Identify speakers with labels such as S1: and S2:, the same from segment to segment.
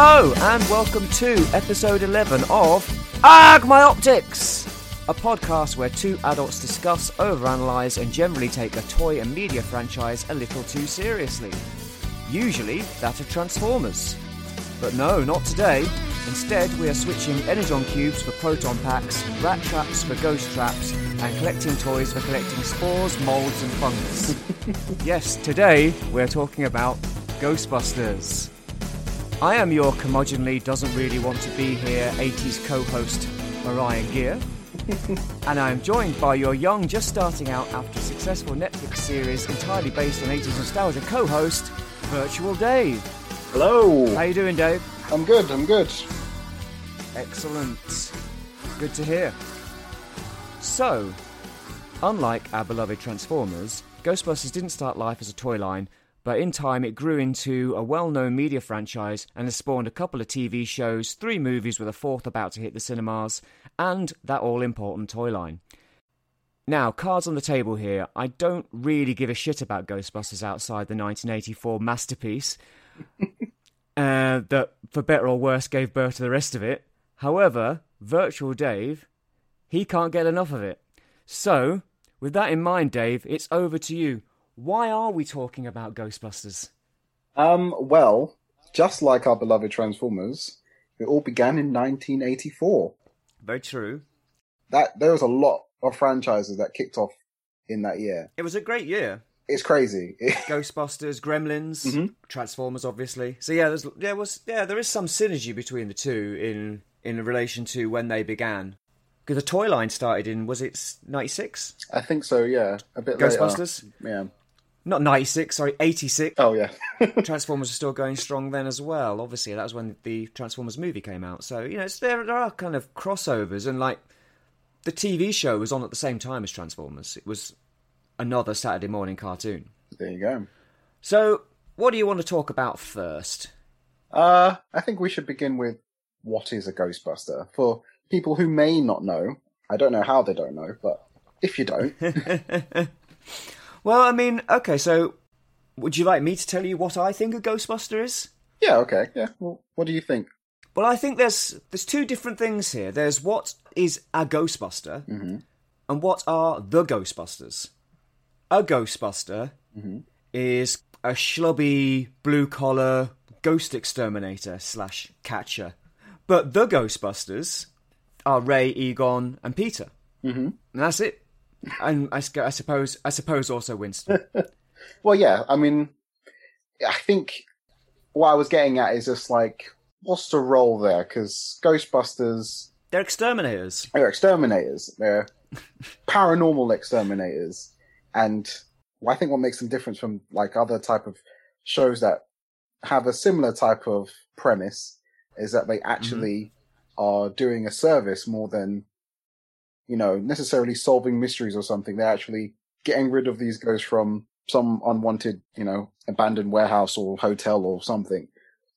S1: Hello, and welcome to episode 11 of AG My Optics, a podcast where two adults discuss, overanalyze, and generally take a toy and media franchise a little too seriously. Usually that of Transformers. But no, not today. Instead, we are switching Energon cubes for proton packs, rat traps for ghost traps, and collecting toys for collecting spores, molds, and fungus. yes, today we're talking about Ghostbusters. I am your curmudgeonly, doesn't really want to be here 80s co host, Orion Gear. and I am joined by your young, just starting out after a successful Netflix series entirely based on 80s nostalgia co host, Virtual Dave.
S2: Hello.
S1: How you doing, Dave?
S2: I'm good. I'm good.
S1: Excellent. Good to hear. So, unlike our beloved Transformers, Ghostbusters didn't start life as a toy line, but in time it grew into a well known media franchise and has spawned a couple of TV shows, three movies with a fourth about to hit the cinemas, and that all important toy line. Now, cards on the table here. I don't really give a shit about Ghostbusters outside the 1984 masterpiece uh, that, for better or worse, gave birth to the rest of it. However, Virtual Dave, he can't get enough of it. So, with that in mind, Dave, it's over to you. Why are we talking about Ghostbusters?
S2: Um, well, just like our beloved Transformers, it all began in 1984.
S1: Very true.
S2: That there was a lot of franchises that kicked off in that year.
S1: It was a great year.
S2: It's crazy.
S1: Ghostbusters, Gremlins,
S2: Mhm.
S1: Transformers, obviously. So yeah, there's there was yeah there is some synergy between the two in in relation to when they began. Because the toy line started in was it ninety six?
S2: I think so. Yeah, a bit later.
S1: Ghostbusters,
S2: Yeah.
S1: Not ninety six, sorry, eighty six.
S2: Oh yeah.
S1: Transformers are still going strong then as well. Obviously, that was when the Transformers movie came out. So you know, it's, there there are kind of crossovers, and like the TV show was on at the same time as Transformers. It was another Saturday morning cartoon.
S2: there you go.
S1: So, what do you want to talk about first?
S2: Uh, I think we should begin with what is a Ghostbuster for people who may not know. I don't know how they don't know, but if you don't,
S1: Well, I mean, okay, so would you like me to tell you what I think a Ghostbuster is?
S2: yeah, okay, yeah. Well, what do you think?
S1: Well, I think there's there's two different things here. There's what is a Ghostbuster,
S2: Mhm.
S1: and what are the Ghostbusters. A Ghostbuster
S2: Mhm.
S1: is a schlubby blue collar ghost exterminator slash catcher, but the Ghostbusters are Ray, Egon, and Peter,
S2: Mm-hmm.
S1: and that's it. And I suppose I suppose also Winston.
S2: Well, yeah, I mean, I think what I was getting at is just like, what's the role there? Because Ghostbusters,
S1: They're exterminators.
S2: they're exterminators. They're paranormal exterminators. And I think what makes them different from like other type of shows that have a similar type of premise is that they mm-hmm. actually are doing a service more than, you know, necessarily solving mysteries or something. They're actually getting rid of these ghosts from some unwanted, you know, abandoned warehouse or hotel or something.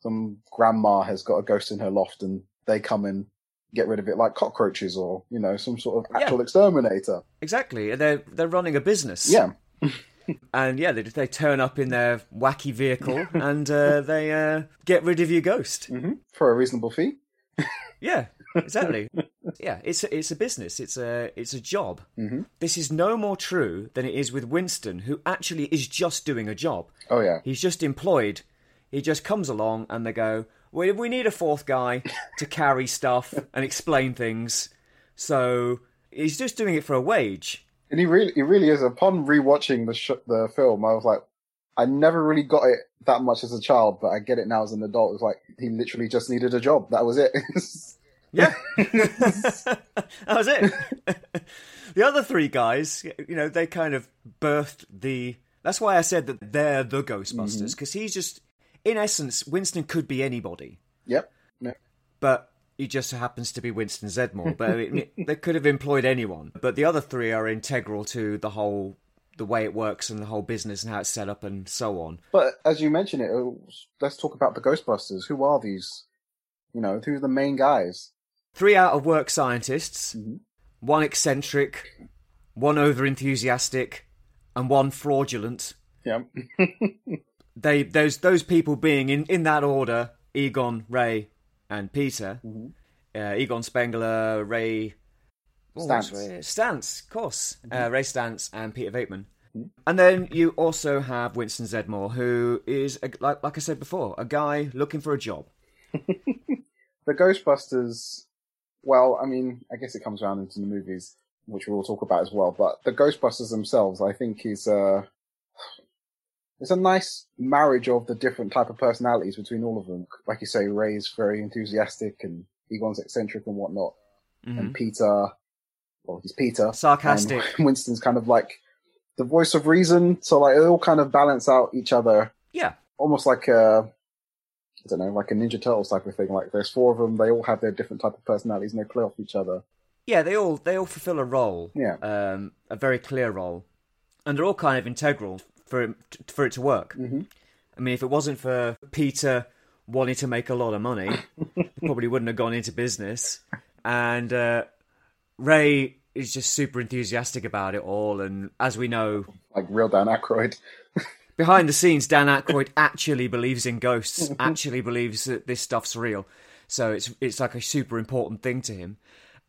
S2: Some grandma has got a ghost in her loft and they come and get rid of it like cockroaches or, you know, some sort of
S1: Yeah.
S2: actual exterminator.
S1: Exactly. They're they're running a business.
S2: Yeah.
S1: and yeah, they they turn up in their wacky vehicle and uh, they uh, get rid of your ghost.
S2: hmm For a reasonable fee.
S1: Yeah, exactly. yeah, it's a, it's a business. It's a it's a job.
S2: Mhm.
S1: This is no more true than it is with Winston, who actually is just doing a job.
S2: Oh yeah.
S1: He's just employed. He just comes along and they go, "We we need a fourth guy to carry stuff and explain things." So he's just doing it for a wage.
S2: And he really, he really is. Upon rewatching the sh- the film, I was like, I never really got it that much as a child, but I get it now as an adult. It's like he literally just needed a job. That was it.
S1: Yeah. that was it. the other three guys, you know, they kind of birthed the. That's why I said that they're the Ghostbusters, because he's just. In essence, Winston could be anybody,
S2: yep. Yep.
S1: but he just happens to be Winston Zeddemore. But it, they could have employed anyone. But the other three are integral to the whole. The way it works and the whole business and how it's set up and so on.
S2: But as you mentioned it, uh, let's talk about the Ghostbusters. Who are these? You know, who are the main guys?
S1: Three out of work scientists,
S2: Mhm.
S1: one eccentric, one over enthusiastic, and one fraudulent.
S2: Yeah.
S1: They those those people being in, in that order Egon, Ray, and Peter. Uh, Egon Spengler, Ray. Ray? Stantz, of course. Uh, Ray Stantz and Peter Venkman. And then you also have Winston Zeddemore, who is, a, like, like I said before, a guy looking for a job.
S2: the Ghostbusters, well, I mean, I guess it comes around into the movies, which we'll talk about as well, but the Ghostbusters themselves, I think is, uh, it's a nice marriage of the different type of personalities between all of them. Like you say, Ray's very enthusiastic and Egon's eccentric and whatnot. And Peter, well, he's Peter.
S1: Sarcastic.
S2: And Winston's kind of like the voice of reason. So like, they all kind of balance out each other
S1: Yeah.
S2: almost like a, I don't know, like a Ninja Turtles type of thing. Like there's four of them, they all have their different type of personalities and they play off each other.
S1: Yeah, they all they all fulfill a role.
S2: Yeah.
S1: Um, a very clear role, and they're all kind of integral for it, for it to work.
S2: Mhm.
S1: I mean, if it wasn't for Peter wanting to make a lot of money, he probably wouldn't have gone into business. And uh, Ray is just super enthusiastic about it all, and as we know,
S2: Like real Dan Aykroyd.
S1: behind the scenes, Dan Aykroyd actually believes in ghosts, actually believes that this stuff's real. So it's it's like a super important thing to him.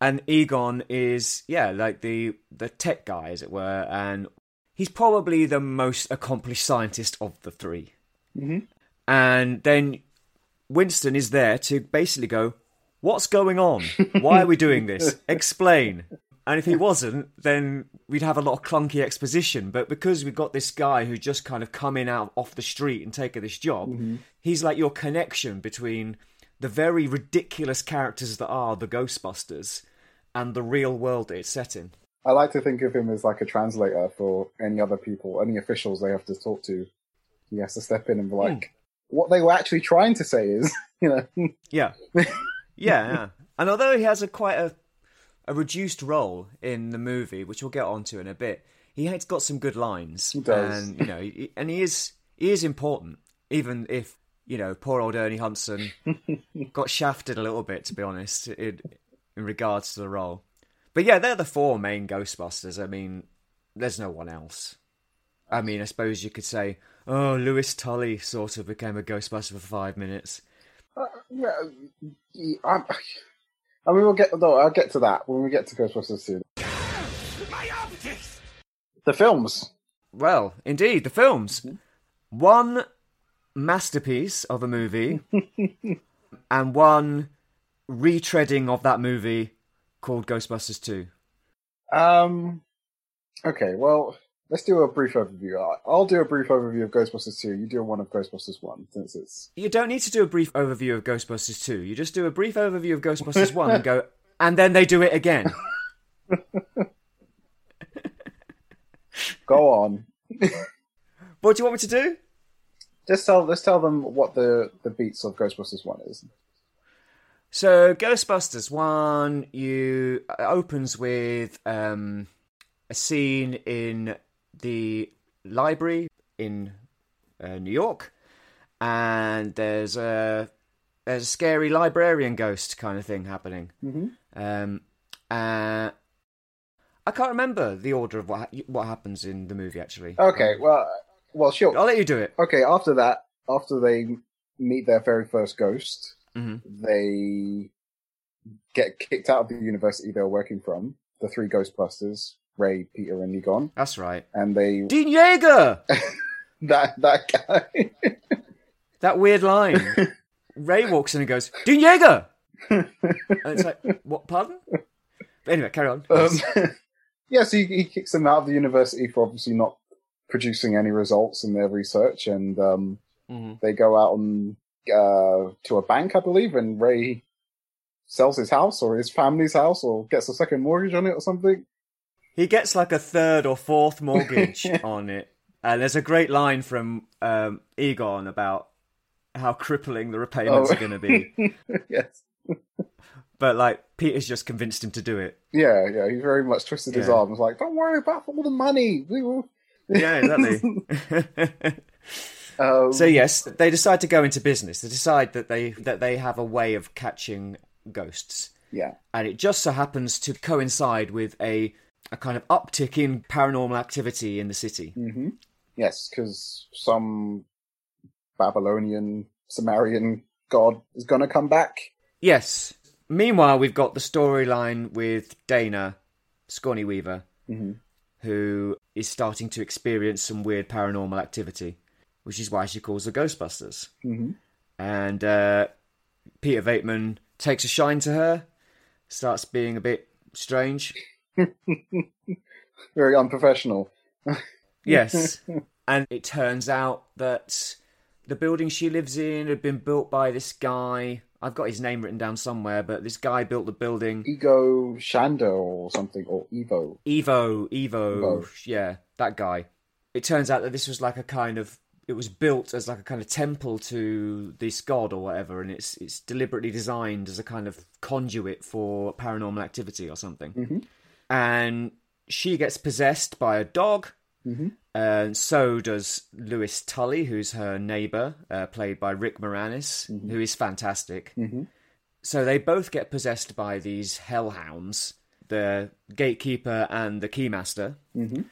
S1: And Egon is yeah, like the the tech guy, as it were, and he's probably the most accomplished scientist of the 3
S2: Mm-hmm.
S1: And then Winston is there to basically go, "What's going on? Why are we doing this? Explain." And if he wasn't, then we'd have a lot of clunky exposition. But because we've got this guy who just kind of come in out off the street and taken this job, mm-hmm. he's like your connection between the very ridiculous characters that are the Ghostbusters and the real world it's set in.
S2: I like to think of him as like a translator for any other people, any officials they have to talk to. He has to step in and be like, hmm. what they were actually trying to say is, you know,
S1: Yeah, yeah, yeah. And although he has a quite a a reduced role in the movie, which we'll get onto in a bit, he has got some good lines.
S2: He does.
S1: and you know, he, and he is he is important, even if you know poor old Ernie Hudson got shafted a little bit, to be honest, in, in regards to the role. But yeah, they're the four main Ghostbusters. I mean, there's no one else. I mean, I suppose you could say, oh, Lewis Tully sort of became a Ghostbuster for five minutes.
S2: Uh, yeah, I'm- I mean, we'll get, no, I'll get to that when we get to Ghostbusters 2. The films.
S1: Well, indeed, the films. One masterpiece of a movie and one retreading of that movie called Ghostbusters 2.
S2: Um, okay, well, let's do a brief overview. I'll do a brief overview of Ghostbusters 2. You do one of Ghostbusters 1, since it's.
S1: You don't need to do a brief overview of Ghostbusters 2. You just do a brief overview of Ghostbusters 1 and go, and then they do it again.
S2: Go on.
S1: What do you want me to do?
S2: Just tell, let's tell them what the, the beats of Ghostbusters 1 is.
S1: So, Ghostbusters 1 you uh, opens with um, a scene in the library in uh, New York, and there's a there's a scary librarian ghost kind of thing happening.
S2: Mm-hmm.
S1: Um, uh, I can't remember the order of what ha- what happens in the movie actually.
S2: Okay, well, well, sure.
S1: I'll let you do it.
S2: Okay, after that, after they meet their very first ghost,
S1: Mhm.
S2: they get kicked out of the university they're working from, the three Ghostbusters, Ray, Peter, and Egon,
S1: That's right.
S2: and they
S1: Dean Yeager.
S2: that that guy.
S1: That weird line. Ray walks in and goes, Dean Yeager! and it's like, what, pardon? But anyway, carry on.
S2: um, yeah, so he, he kicks them out of the university for obviously not producing any results in their research, and um,
S1: Mhm.
S2: they go out and uh, to a bank, I believe, and Ray sells his house or his family's house or gets a second mortgage on it or something.
S1: He gets like a third or fourth mortgage on it. And there's a great line from um, Egon about how crippling the repayments
S2: Oh.
S1: are going to be.
S2: yes.
S1: But like, Peter's just convinced him to do it.
S2: Yeah, yeah, he very much twisted his
S1: Yeah.
S2: arm. Was like, "Don't worry about all the money. We will."
S1: Yeah, exactly.
S2: Um,
S1: so yes, they decide to go into business. They decide that they that they have a way of catching ghosts.
S2: yeah,
S1: and it just so happens to coincide with a a kind of uptick in paranormal activity in the city.
S2: hmm yes, because some Babylonian Sumerian god is gonna come back.
S1: Yes. Meanwhile, we've got the storyline with Dana, Sigourney Weaver, who is starting to experience some weird paranormal activity, which is why she calls the Ghostbusters.
S2: Mm-hmm.
S1: And uh, Peter Venkman takes a shine to her, starts being a bit strange.
S2: Very unprofessional.
S1: Yes. and it turns out that the building she lives in had been built by this guy. I've got his name written down somewhere, but this guy built the building.
S2: Ego Shando or something, or Evo.
S1: Evo, Evo,
S2: Evo.
S1: yeah, that guy. It turns out that this was like a kind of it was built as like a kind of temple to this god or whatever, and it's it's deliberately designed as a kind of conduit for paranormal activity or something.
S2: Mhm.
S1: And she gets possessed by a dog,
S2: Mhm.
S1: and so does Lewis Tully, who's her neighbor, uh, played by Rick Moranis, who is fantastic.
S2: Mhm.
S1: So they both get possessed by these hellhounds, the gatekeeper and the keymaster.
S2: Mhm.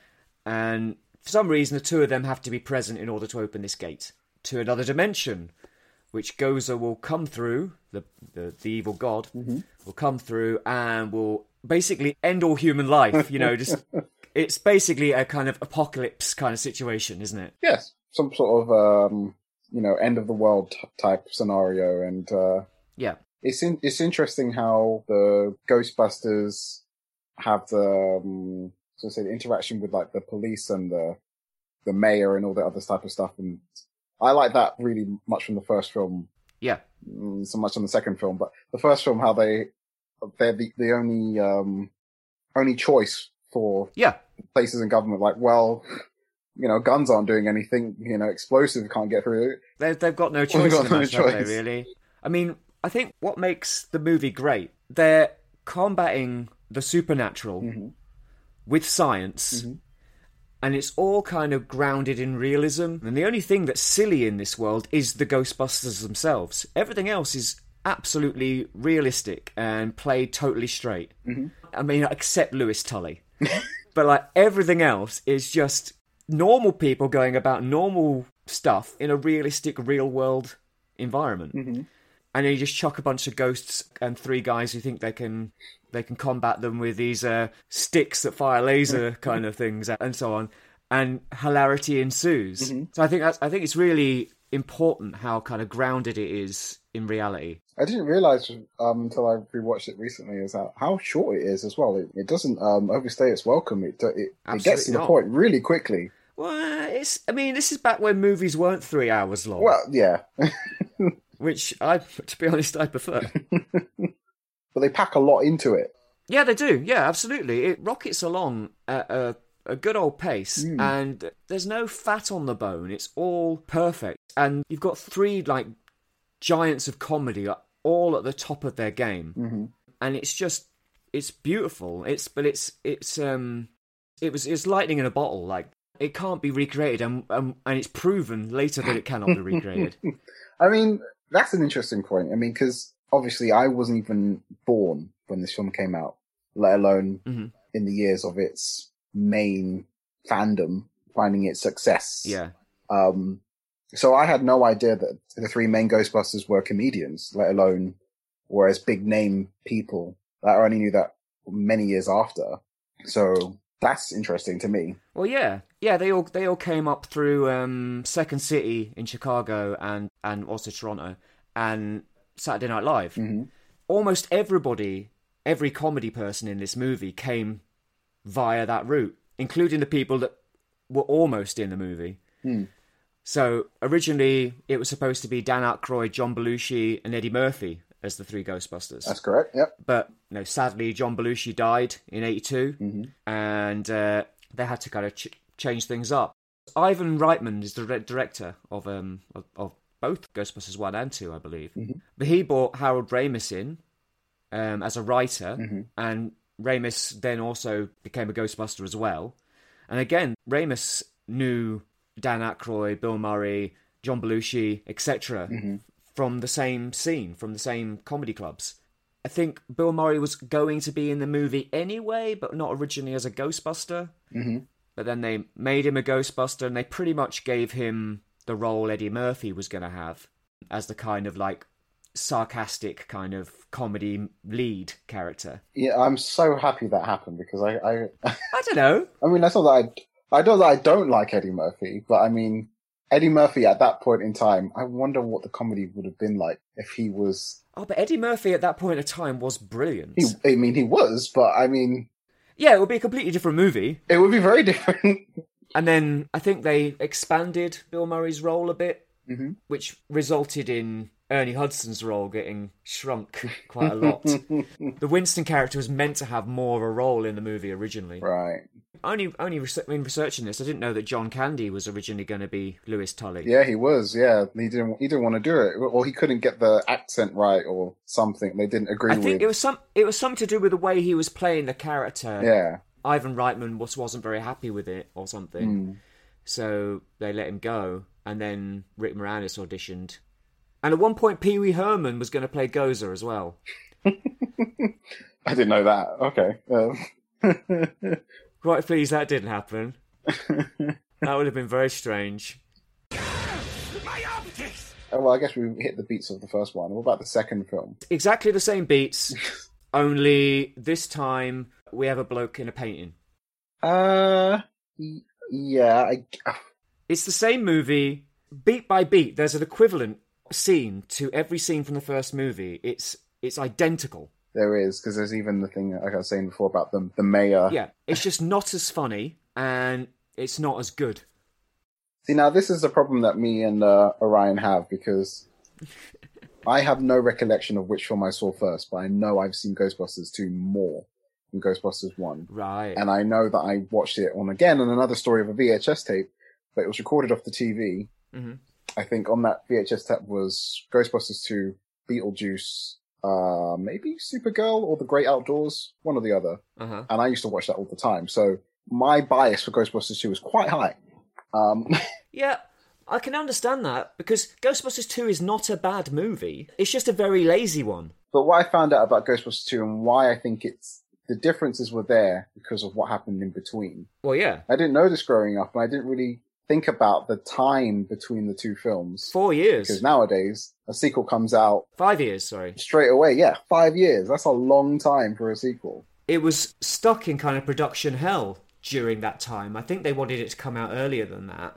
S1: And for some reason, the two of them have to be present in order to open this gate to another dimension, which Gozer will come through, the, the, the evil god will come through and will basically end all human life. You know, just it's basically a kind of apocalypse kind of situation, isn't it?
S2: Yes, some sort of um, you know end of the world t- type scenario, and uh,
S1: Yeah.
S2: it's in, it's interesting how the Ghostbusters have the um, so to say the interaction with like the police and the the mayor and all the other type of stuff, and I like that really much from the first film.
S1: Yeah.
S2: Mm, so much on the second film, but the first film, how they they're the, the only um only choice for
S1: Yeah.
S2: places in government. Like, well, you know, guns aren't doing anything. You know, explosives can't get through.
S1: They, they've got no choice
S2: got no
S1: matter, have they,
S2: choice.
S1: really? I mean, I think what makes the movie great, they're combating the supernatural
S2: Mhm.
S1: with science,
S2: Mhm.
S1: and it's all kind of grounded in realism. And the only thing that's silly in this world is the Ghostbusters themselves. Everything else is absolutely realistic and played totally straight.
S2: Mhm.
S1: I mean, except Lewis Tully. but like everything else is just normal people going about normal stuff in a realistic real world environment
S2: Mhm.
S1: and then you just chuck a bunch of ghosts and three guys who think they can they can combat them with these uh, sticks that fire laser kind of things and so on and hilarity ensues so i think that's i think it's really important how kind of grounded it is in reality
S2: I didn't realize um, until I rewatched it recently is how, how short it is as well. It, it doesn't um, overstay its welcome. It it, it gets to
S1: Absolutely
S2: the point really quickly.
S1: well it's i mean this is back when movies weren't three hours long
S2: Well, yeah,
S1: which i to be honest i prefer
S2: but they pack a lot into it.
S1: Yeah, they do. Yeah, absolutely. It rockets along at a, a good old pace,
S2: Mm.
S1: and there's no fat on the bone. It's all perfect, and you've got three like giants of comedy uh, all at the top of their game,
S2: hmm
S1: and it's just it's beautiful. It's but it's it's um it was it's lightning in a bottle. Like it can't be recreated, and um, and it's proven later that it cannot be recreated.
S2: I mean, that's an interesting point. I mean, because obviously I wasn't even born when this film came out, let alone
S1: Mhm.
S2: in the years of its main fandom finding its success.
S1: yeah,
S2: Um, so I had no idea that the three main Ghostbusters were comedians, let alone were as big name people. I only knew that many years after. So that's interesting to me.
S1: Well, yeah, yeah. They all they all came up through um, Second City in Chicago and and also Toronto and Saturday Night Live.
S2: hmm
S1: Almost everybody, every comedy person in this movie came via that route, including the people that were almost in the movie.
S2: Hmm.
S1: So originally, it was supposed to be Dan Aykroyd, John Belushi, and Eddie Murphy as the three Ghostbusters.
S2: That's correct. Yep.
S1: But you know, sadly, John Belushi died in '82,
S2: hmm
S1: and uh, they had to kind of ch- change things up. Ivan Reitman is the re- director of um of, of both Ghostbusters one and two, I believe.
S2: Mhm.
S1: But he brought Harold Ramis in um, as a writer,
S2: Mhm.
S1: and Ramis then also became a Ghostbuster as well. And again, Ramis knew Dan Aykroyd, Bill Murray, John Belushi, etc.
S2: Mhm.
S1: from the same scene, from the same comedy clubs. I think Bill Murray was going to be in the movie anyway, but not originally as a Ghostbuster.
S2: hmm
S1: But then they made him a Ghostbuster, and they pretty much gave him the role Eddie Murphy was going to have as the kind of like sarcastic kind of comedy lead character.
S2: Yeah, I'm so happy that happened because I, I,
S1: I don't know.
S2: I mean, I not that I, I don't I don't like Eddie Murphy, but I mean, Eddie Murphy at that point in time, I wonder what the comedy would have been like if he was.
S1: Oh, but Eddie Murphy at that point in time was brilliant.
S2: He, I mean, he was, but I mean,
S1: yeah, it would be a completely different movie.
S2: it would be very different.
S1: And then I think they expanded Bill Murray's role a bit,
S2: Mhm.
S1: which resulted in Ernie Hudson's role getting shrunk quite a lot. the Winston character was meant to have more of a role in the movie originally.
S2: right.
S1: Only, only research, in researching this, I didn't know that John Candy was originally going to be Lewis Tully.
S2: Yeah, he was. Yeah, he didn't. He didn't want to do it, or he couldn't get the accent right, or something. They didn't agree
S1: I think
S2: with.
S1: it was some. It was something to do with the way he was playing the character.
S2: Yeah.
S1: Ivan Reitman was wasn't very happy with it or something,
S2: Mm.
S1: so they let him go. And then Rick Moranis auditioned, and at one point Pee Wee Herman was going to play Gozer as well.
S2: I didn't know that. Okay. Um,
S1: Quite pleased that didn't happen. that would have been very strange.
S2: oh, well, I guess we hit the beats of the first one. What about the second film?
S1: Exactly the same beats, only this time we have a bloke in a painting.
S2: Uh, yeah. I,
S1: It's the same movie, beat by beat. There's an equivalent scene to every scene from the first movie. It's it's identical.
S2: there is because there's even the thing like I was saying before about the the mayor.
S1: Yeah, it's just not as funny and it's not as good.
S2: See, now this is the problem that me and uh, Orion have because I have no recollection of which film I saw first, but I know I've seen Ghostbusters 2 more than Ghostbusters 1.
S1: Right.
S2: And I know that I watched it on again on another story of a VHS tape, but it was recorded off the TV.
S1: Mhm.
S2: I think on that VHS tape was Ghostbusters 2, Beetlejuice, uh, maybe Supergirl or The Great Outdoors, one or the other.
S1: Uh-huh.
S2: And I used to watch that all the time. So my bias for Ghostbusters 2 was quite high. Um,
S1: Yeah, I can understand that because Ghostbusters 2 is not a bad movie. It's just a very lazy one.
S2: But what I found out about Ghostbusters 2 and why I think it's the differences were there because of what happened in between.
S1: Well, yeah.
S2: I didn't know this growing up, and I didn't really think about the time between the two films.
S1: Four years.
S2: Because nowadays, a sequel comes out
S1: Five years, sorry.
S2: straight away. Yeah, five years. That's a long time for a sequel.
S1: It was stuck in kind of production hell during that time. I think they wanted it to come out earlier than that.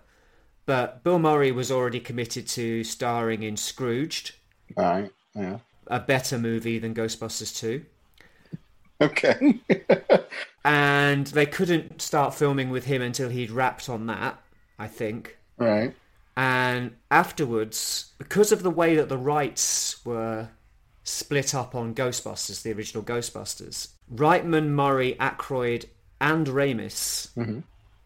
S1: But Bill Murray was already committed to starring in Scrooged,
S2: All right. Yeah.
S1: a better movie than Ghostbusters 2.
S2: Okay.
S1: And they couldn't start filming with him until he'd wrapped on that, I think.
S2: right.
S1: And afterwards, because of the way that the rights were split up on Ghostbusters, the original Ghostbusters, Reitman, Murray, Aykroyd, and Ramis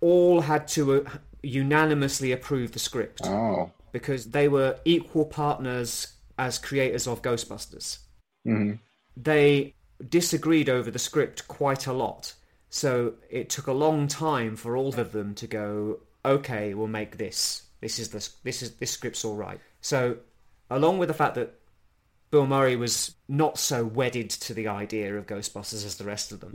S1: all had to uh, unanimously approve the script
S2: Oh.
S1: because they were equal partners as creators of Ghostbusters.
S2: hmm
S1: They disagreed over the script quite a lot. So it took a long time for all of them to go, okay, we'll make this. This is the this is this script's all right. So along with the fact that Bill Murray was not so wedded to the idea of Ghostbusters as the rest of them,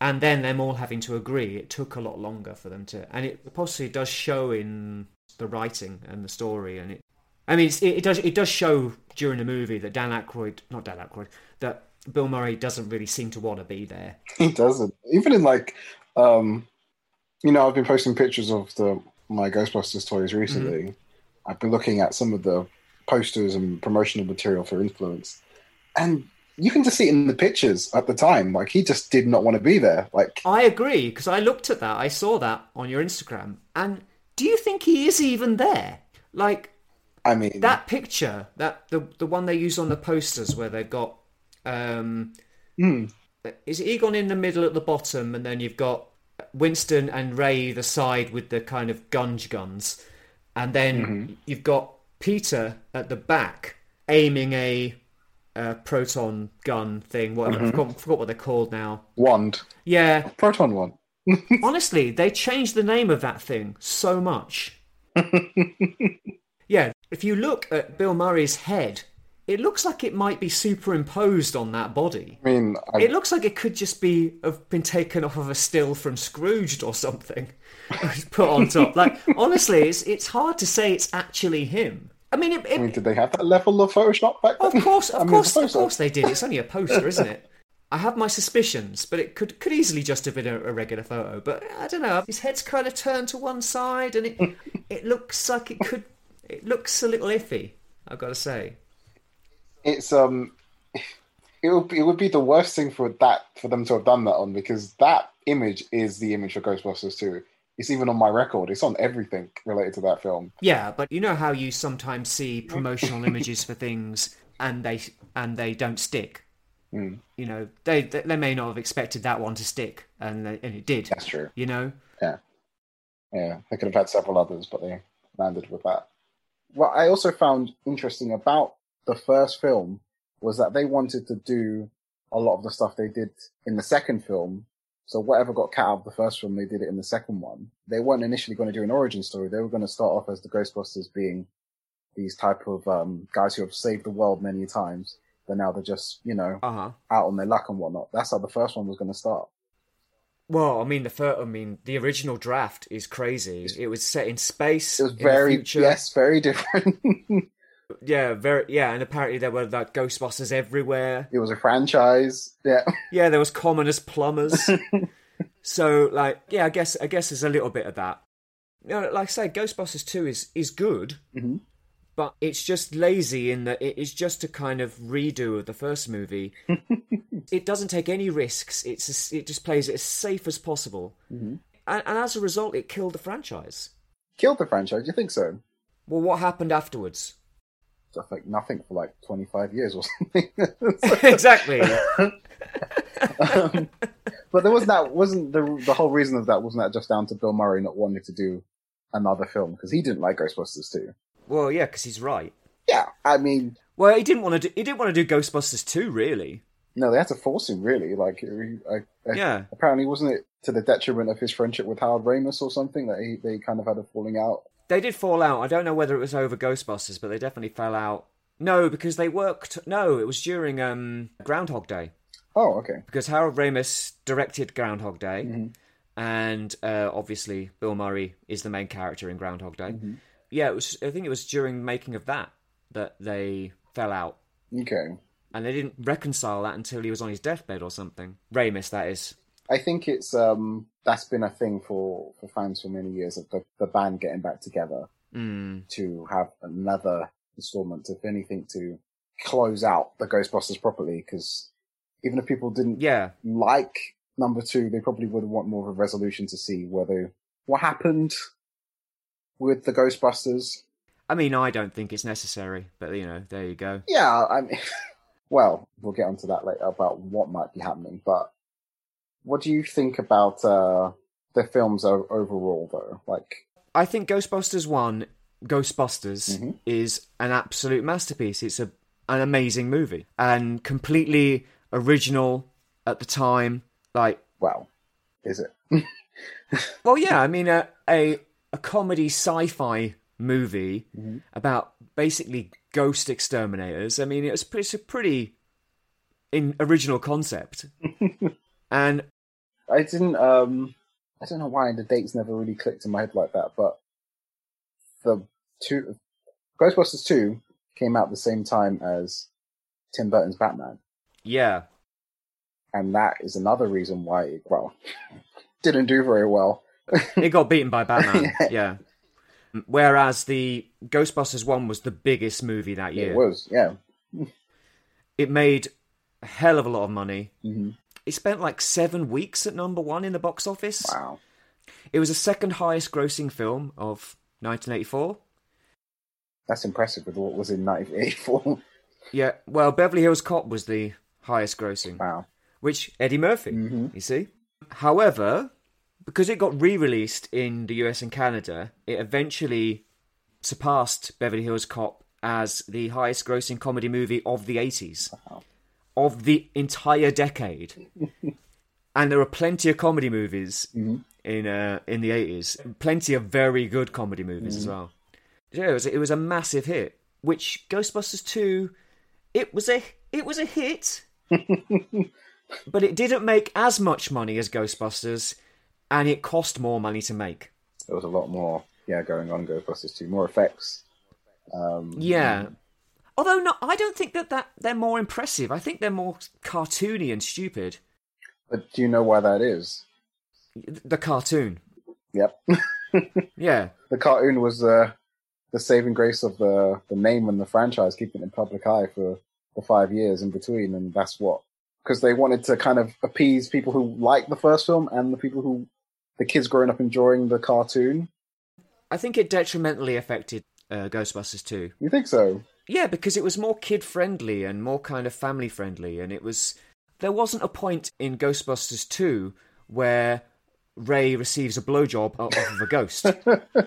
S1: and then them all having to agree, it took a lot longer for them to, and it possibly does show in the writing and the story, and it. I mean, it's, it, it does it does show during the movie that Dan Aykroyd, not Dan Aykroyd, that Bill Murray doesn't really seem to want to be there.
S2: He doesn't. Even in like, um, you know, I've been posting pictures of the my Ghostbusters toys recently. I've been looking at some of the posters and promotional material for Influence, and you can just see it in the pictures at the time. Like he just did not want to be there. Like
S1: I agree because I looked at that, I saw that on your Instagram, and do you think he is even there? Like
S2: I mean,
S1: that picture, that the the one they use on the posters where they've got, um,
S2: hmm,
S1: is Egon in the middle at the bottom, and then you've got Winston and Ray either side with the kind of gunge guns, and then you've got Peter at the back aiming a, uh proton gun thing. Whatever, I forgot, forgot what they're called now.
S2: wand,
S1: Yeah,
S2: proton wand.
S1: honestly, they changed the name of that thing so much. yeah, if you look at Bill Murray's head, it looks like it might be superimposed on that body.
S2: I mean, I,
S1: It looks like it could just be have been taken off of a still from Scrooged or something, put on top. Like honestly, it's it's hard to say it's actually him. I mean, it,
S2: I mean, did they have that level of Photoshop back then?
S1: of course,
S2: I
S1: of
S2: mean,
S1: course, of course they did. It's only a poster, isn't it? I have my suspicions, but it could could easily just have been a, a regular photo. But I don't know. His head's kind of turned to one side, and it it looks like it could. It looks a little iffy. I've got to say.
S2: It's um, it would be, it would be the worst thing for that for them to have done that on because that image is the image for Ghostbusters two. It's even on my record. It's on everything related to that film.
S1: Yeah, but you know how you sometimes see promotional images for things and they and they don't stick.
S2: Hmm.
S1: You know, they they may not have expected that one to stick, and they, and it did.
S2: That's true.
S1: You know,
S2: Yeah. Yeah, they could have had several others, but they landed with that. What I also found interesting about the first film was that they wanted to do a lot of the stuff they did in the second film. So whatever got cut out of the first film, they did it in the second one. They weren't initially going to do an origin story. They were going to start off as the Ghostbusters being these type of um, guys who have saved the world many times. But now they're just, you know,
S1: uh huh.
S2: out on their luck and whatnot. That's how the first one was going to start.
S1: Well, I mean, the first, I mean, the original draft is crazy. It was set in space.
S2: It was very, yes, very different.
S1: yeah, very, yeah, and apparently there were like Ghostbusters everywhere.
S2: it was a franchise. Yeah.
S1: Yeah, there was commoners plumbers. so, like, yeah, I guess, I guess there's a little bit of that. You know, like I say, Ghostbusters Two is is good,
S2: Mhm.
S1: but it's just lazy in that it is just a kind of redo of the first movie. it doesn't take any risks. It's as- it just plays it as safe as possible,
S2: Mhm.
S1: and, and as a result, it killed the franchise.
S2: Killed the franchise. You think so?
S1: Well, what happened afterwards?
S2: I think nothing for like 25 years or something.
S1: exactly.
S2: um, but there wasn't that wasn't the the whole reason of that wasn't that just down to Bill Murray not wanting to do another film because he didn't like Ghostbusters two.
S1: Well, yeah, because he's right.
S2: Yeah, I mean,
S1: Well, he didn't want to. Do, he didn't want to do Ghostbusters two, really.
S2: no, they had to force him really. Like, I, I,
S1: Yeah.
S2: apparently, wasn't it to the detriment of his friendship with Howard Ramis or something that he they kind of had a falling out?
S1: They did fall out. I don't know whether it was over Ghostbusters, but they definitely fell out. No, because they worked. No, it was during um, Groundhog Day.
S2: Oh, okay.
S1: Because Harold Ramis directed Groundhog Day,
S2: Mhm.
S1: and uh, obviously Bill Murray is the main character in Groundhog Day.
S2: Mhm.
S1: Yeah, it was. I think it was during making of that that they fell out,
S2: Okay.
S1: and they didn't reconcile that until he was on his deathbed or something. Ramis, that is.
S2: I think it's um that's been a thing for for fans for many years of the, the band getting back together
S1: Mm.
S2: to have another installment, if anything, to close out the Ghostbusters properly. Because even if people didn't
S1: Yeah,
S2: like number two, they probably would want more of a resolution to see whether what happened with the Ghostbusters.
S1: I mean, I don't think it's necessary, but you know, there you go.
S2: Yeah, I mean, well, we'll get onto that later about what might be happening. But what do you think about uh, the films overall, though? Like,
S1: I think Ghostbusters One, Ghostbusters,
S2: Mhm.
S1: is an absolute masterpiece. It's a an amazing movie and completely original at the time. Like,
S2: well, is it?
S1: well, yeah, I mean, a a, a comedy sci-fi movie
S2: Mhm.
S1: about basically ghost exterminators. I mean, it was it's a pretty in original concept, and
S2: I didn't. Um, I don't know why the dates never really clicked in my head like that, but the two Ghostbusters two came out the same time as Tim Burton's Batman,
S1: yeah,
S2: and that is another reason why it well didn't do very well.
S1: it got beaten by Batman.
S2: Yeah.
S1: yeah. Whereas the Ghostbusters one was the biggest movie that year.
S2: It was, yeah.
S1: It made a hell of a lot of money.
S2: hmm
S1: It spent like seven weeks at number one in the box office.
S2: Wow.
S1: It was the second highest grossing film of 1984.
S2: That's impressive with what was in 1984.
S1: Yeah, well, Beverly Hills Cop was the highest grossing,
S2: wow.
S1: which Eddie Murphy,
S2: hmm
S1: you see. However, because it got re released in the US and Canada, it eventually surpassed Beverly Hills Cop as the highest grossing comedy movie of the 80s,
S2: Wow.
S1: Of the entire decade. and there were plenty of comedy movies
S2: Mhm.
S1: in uh, in the 80s, plenty of very good comedy movies as well. Yeah, it was, it was a massive hit, which Ghostbusters 2 it was a it was a hit. but it didn't make as much money as Ghostbusters and it cost more money to make.
S2: There was a lot more, yeah, going on Ghostbusters 2. More effects. Um,
S1: Yeah. Although no, I don't think that, that they're more impressive. I think they're more cartoony and stupid.
S2: But do you know why that is?
S1: The cartoon.
S2: Yep.
S1: Yeah.
S2: the cartoon was uh, the saving grace of the the name and the franchise, keeping it in public eye for for five years in between, and that's what because they wanted to kind of appease people who like the first film and the people who the kids growing up enjoying the cartoon.
S1: I think it detrimentally affected uh, Ghostbusters two.
S2: You think so?
S1: Yeah, because it was more kid friendly and more kind of family friendly, and it was. There wasn't a point in Ghostbusters 2 where Ray receives a blowjob off of a ghost.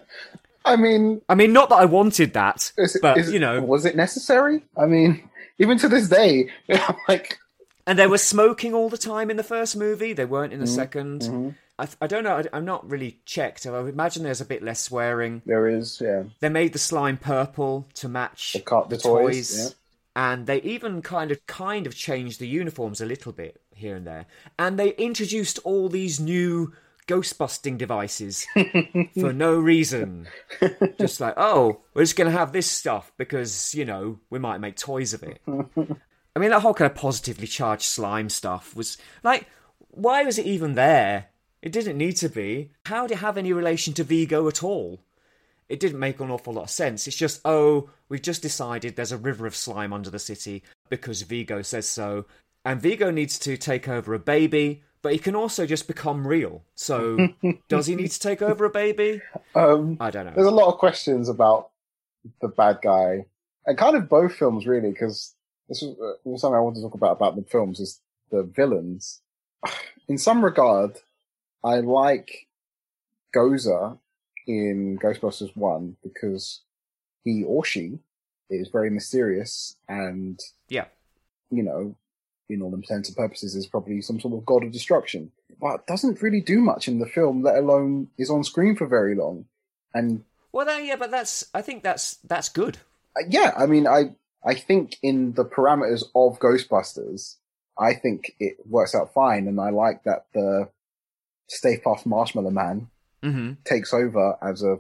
S2: I mean,
S1: I mean, not that I wanted that,
S2: it,
S1: but
S2: is
S1: you know,
S2: was it necessary? I mean, even to this day, I'm like,
S1: and they were smoking all the time in the first movie. They weren't in the 2nd
S2: mm-hmm.
S1: I, I don't know. I, I'm not really checked. I imagine there's a bit less swearing.
S2: there is, yeah,
S1: They made the slime purple to match
S2: the, car- the, toys.
S1: and they even kind of kind of changed the uniforms a little bit here and there and they introduced all these new ghost busting devices for no reason just like oh we're just going to have this stuff because you know we might make toys of it i mean that whole kind of positively charged slime stuff was like why was it even there it didn't need to be how did it have any relation to vigo at all it didn't make an awful lot of sense. It's just, oh, we've just decided there's a river of slime under the city because Vigo says so. And Vigo needs to take over a baby, but he can also just become real. So, does he need to take over a baby?
S2: Um,
S1: I don't know.
S2: there's a lot of questions about the bad guy, and kind of both films really, because this was uh, something I want to talk about about the films is the villains. In some regard, I like Gozer in Ghostbusters One because he or she is very mysterious and
S1: Yeah.
S2: you know, in all intents and purposes, is probably some sort of god of destruction, but doesn't really do much in the film, let alone is on screen for very long. And
S1: Well, that, yeah, but that's, I think that's, that's good.
S2: uh, yeah, I mean, I I think in the parameters of Ghostbusters, I think it works out fine, and I like that the Stay Puft Marshmallow Man
S1: hmm
S2: takes over as a,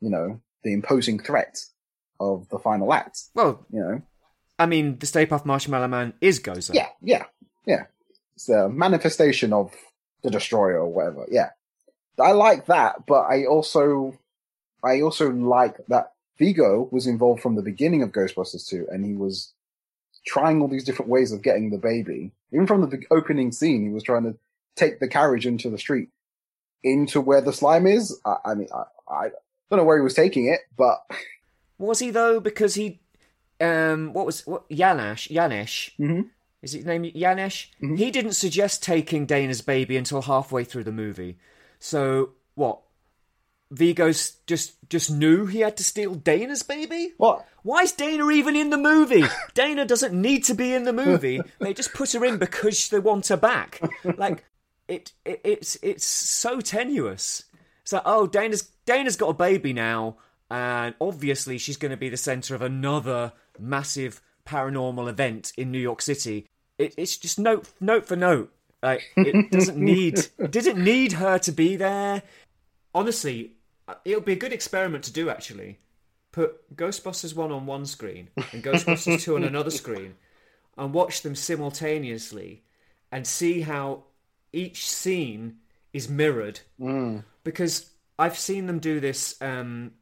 S2: you know, the imposing threat of the final act.
S1: Well,
S2: You know,
S1: I mean, the Stay Puft Marshmallow Man is Gozer.
S2: yeah, yeah, yeah. It's a manifestation of the Destroyer or whatever. Yeah, I like that, but I also, I also like that Vigo was involved from the beginning of Ghostbusters 2, and he was trying all these different ways of getting the baby. Even from the opening scene, he was trying to take the carriage into the street, into where the slime is. I, I mean, I, I don't know where he was taking it, but
S1: Was he though? Because he, um, what was what Janash? Janesh
S2: Mhm.
S1: is his name Janesh?
S2: Mhm.
S1: He didn't suggest taking Dana's baby until halfway through the movie. So what? Vigo's just just knew he had to steal Dana's baby.
S2: what?
S1: Why is Dana even in the movie? Dana doesn't need to be in the movie. They just put her in because they want her back. Like it, it it's it's so tenuous. It's like, oh, Dana's Dana's got a baby now, and obviously she's going to be the center of another massive paranormal event in New York City. It, it's just note note for note. Like it doesn't need it didn't need her to be there. Honestly, it'll be a good experiment to do. Actually, put Ghostbusters one on one screen and Ghostbusters two on another screen, and watch them simultaneously, and see how each scene is mirrored
S2: Mm.
S1: because I've seen them do this. Um,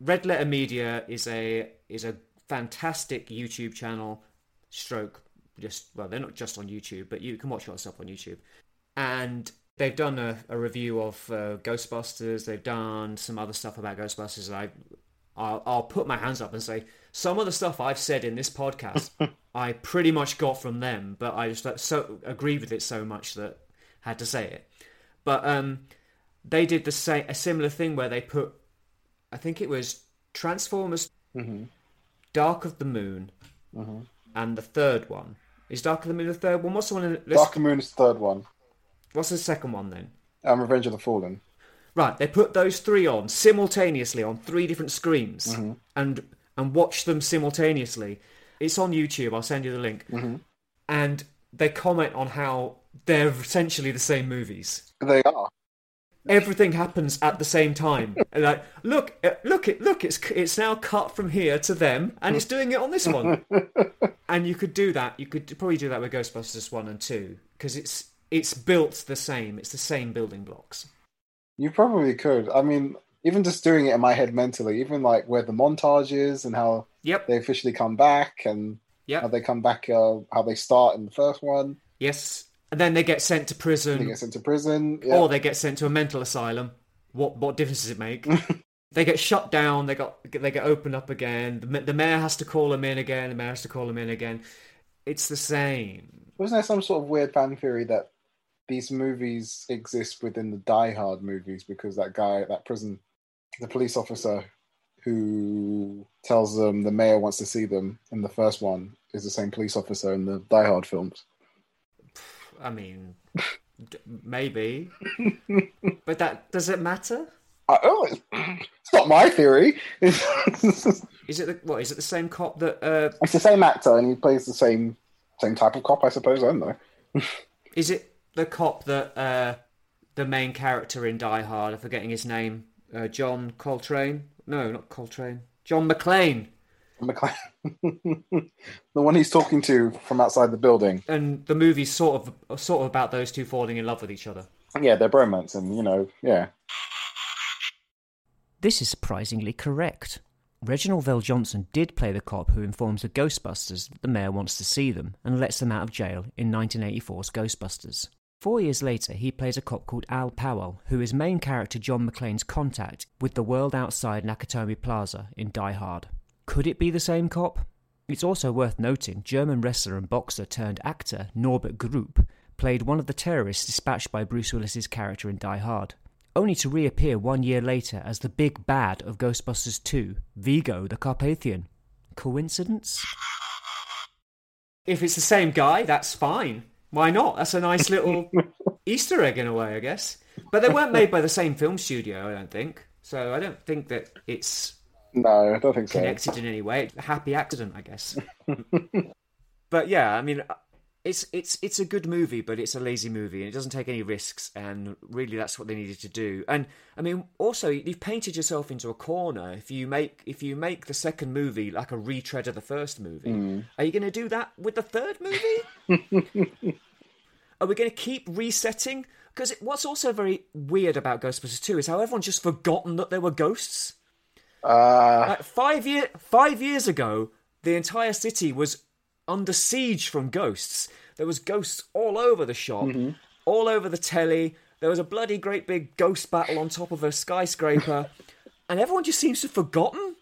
S1: Red Letter Media is a is a fantastic YouTube channel. Stroke, just well, they're not just on YouTube, but you can watch of stuff on YouTube. And they've done a, a review of uh, Ghostbusters. They've done some other stuff about Ghostbusters. And I, I'll, I'll put my hands up and say some of the stuff I've said in this podcast, I pretty much got from them, but I just so agree with it so much that had to say it. But um, they did the same a similar thing where they put I think it was Transformers
S2: Mm-hmm.
S1: Dark of the Moon
S2: Mm-hmm.
S1: and the third one. Is Dark of the Moon the third one? What's the one in let's-
S2: Dark Moon is the third one.
S1: what's the second one then?
S2: Um, Revenge of the Fallen.
S1: Right, they put those three on simultaneously on three different screens
S2: Mm-hmm.
S1: and and watch them simultaneously. It's on YouTube, I'll send you the link.
S2: Mm-hmm.
S1: And they comment on how they're essentially the same movies.
S2: They are.
S1: everything happens at the same time. And like, look, uh, look, it, look, it's it's now cut from here to them, and it's doing it on this one. and you could do that. You could probably do that with Ghostbusters one and two because it's it's built the same. It's the same building blocks.
S2: You probably could. I mean, even just doing it in my head mentally, even like where the montage is and how
S1: Yep.
S2: they officially come back and
S1: Yep.
S2: how they come back, uh, how they start in the first one,
S1: Yes. And then they get sent to prison.
S2: they get sent to prison. Yeah.
S1: or they get sent to a mental asylum. What what difference does it make? they get shut down. They got they get opened up again. The, the mayor has to call them in again. The mayor has to call them in again. It's the same.
S2: Wasn't there some sort of weird fan theory that these movies exist within the Die Hard movies because that guy, that prison, the police officer who tells them the mayor wants to see them in the first one is the same police officer in the Die Hard films.
S1: I mean, d- maybe, but that does it matter?
S2: I, oh, it's, it's not my theory.
S1: Is it the, what? Is it the same cop that? Uh,
S2: it's the same actor and he plays the same same type of cop, I suppose. I don't know.
S1: is it the cop that uh, the main character in Die Hard? I'm forgetting his name. Uh, John Coltrane? No, not Coltrane. John McClane.
S2: McLean. the one he's talking to from outside the building.
S1: and the movie's sort of sort of about those two falling in love with each other.
S2: Yeah, they're bromance, and you know, yeah.
S1: This is surprisingly correct. Reginald VelJohnson did play the cop who informs the Ghostbusters that the mayor wants to see them and lets them out of jail in 1984's Ghostbusters. Four years later, he plays a cop called Al Powell, who is main character John McClane's contact with the world outside Nakatomi Plaza in Die Hard. Could it be the same cop? It's also worth noting German wrestler and boxer turned actor Norbert Grupe played one of the terrorists dispatched by Bruce Willis's character in Die Hard, only to reappear one year later as the big bad of Ghostbusters 2, Vigo the Carpathian. Coincidence? If it's the same guy, that's fine. Why not? That's a nice little Easter egg in a way, I guess. But they weren't made by the same film studio, I don't think. So I don't think that it's
S2: No, I don't think so.
S1: connected in any way. A happy accident, I guess. but yeah, I mean, it's it's it's a good movie, but it's a lazy movie, and it doesn't take any risks. And really, that's what they needed to do. And I mean, also, you've painted yourself into a corner if you make if you make the second movie like a retread of the first movie. Hmm. Are you going to do that with the third movie? Are we going to keep resetting? Because what's also very weird about Ghostbusters 2 is how everyone's just forgotten that there were ghosts.
S2: Uh,
S1: Like five year five years ago, the entire city was under siege from ghosts. There was ghosts all over the shop, all over the telly. There was a bloody great big ghost battle on top of a skyscraper, and everyone just seems to have forgotten.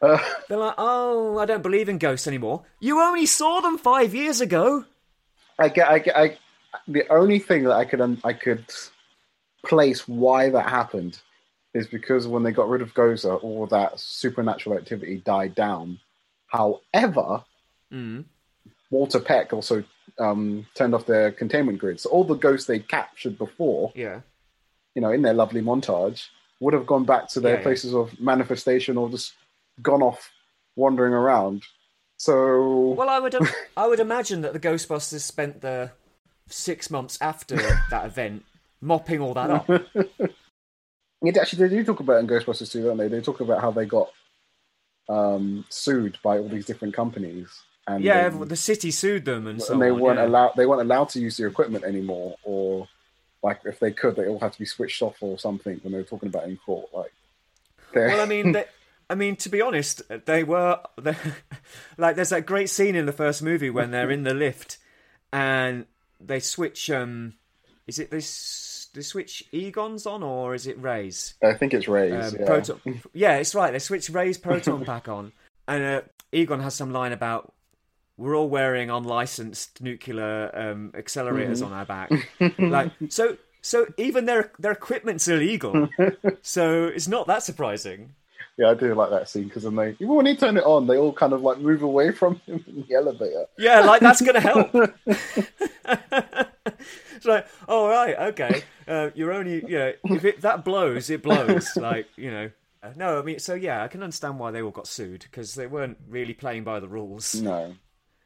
S1: They're like, "Oh, I don't believe in ghosts anymore." You only saw them five years ago.
S2: I get, I get, I. The only thing that I could, I could place why that happened is because when they got rid of Gozer, all that supernatural activity died down. However,
S1: Mm.
S2: Walter Peck also um, turned off their containment grid, so all the ghosts they captured before,
S1: Yeah.
S2: you know, in their lovely montage, would have gone back to their
S1: Yeah, yeah.
S2: places of manifestation or just gone off wandering around. So
S1: Well, I would I would imagine that the Ghostbusters spent the six months after that event mopping all that up.
S2: It actually, they do talk about in Ghostbusters 2, don't they? They talk about how they got um, sued by all these different companies, and
S1: Yeah, everyone- the city sued them and so
S2: they
S1: on,
S2: weren't
S1: yeah.
S2: allowed. They weren't allowed to use the equipment anymore, or like if they could, they all had to be switched off or something when they were talking about it in court. Like, they're-
S1: Well, I mean, they, I mean, to be honest, they were like there's that great scene in the first movie when they're in the lift and they switch. Um, is it this? They switch Egon's on or is it Ray's?
S2: I think it's Ray's.
S1: Um,
S2: yeah.
S1: proton, yeah, it's right. They switch Ray's proton pack on, and uh, Egon has some line about we're all wearing unlicensed nuclear um, accelerators on our back. like so, so even their their equipment's illegal. so it's not that surprising.
S2: Yeah, I do like that scene because then they, even when he turn it on, they all kind of like move away from him in the elevator.
S1: Yeah, like that's gonna help. It's like, oh right, okay. Uh, you're only, you know, if it that blows, it blows. Like, you know. Uh, No, I mean, so yeah, I can understand why they all got sued because they weren't really playing by the rules.
S2: No,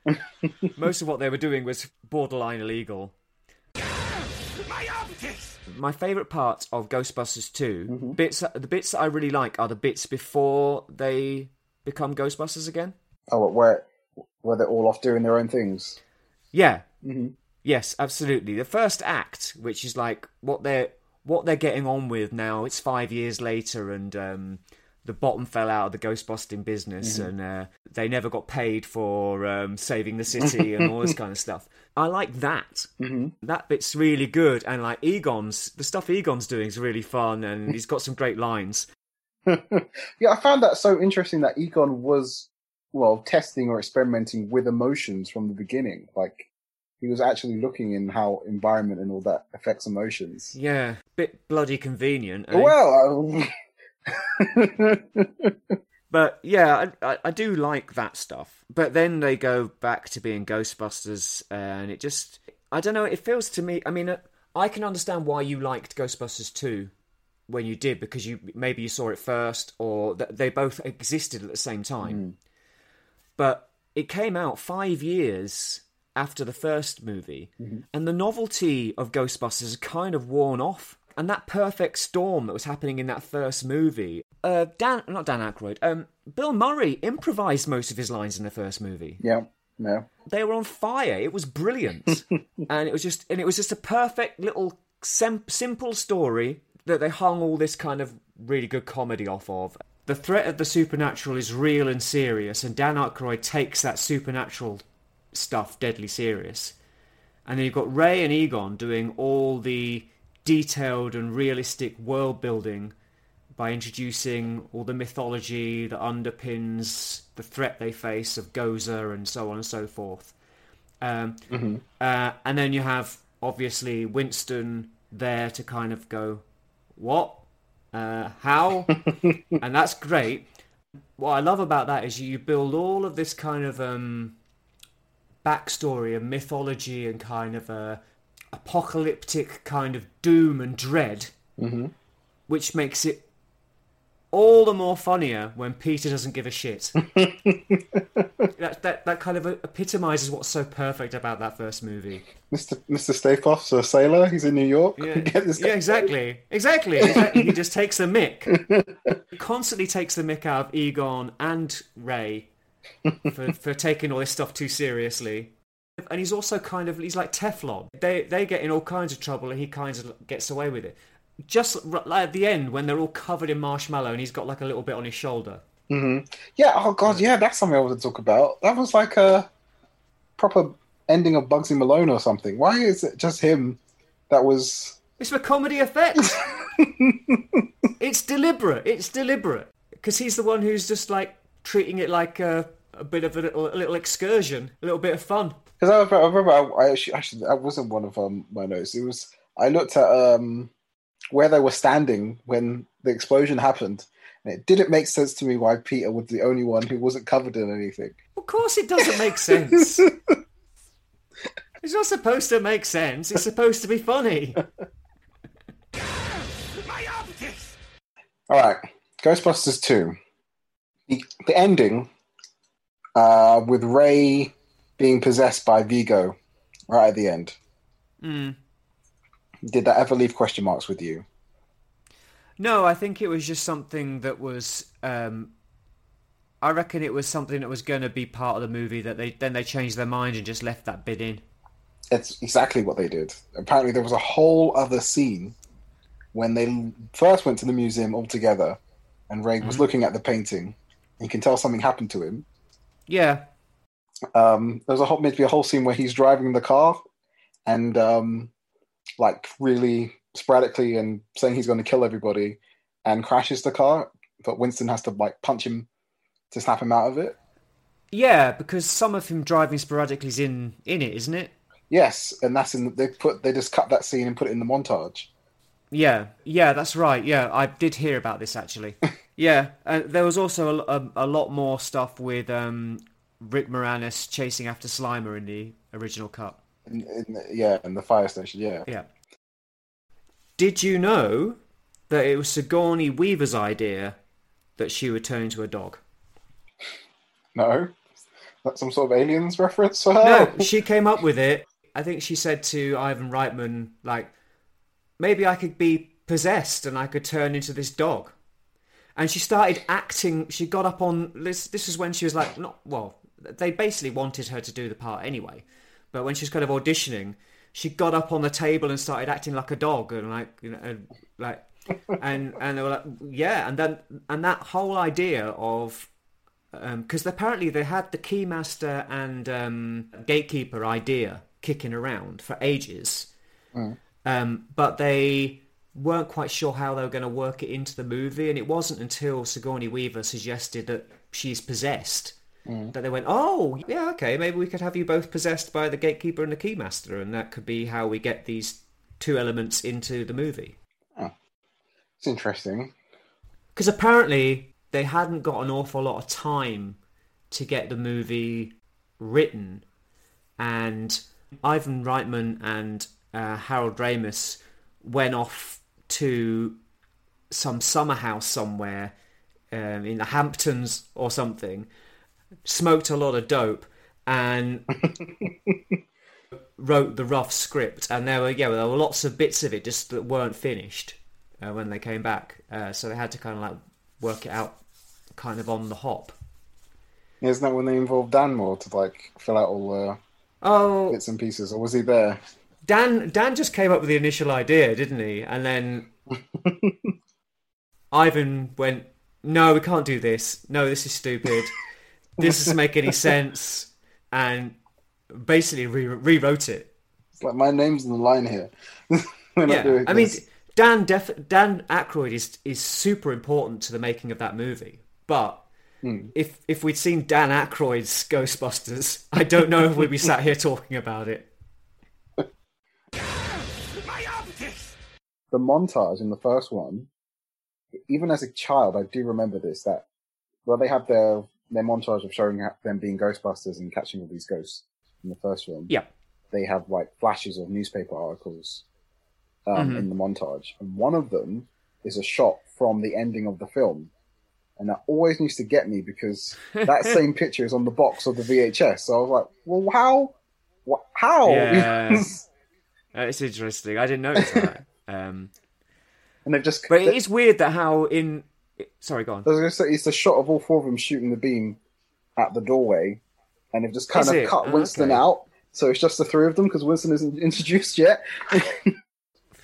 S1: Most of what they were doing was borderline illegal. My favourite part of Ghostbusters 2, bits the bits that I really like are the bits before they become Ghostbusters again.
S2: Oh, where where they're all off doing their own things.
S1: Yeah. Yes, absolutely. The first act, which is like what they're what they're getting on with now. It's five years later, and um, the bottom fell out of the ghostbusting business, and uh, they never got paid for um, saving the city and all this kind of stuff. I like that. Mm-hmm. That bit's really good, and like Egon's the stuff Egon's doing is really fun, and he's got some great lines.
S2: Yeah, I found that so interesting that Egon was well testing or experimenting with emotions from the beginning. Like he was actually looking in how environment and all that affects emotions.
S1: Yeah, bit bloody convenient. eh?
S2: Well,
S1: But yeah, I, I, do like that stuff. But then they go back to being Ghostbusters, and it just. I don't know, it feels to me. I mean, uh, I can understand why you liked Ghostbusters 2 when you did, because you maybe you saw it first, or th- they both existed at the same time. But it came out five years after the first movie, and the novelty of Ghostbusters has kind of worn off. And that perfect storm that was happening in that first movie, uh, Dan, not Dan Aykroyd, um, Bill Murray improvised most of his lines in the first movie.
S2: yeah, no,
S1: They were on fire. It was brilliant, and it was just, and it was just a perfect little sem- simple story that they hung all this kind of really good comedy off of. The threat of the supernatural is real and serious, and Dan Aykroyd takes that supernatural stuff deadly serious. And then you've got Ray and Egon doing all the detailed and realistic world building by introducing all the mythology that underpins the threat they face of Gozer and so on and so forth. Um, uh, and then you have obviously Winston there to kind of go, what? Uh, how? and that's great. What I love about that is you build all of this kind of um, backstory and mythology and kind of a apocalyptic kind of doom and dread, mm-hmm. which makes it all the more funnier when Peter doesn't give a shit. that, that that kind of epitomizes what's so perfect about that first movie.
S2: Mister Mister Staples, a sailor. He's in New York.
S1: Yeah, yeah, exactly, exactly, exactly. he just takes the mick. He constantly takes the mick out of Egon and Ray for for taking all this stuff too seriously. And he's also kind of he's like Teflon. They they get in all kinds of trouble, and he kind of gets away with it. Just like at the end when they're all covered in marshmallow, and he's got like a little bit on his shoulder. Mm-hmm.
S2: Yeah. Oh God. Yeah. That's something I want to talk about. That was like a proper ending of Bugsy Malone or something. Why is it just him? That was.
S1: It's for comedy effect. it's deliberate. It's deliberate because he's the one who's just like treating it like a, a bit of a little, a little excursion, a little bit of fun.
S2: Because I, remember- I remember, I, I actually, actually, that wasn't one of um, my notes. It was I looked at um, where they were standing when the explosion happened, and it didn't make sense to me why Peter was the only one who wasn't covered in anything.
S1: Of course, it doesn't make sense. it's not supposed to make sense. It's supposed to be funny.
S2: All right, Ghostbusters two. The, the ending uh, with Ray being possessed by Vigo right at the end.
S1: Mm.
S2: Did that ever leave question marks with you?
S1: No, I think it was just something that was. Um, I reckon it was something that was going to be part of the movie that they then they changed their mind and just left that bit in.
S2: It's exactly what they did. Apparently, there was a whole other scene when they first went to the museum all together, and Ray was looking at the painting. You can tell something happened to him.
S1: Yeah,
S2: Um, there was a whole, maybe a whole scene where he's driving the car, and um, like really sporadically and saying he's going to kill everybody, and crashes the car. But Winston has to like punch him to snap him out of it.
S1: yeah, because some of him driving sporadically is in in it, isn't it?
S2: Yes, and that's in. They put they just cut that scene and put it in the montage.
S1: Yeah, yeah, that's right. Yeah, I did hear about this actually. yeah, and there was also a, a, a lot more stuff with um, Rick Moranis chasing after Slimer in the original cut.
S2: In, in the, yeah, in the fire station. Yeah.
S1: Yeah. Did you know that it was Sigourney Weaver's idea that she would turn into a dog?
S2: No, that's some sort of aliens reference for her.
S1: No, she came up with it. I think she said to Ivan Reitman, like, maybe I could be possessed and I could turn into this dog. And she started acting. She got up on this. This is when she was like, not well. They basically wanted her to do the part anyway, but when she was kind of auditioning, she got up on the table and started acting like a dog and like you know and, like and and they were like yeah and then and that whole idea of because apparently they had the keymaster and um, gatekeeper idea kicking around for ages, um, but they weren't quite sure how they were going to work it into the movie, and it wasn't until Sigourney Weaver suggested that she's possessed that they went, "Oh, yeah, okay, maybe we could have you both possessed by the gatekeeper and the keymaster, and that could be how we get these two elements into the movie."
S2: It's interesting.
S1: Because apparently they hadn't got an awful lot of time to get the movie written, and Ivan Reitman and uh, Harold Ramis went off to some summer house somewhere um, in the Hamptons or something, smoked a lot of dope, and wrote the rough script. And there were yeah, there were lots of bits of it just that weren't finished uh, when they came back, uh, so they had to kind of like work it out, kind of on the hop.
S2: Isn't that when they involved Dan more to like fill out all the
S1: Oh,
S2: bits and pieces, or was he there?
S1: Dan Dan just came up with the initial idea, didn't he? And then Ivan went, "No, we can't do this. No, this is stupid. this doesn't make any sense." And basically re- rewrote it.
S2: It's like my name's in the line here.
S1: Yeah, I mean. Dan def- Dan Aykroyd is is super important to the making of that movie. But hmm. if if we'd seen Dan Aykroyd's Ghostbusters, I don't know if we'd be sat here talking about it.
S2: The montage in the first one, even as a child, I do remember this that well, they have their their montage of showing them being Ghostbusters and catching all these ghosts in the first film.
S1: Yeah.
S2: They have like flashes of newspaper articles um,
S1: Mhm.
S2: in the montage, and one of them is a shot from the ending of the film. And that always used to get me because that same picture is on the box of the VHS. So I was like, well, how? What, how?
S1: Yeah. It's interesting. I didn't notice that. Um,
S2: and they've just.
S1: but it is weird that how in. Sorry, go on.
S2: I was going to say it's the shot of all four of them shooting the beam at the doorway, and they've just kind
S1: Is
S2: of
S1: it?
S2: cut
S1: Oh,
S2: Winston
S1: okay.
S2: out. So it's just the three of them because Winston isn't introduced yet.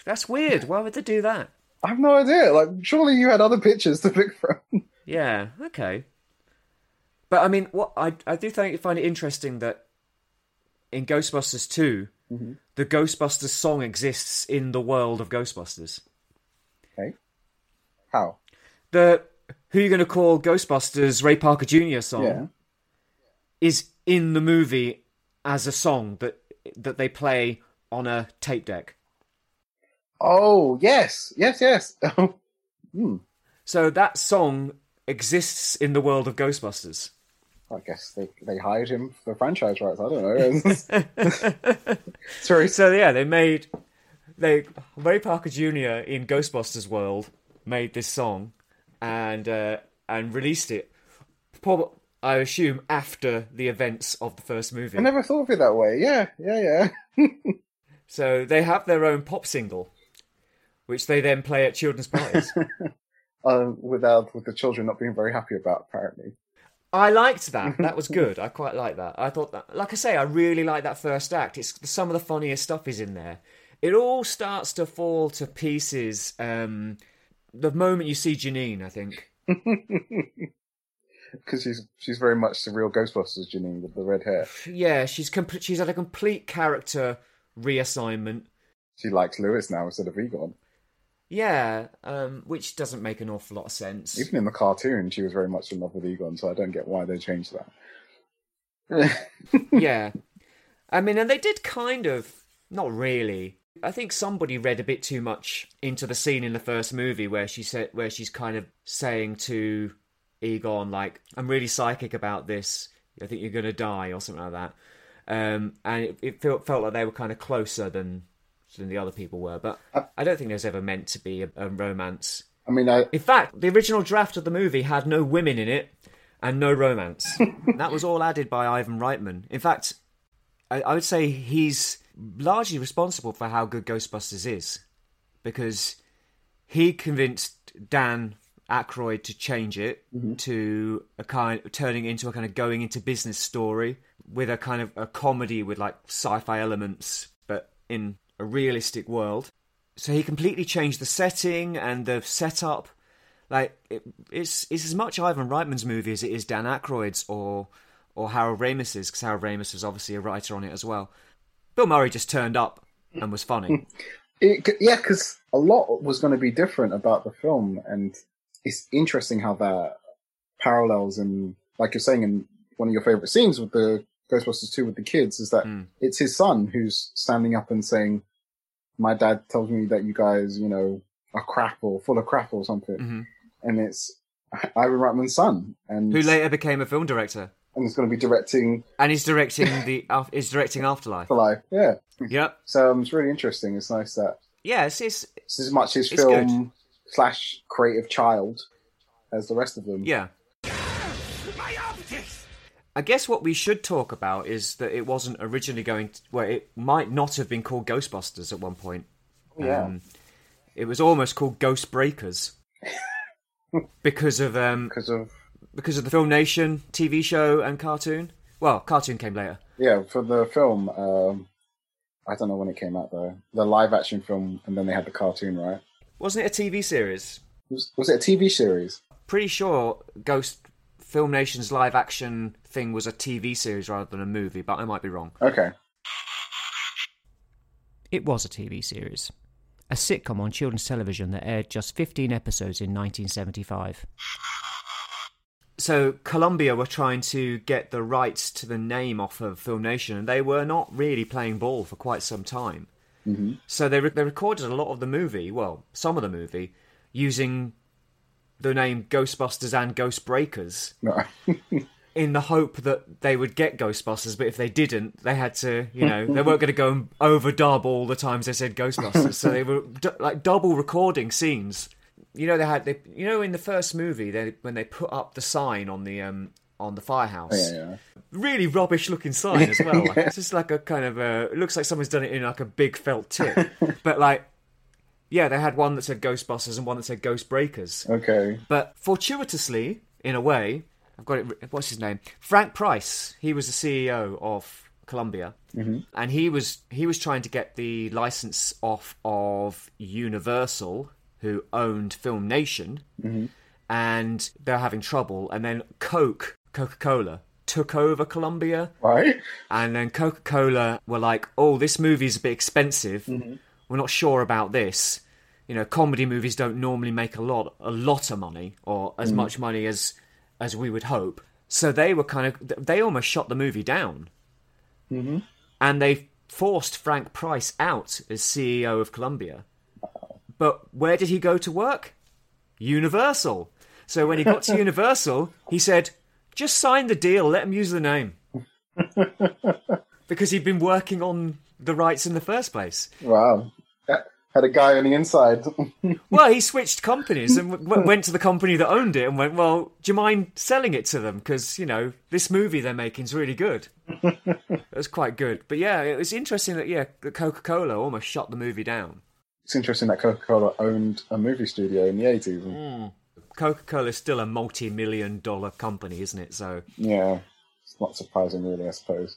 S1: That's weird. Why would they do that?
S2: I have no idea. Like, surely you had other pictures to pick from.
S1: Yeah. Okay. But I mean, what I I do think find it interesting that in Ghostbusters 2 the Ghostbusters song exists in the world of Ghostbusters.
S2: Okay. How?
S1: The who you going to call Ghostbusters Ray Parker Jr. song
S2: Yeah.
S1: is in the movie as a song that that they play on a tape deck.
S2: Oh yes, yes, yes. hmm.
S1: So that song exists in the world of Ghostbusters.
S2: I guess they they hired him for franchise rights. I don't know. Sorry.
S1: So yeah, they made they Ray Parker Jr. in Ghostbusters world made this song and uh, and released it. Prob- I assume after the events of the first movie.
S2: I never thought of it that way. Yeah, yeah, yeah.
S1: So they have their own pop single, which they then play at children's parties.
S2: um, without with the children not being very happy about apparently.
S1: I liked that. That was good. I quite liked that. I thought that, like I say, I really like that first act. It's some of the funniest stuff is in there. It all starts to fall to pieces. Um, the moment you see Janine, I think.
S2: Because she's she's very much the real Ghostbusters Janine with the red hair.
S1: Yeah, she's com- she's had a complete character reassignment.
S2: She likes Lewis now instead of Egon.
S1: Yeah, um, which doesn't make an awful lot of sense.
S2: Even in the cartoon, she was very much in love with Egon, so I don't get why they changed that.
S1: yeah. I mean, and they did kind of, not really. I think somebody read a bit too much into the scene in the first movie where she said, where she's kind of saying to Egon, like, "I'm really psychic about this. I think you're gonna die" or something like that. Um, and it, it felt felt like they were kind of closer than than the other people were. But I don't think there's ever meant to be a, a romance.
S2: I mean, I
S1: In fact, the original draft of the movie had no women in it and no romance. that was all added by Ivan Reitman. In fact, I, I would say he's largely responsible for how good Ghostbusters is. because he convinced Dan Aykroyd to change it
S2: Mm-hmm.
S1: to a kind turning into a kind of going into business story with a kind of a comedy with like sci-fi elements but in a realistic world. So he completely changed the setting and the setup. Like it, it's it's as much Ivan Reitman's movie as it is Dan Aykroyd's or or Harold Ramis's because Harold Ramis was obviously a writer on it as well. Bill Murray just turned up and was funny. Hmm.
S2: It, yeah, because a lot was going to be different about the film, and it's interesting how that parallels and, like you're saying, in one of your favorite scenes with the Ghostbusters 2 with the kids, is that
S1: Mm.
S2: it's his son who's standing up and saying, "My dad tells me that you guys, you know, are crap or full of crap or something,"
S1: Mhm.
S2: and it's Ivan Reitman's son, and
S1: who later became a film director
S2: and is going to be directing
S1: and he's directing the is directing Afterlife
S2: for life. Yeah,
S1: yep
S2: so um, it's really interesting. It's nice that
S1: yeah it's, it's
S2: it's as much his film slash creative child as the rest of them.
S1: Yeah. I guess what we should talk about is that it wasn't originally going to, well, it might not have been called Ghostbusters at one point.
S2: Yeah.
S1: Um, it was almost called Ghost Breakers because of um,
S2: because of
S1: because of the Filmation TV show and cartoon. Well, cartoon came later.
S2: yeah for the film. Um, I don't know when it came out though. The live action film, and then they had the cartoon, right?
S1: Wasn't it a TV series?
S2: Was, was it a TV series?
S1: Pretty sure Ghost Filmation's live action thing was a TV series rather than a movie, but I might be wrong.
S2: Okay.
S3: It was a TV series, a sitcom on children's television that aired just 15 episodes in 1975.
S1: so Columbia were trying to get the rights to the name off of Film Nation, and they were not really playing ball for quite some time. Mm-hmm. So they re- they recorded a lot of the movie, well, some of the movie, using the name Ghostbusters and Ghost Breakers
S2: No.
S1: in the hope that they would get Ghostbusters. But if they didn't, they had to, you know, they weren't going to go and overdub all the times they said Ghostbusters. so they were d- like double recording scenes you know they had they you know in the first movie they when they put up the sign on the um on the firehouse
S2: Oh, yeah, yeah.
S1: really rubbish looking sign as well like, it's just like a kind of a it looks like someone's done it in like a big felt tip but like yeah they had one that said ghostbusters and one that said ghost breakers
S2: Okay.
S1: but fortuitously in a way i've got it what's his name? Frank price. He was the ceo of columbia. Mm-hmm. And he was he was trying to get the license off of universal who owned Filmation. Mm-hmm. And they're having trouble. And then coke coca-cola took over columbia.
S2: Right.
S1: and then Coca Cola were like, "Oh, this movie's a bit expensive. Mm-hmm. We're not sure about this. You know, comedy movies don't normally make a lot, a lot of money, or as much money as as we would hope." So they were kind of, they almost shot the movie down, mm-hmm. and they forced Frank Price out as CEO of Columbia. But where did he go to work? Universal. So when he got to Universal, he said, "Just sign the deal. Let him use the name." because he'd been working on the rights in the first place.
S2: Wow. Had a guy on the inside.
S1: Well, he switched companies and w- went to the company that owned it and went, "Well, do you mind selling it to them? Because you know this movie they're making is really good." it was quite good, but yeah, it was interesting that yeah, Coca Cola almost shut the movie down.
S2: it's interesting that Coca Cola owned a movie studio in the 80s. Hmm.
S1: Coca Cola is still a multi-million dollar company, isn't it? So
S2: Yeah. It's not surprising, really, I suppose.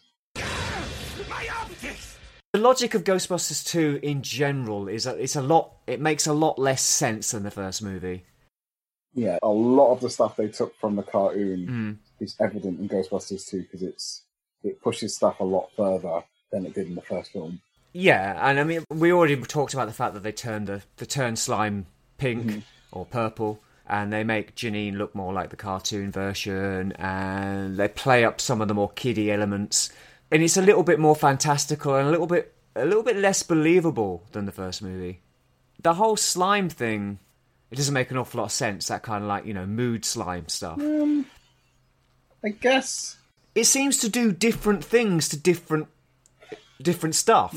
S1: The logic of Ghostbusters 2 in general is that it's a lot. It makes a lot less sense than the first movie.
S2: Yeah, a lot of the stuff they took from the cartoon hmm. is evident in Ghostbusters 2 because it's it pushes stuff a lot further than it did in the first film.
S1: Yeah, and I mean, we already talked about the fact that they turn the the turn slime pink mm-hmm. or purple, and they make Janine look more like the cartoon version, and they play up some of the more kiddie elements, and it's a little bit more fantastical and a little bit a little bit less believable than the first movie. The whole slime thing, it doesn't make an awful lot of sense. That kind of like you know mood slime stuff.
S2: I guess.
S1: it seems to do different things to different different stuff.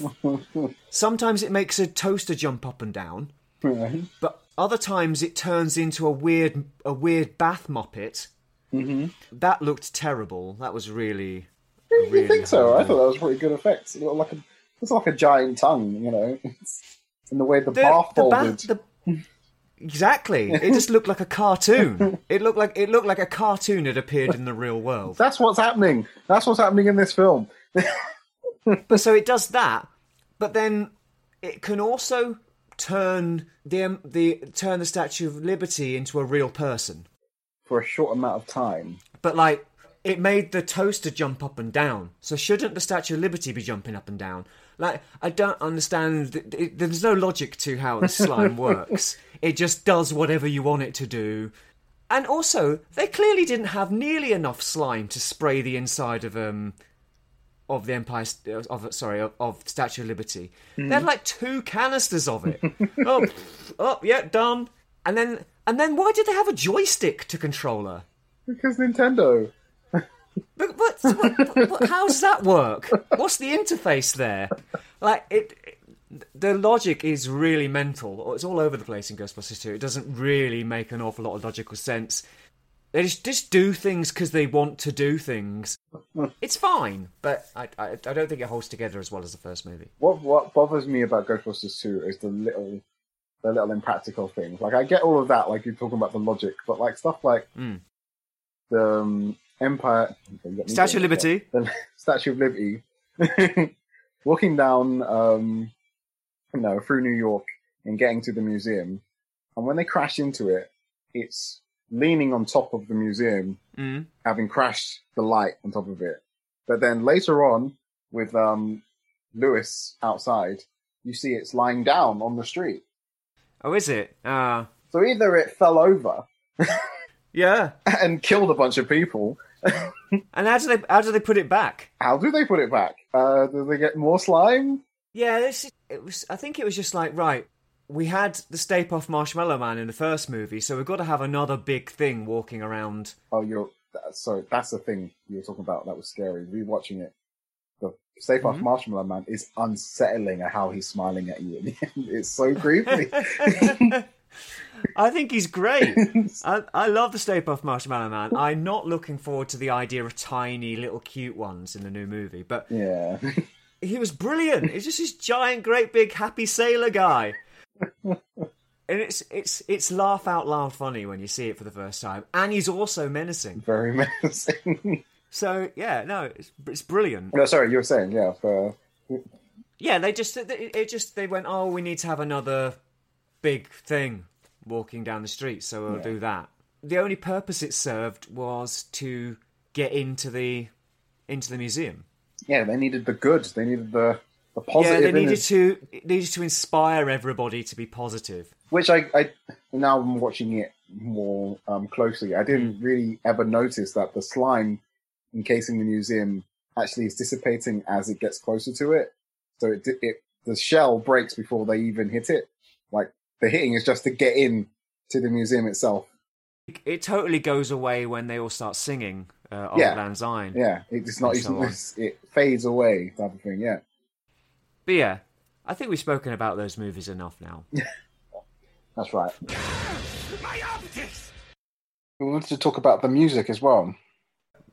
S1: Sometimes it makes a toaster jump up and down,
S2: Right.
S1: but other times it turns into a weird a weird bath muppet. Mm-hmm. That looked terrible. That was really.
S2: You
S1: really
S2: think so? I thought that was pretty good effects. It looked like a, it's like a giant tongue, you know. And the way the, bar
S1: the ba- the- exactly. It just looked like a cartoon. It looked like it looked like a cartoon had appeared in the real world.
S2: That's what's happening. That's what's happening in this film.
S1: But so it does that, but then it can also turn the um, the turn the Statue of Liberty into a real person.
S2: For a short amount of time.
S1: But like it made the toaster jump up and down. So shouldn't the Statue of Liberty be jumping up and down? Like I don't understand. th- th- There's no logic to how the slime works. It just does whatever you want it to do. And also, they clearly didn't have nearly enough slime to spray the inside of um of the Empire of sorry of, of Statue of Liberty. They had like two canisters of it. oh, oh, yeah, done. And then and then why did they have a joystick to control her?
S2: Because Nintendo.
S1: But, but, but, but how does that work? What's the interface there? Like it, it- the logic is really mental. It's all over the place in Ghostbusters 2. It doesn't really make an awful lot of logical sense. They just, just do things because they want to do things. It's fine, but I, I, I don't think it holds together as well as the first movie.
S2: What what bothers me about Ghostbusters 2 is the little the little impractical things. Like I get all of that, like you're talking about the logic, but like stuff like
S1: Mm.
S2: the um, Empire you got me
S1: Statue of Liberty.
S2: the Statue of Liberty, walking down, um, you know, through New York and getting to the museum, and when they crash into it, it's leaning on top of the museum,
S1: Mm.
S2: having crashed the light on top of it. But then later on, with um, Lewis outside, you see it's lying down on the street.
S1: Oh, is it? Ah,
S2: So either it fell over
S1: yeah.
S2: and killed a bunch of people.
S1: And how do they how do they put it back?
S2: How do they put it back? Uh, do they get more slime?
S1: Yeah, this, it was. I think it was just like right. We had the Stay Puft Marshmallow Man in the first movie, so we've got to have another big thing walking around.
S2: Oh, you're sorry. That's the thing you were talking about. That was scary. Rewatching it, the Stay Puft Marshmallow Man is unsettling at how he's smiling at you. at the end. it's so creepy.
S1: I think he's great. I, I love the Stay Puft Marshmallow Man. I'm not looking forward to the idea of tiny little cute ones in the new movie, but
S2: yeah,
S1: he was brilliant. He's just this giant, great, big, happy sailor guy. And it's it's it's laugh out loud funny when you see it for the first time, and he's also menacing.
S2: very menacing.
S1: So yeah, no, it's it's brilliant.
S2: no, sorry, you were saying yeah. For,
S1: Yeah, they just it, it just they went, oh, we need to have another big thing walking down the street, so we'll do that. The only purpose it served was to get into the into the museum.
S2: yeah, they needed the good. They needed the the
S1: yeah, they needed
S2: it.
S1: to needed to inspire everybody to be positive.
S2: which I, I now I'm watching it more um, closely. I didn't really ever notice that the slime encasing the museum actually is dissipating as it gets closer to it. So it, it the shell breaks before they even hit it. Like the hitting is just to get in to the museum itself.
S1: It totally goes away when they all start singing uh, Auld
S2: Yeah.
S1: Lang Syne.
S2: Yeah, it's not even
S1: so on.
S2: this. It fades away, type of thing. Yeah,
S1: But yeah, I think we've spoken about those movies enough now.
S2: that's right. We wanted to talk about the music as well.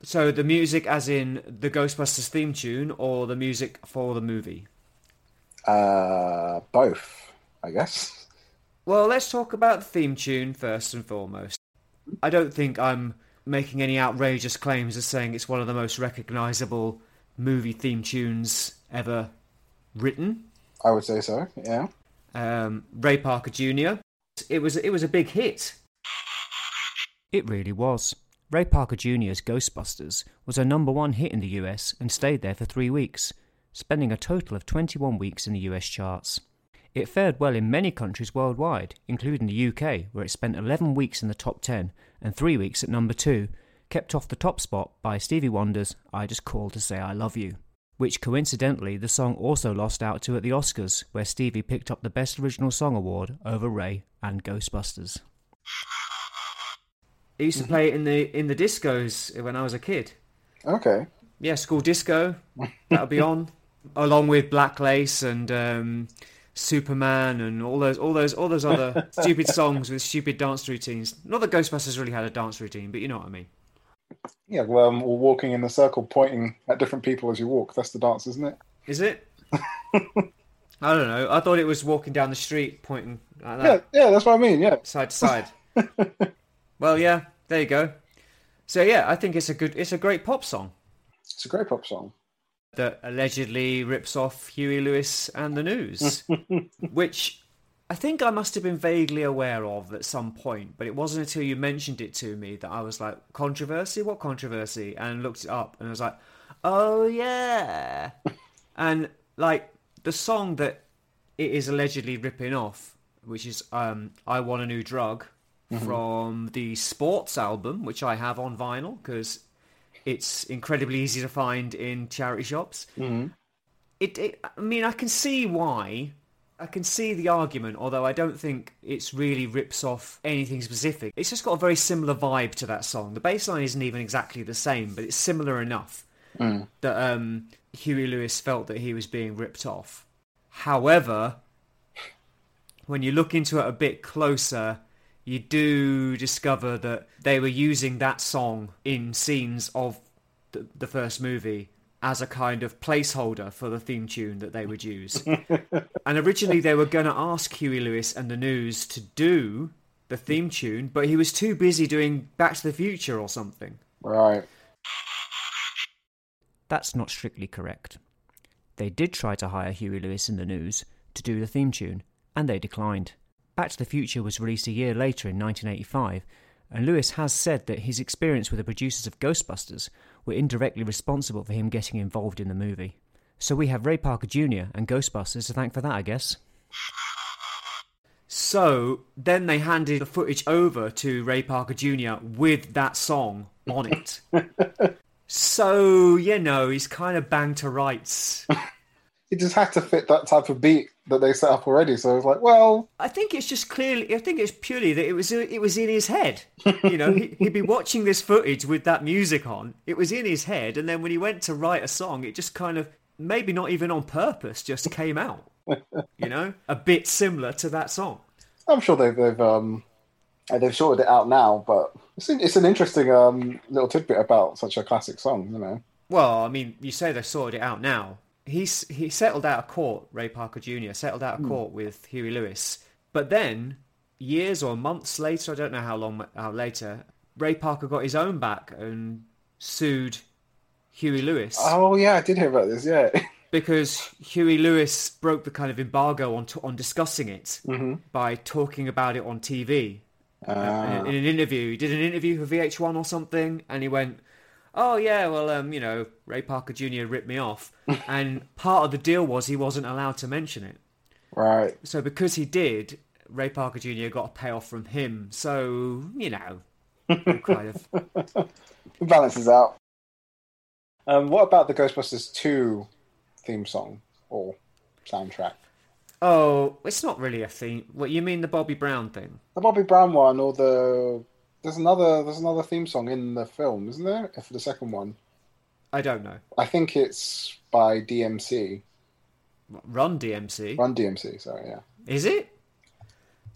S1: So the music, as in the Ghostbusters theme tune, or the music for the movie.
S2: Uh, both, I guess.
S1: Well, let's talk about the theme tune first and foremost. I don't think I'm making any outrageous claims as saying it's one of the most recognisable movie theme tunes ever written.
S2: I would say so. Yeah.
S1: Um, Ray Parker Jr. It was it was a big hit. It really was. Ray Parker Jr.'s Ghostbusters was a number one hit in the US and stayed there for three weeks, spending a total of 21 weeks in the US charts. It fared well in many countries worldwide, including the UK, where it spent 11 weeks in the top 10 and 3 weeks at number 2, kept off the top spot by Stevie Wonder's I Just Called to Say I Love You, which coincidentally the song also lost out to at the Oscars, where Stevie picked up the Best Original Song award over Ray and Ghostbusters. I used to play it in the in the discos when I was a kid.
S2: Okay.
S1: Yeah, school disco. That'll be on, along with Black Lace and um, Superman and all those all those all those other stupid songs with stupid dance routines. Not that Ghostbusters really had a dance routine, but you know what I mean.
S2: Yeah, well, um, or walking in a circle, pointing at different people as you walk. That's the dance, isn't it?
S1: Is it? I don't know. I thought it was walking down the street pointing like
S2: Yeah, yeah, that's what I mean. Yeah,
S1: side to side. well, yeah, there you go. So yeah, I think it's a good, it's a great pop song
S2: it's a great pop song.
S1: That allegedly rips off Huey Lewis and the News, which I think I must have been vaguely aware of at some point, but it wasn't until you mentioned it to me that I was like, controversy? What controversy? And looked it up and I was like, oh yeah. and like the song that it is allegedly ripping off, which is um, I Want a New Drug from the Sports album, which I have on vinyl because it's incredibly easy to find in charity shops. It, it, I mean, I can see why. I can see the argument, although I don't think it's really rips off anything specific. It's just got a very similar vibe to that song. The bass line isn't even exactly the same, but it's similar enough that um, Huey Lewis felt that he was being ripped off. However, when you look into it a bit closer, you do discover that they were using that song in scenes of the, the first movie as a kind of placeholder for the theme tune that they would use. and originally they were going to ask Huey Lewis and the News to do the theme tune, but he was too busy doing Back to the Future or something.
S2: Right.
S1: That's not strictly correct. They did try to hire Huey Lewis and the News to do the theme tune, and they declined. Back to the Future was released a year later in 1985, and Lewis has said that his experience with the producers of Ghostbusters were indirectly responsible for him getting involved in the movie. So we have Ray Parker Jr. and Ghostbusters to thank for that, I guess. So then they handed the footage over to Ray Parker Jr. with that song on it. so, you know, he's kind of banged to rights.
S2: he just had to fit that type of beat that they set up already. So I was like, well,
S1: I think it's just clearly. I think it's purely that it was it was in his head. You know, he, he'd be watching this footage with that music on. It was in his head, and then when he went to write a song, it just kind of maybe not even on purpose, just came out. You know, a bit similar to that song.
S2: I'm sure they've they've um they've sorted it out now. But it's an, it's an interesting um little tidbit about such a classic song. You know.
S1: Well, I mean, you say they sorted it out now. He's he settled out of court. Ray Parker Jr. settled out of hmm. court with Huey Lewis, but then years or months later, I don't know how long how later, Ray Parker got his own back and sued Huey Lewis
S2: Oh yeah, I did hear about this. Yeah.
S1: because Huey Lewis broke the kind of embargo on on discussing it mm-hmm. by talking about it on TV uh,
S2: Ah.
S1: in an interview. He did an interview for VH1 or something, and he went, "Oh yeah, well, um, you know, Ray Parker Jr. ripped me off," and part of the deal was he wasn't allowed to mention it.
S2: right.
S1: So because he did, Ray Parker Jr. got a payoff from him. So you know, kind of.
S2: It balances out. Um, what about the Ghostbusters 2 theme song or soundtrack?
S1: Oh, it's not really a theme. What you mean, the Bobby Brown thing?
S2: The Bobby Brown one or the there's another there's another theme song in the film, isn't there? For the second one,
S1: I don't know.
S2: I think it's by DMC.
S1: Run DMC.
S2: Run DMC. Sorry, yeah.
S1: Is it?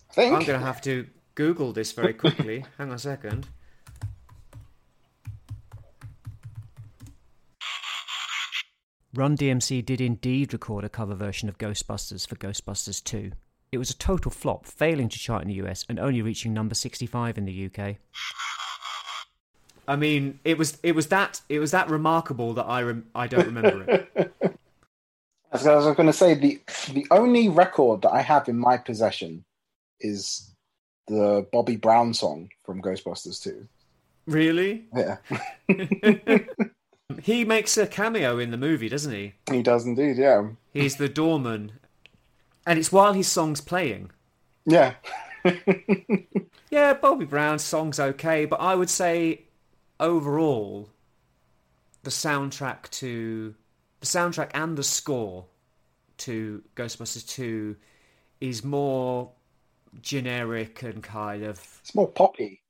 S2: I think.
S1: I'm going to have to Google this very quickly. Hang on a second. Run DMC did indeed record a cover version of Ghostbusters for Ghostbusters 2. It was a total flop, failing to chart in the US and only reaching number 65 in the UK. I mean, it was it was that it was that remarkable that I rem- I don't remember it.
S2: As I was going to say, the the only record that I have in my possession is the Bobby Brown song from Ghostbusters 2.
S1: really?
S2: Yeah,
S1: He makes a cameo in the movie, doesn't he?
S2: he does indeed. Yeah,
S1: He's the doorman, and it's while his song's playing.
S2: yeah.
S1: Yeah, Bobby Brown's song's okay, but I would say overall, the soundtrack to the soundtrack and the score to Ghostbusters Two is more generic and kind of.
S2: It's more poppy.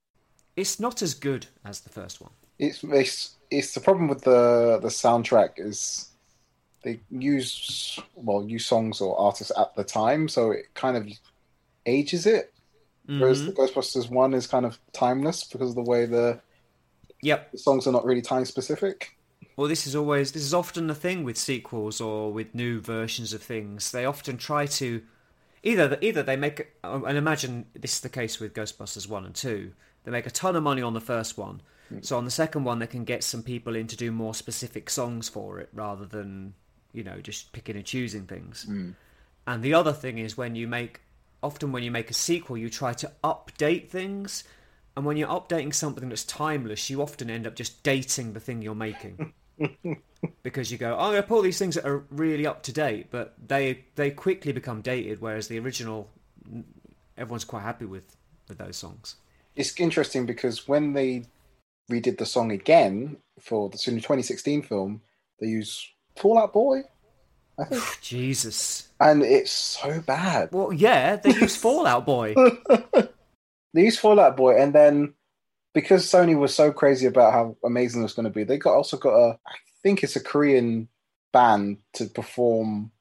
S1: It's not as good as the first one.
S2: It's it's it's the problem with the the soundtrack is they use well use songs or artists at the time, so it kind of ages it. Whereas mm-hmm. the Ghostbusters one is kind of timeless because of the way the,
S1: Yep.
S2: the songs are not really time specific.
S1: Well, this is always this is often the thing with sequels or with new versions of things. They often try to either either they make uh, and imagine this is the case with Ghostbusters one and two. They make a ton of money on the first one, hmm. so on the second one they can get some people in to do more specific songs for it rather than you know just picking and choosing things. Hmm. And the other thing is when you make often when you make a sequel, you try to update things. And when you're updating something that's timeless, you often end up just dating the thing you're making. because you go, oh, I'm going to pull these things that are really up to date, but they they quickly become dated, whereas the original, everyone's quite happy with, with those songs.
S2: It's interesting because when they redid the song again for the 2016 film, they use Fall Out Boy, I think,
S1: Jesus.
S2: and it's so bad.
S1: Well, yeah, they use Fall Out Boy.
S2: They used Fall Out Boy, and then because Sony was so crazy about how amazing it was going to be, they got also got a, I think it's a Korean band to perform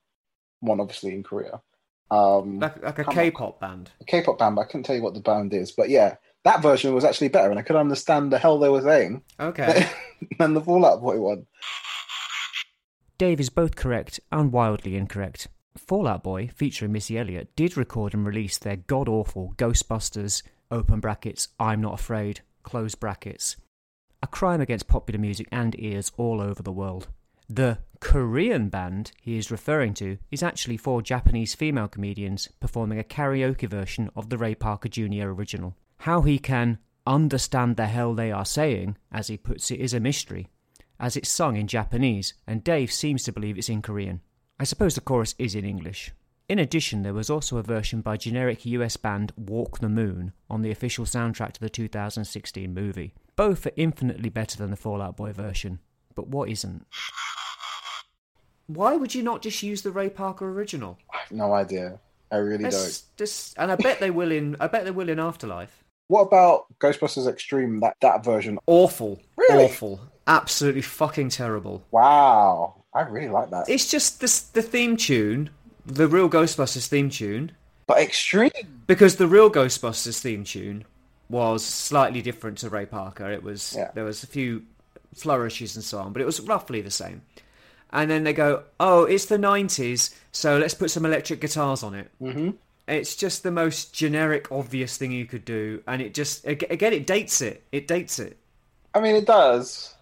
S2: one, obviously in Korea. Um,
S1: Like, like a. K-pop band.
S2: a K-pop band, but I couldn't tell you what the band is. But yeah, that version was actually better, and I could understand the hell they were saying
S1: Okay.
S2: than the Fall Out Boy one.
S1: Dave is both correct and wildly incorrect. Fall Out Boy, featuring Missy Elliott, did record and release their god awful Ghostbusters, open brackets, I'm Not Afraid, close brackets. A crime against popular music and ears all over the world. The Korean band he is referring to is actually four Japanese female comedians performing a karaoke version of the Ray Parker Jr. original. How he can understand the hell they are saying, as he puts it, is a mystery as it's sung in Japanese, and Dave seems to believe it's in Korean. I suppose the chorus is in English. In addition, there was also a version by generic US band Walk the Moon on the official soundtrack to the 2016 movie. Both are infinitely better than the Fall Out Boy version, but what isn't? Why would you not just use the Ray Parker original?
S2: I have no idea. I really don't.
S1: And I bet they will in. I bet they will in Afterlife.
S2: What about Ghostbusters Extreme? That that version?
S1: Awful,
S2: Really?
S1: awful, absolutely fucking terrible.
S2: Wow, I really like that.
S1: It's just the the theme tune, the real Ghostbusters theme tune,
S2: but Extreme,
S1: because the real Ghostbusters theme tune was slightly different to Ray Parker. It was
S2: Yeah.
S1: there was a few flourishes and so on, but it was roughly the same. And then they go, "Oh, it's the '90s, so let's put some electric guitars on it."
S2: hmm
S1: It's just the most generic, obvious thing you could do, and it just again it dates it. It dates it.
S2: I mean it does,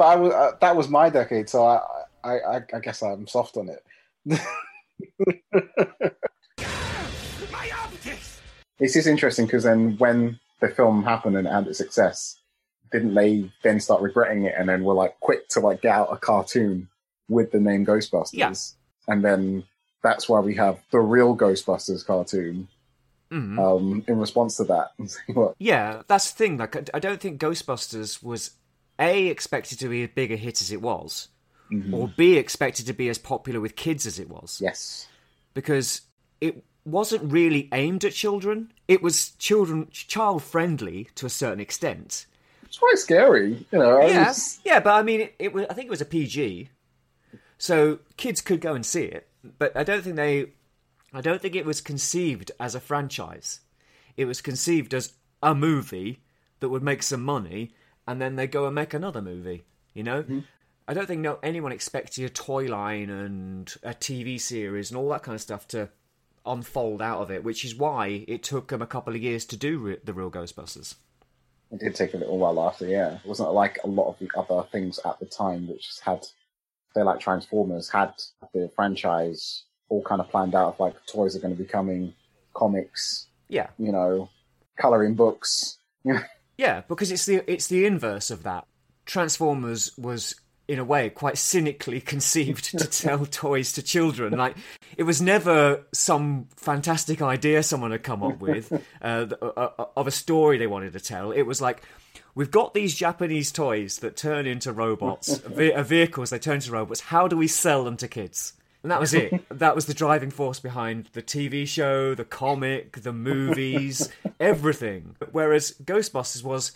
S2: but I was uh, that was my decade, so I, I I I guess I'm soft on it. It's just interesting because then when the film happened and had its success, didn't they then start regretting it and then were like quick to like get out a cartoon with the name Ghostbusters?
S1: Yeah.
S2: And then that's why we have the real Ghostbusters cartoon
S1: Mm.
S2: um, in response to that. What?
S1: Yeah, that's the thing. Like, I- I don't think Ghostbusters was a expected to be as big a hit as it was,
S2: Mhm.
S1: or b expected to be as popular with kids as it was,
S2: Yes.
S1: because it wasn't really aimed at children. It was children child friendly to a certain extent.
S2: It's quite scary, you know.
S1: Yeah,
S2: was-
S1: yeah, but I mean, it, it was. I think it was a PG, so kids could go and see it. But I don't think they. I don't think it was conceived as a franchise. It was conceived as a movie that would make some money, and then they go and make another movie. You know, mm-hmm. I don't think no anyone expected a toy line and a TV series and all that kind of stuff to unfold out of it, which is why it took them a couple of years to do re- the real Ghostbusters.
S2: It did take a little while after, yeah. It wasn't like a lot of the other things at the time, which had, they like Transformers, had the franchise all kind of planned out of like toys are going to be coming, comics,
S1: Yeah,
S2: you know, coloring books. You know,
S1: Yeah, because it's the it's the inverse of that. Transformers was in a way quite cynically conceived to tell toys to children. Like it was never some fantastic idea someone had come up with uh, uh, uh, of a story they wanted to tell. It was like we've got these Japanese toys that turn into robots, ve- uh, vehicles they turn into robots. How do we sell them to kids? And that was it. that was the driving force behind the TV show, the comic, the movies, everything. Whereas Ghostbusters was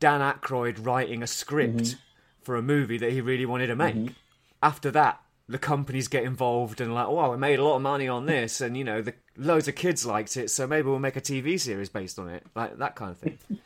S1: Dan Aykroyd writing a script mm-hmm. for a movie that he really wanted to make. Mm-hmm. After that, the companies get involved and like, oh, we made a lot of money on this, and you know, the loads of kids liked it, so maybe we'll make a TV series based on it, like that kind of thing.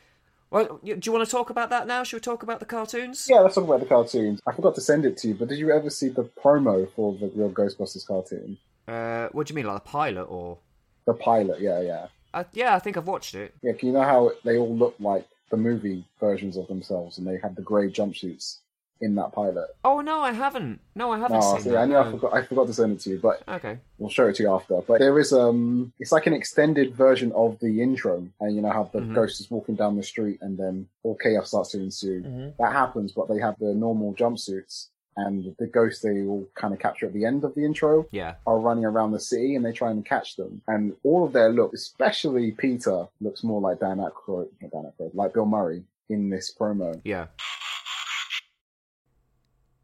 S1: Well, do you want to talk about that now? Should we talk about the cartoons?
S2: Yeah, let's talk about the cartoons. I forgot to send it to you, but did you ever see the promo for the real Ghostbusters cartoon?
S1: Uh, what do you mean, like the pilot or?
S2: The pilot, yeah, yeah.
S1: Uh, yeah, I think I've watched it.
S2: Yeah, can you know how they all look like the movie versions of themselves and they had the grey jumpsuits in that pilot?
S1: Oh no, I haven't. No, I haven't
S2: No,
S1: seen
S2: see,
S1: that.
S2: I knew I forgot I forgot to send it to you, but
S1: Okay.
S2: we'll show it to you after. But there is um it's like an extended version of the intro and you know how the
S1: Mhm.
S2: ghost is walking down the street and then all chaos starts to ensue. That happens, but they have the normal jumpsuits and the ghosts they all kind of capture at the end of the intro
S1: Yeah.
S2: are running around the city and they try and catch them. And all of their look, especially Peter, looks more like Dan Aykroyd, not Dan Aykroyd, like Bill Murray in this promo.
S1: Yeah.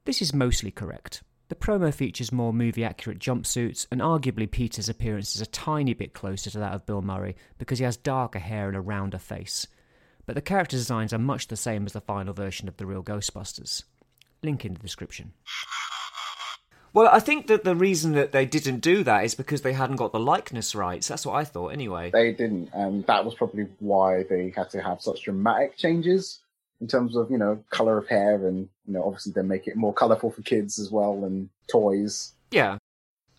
S3: This is mostly correct. The promo features more movie accurate jumpsuits, and arguably Peter's appearance is a tiny bit closer to that of Bill Murray because he has darker hair and a rounder face. But the character designs are much the same as the final version of the real Ghostbusters. Link in the description.
S1: Well, I think that the reason that they didn't do that is because they hadn't got the likeness rights. That's what I thought, anyway.
S2: They didn't, and that was probably why they had to have such dramatic changes in terms of, you know, color of hair and, you know, obviously they make it more colorful for kids as well and toys.
S1: Yeah.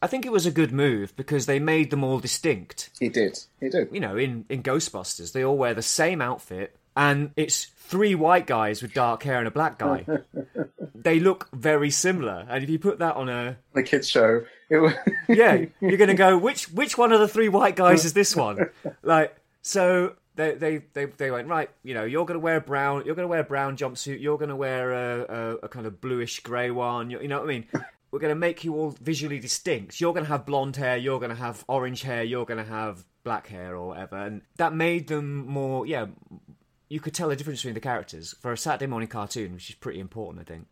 S1: I think it was a good move because they made them all distinct.
S2: It did. It did.
S1: You know, in, in Ghostbusters, they all wear the same outfit, and it's three white guys with dark hair and a black guy. they look very similar, and if you put that on a
S2: The kids show. Was
S1: yeah, you're gonna go which which one of the three white guys is this one? Like so. They, they they they went right. You know, you're gonna wear a brown. You're gonna wear a brown jumpsuit. You're gonna wear a, a, a kind of bluish grey one. You, you know what I mean? We're gonna make you all visually distinct. You're gonna have blonde hair. You're gonna have orange hair. You're gonna have black hair or whatever. And that made them more. Yeah, you could tell the difference between the characters for a Saturday morning cartoon, which is pretty important, I think.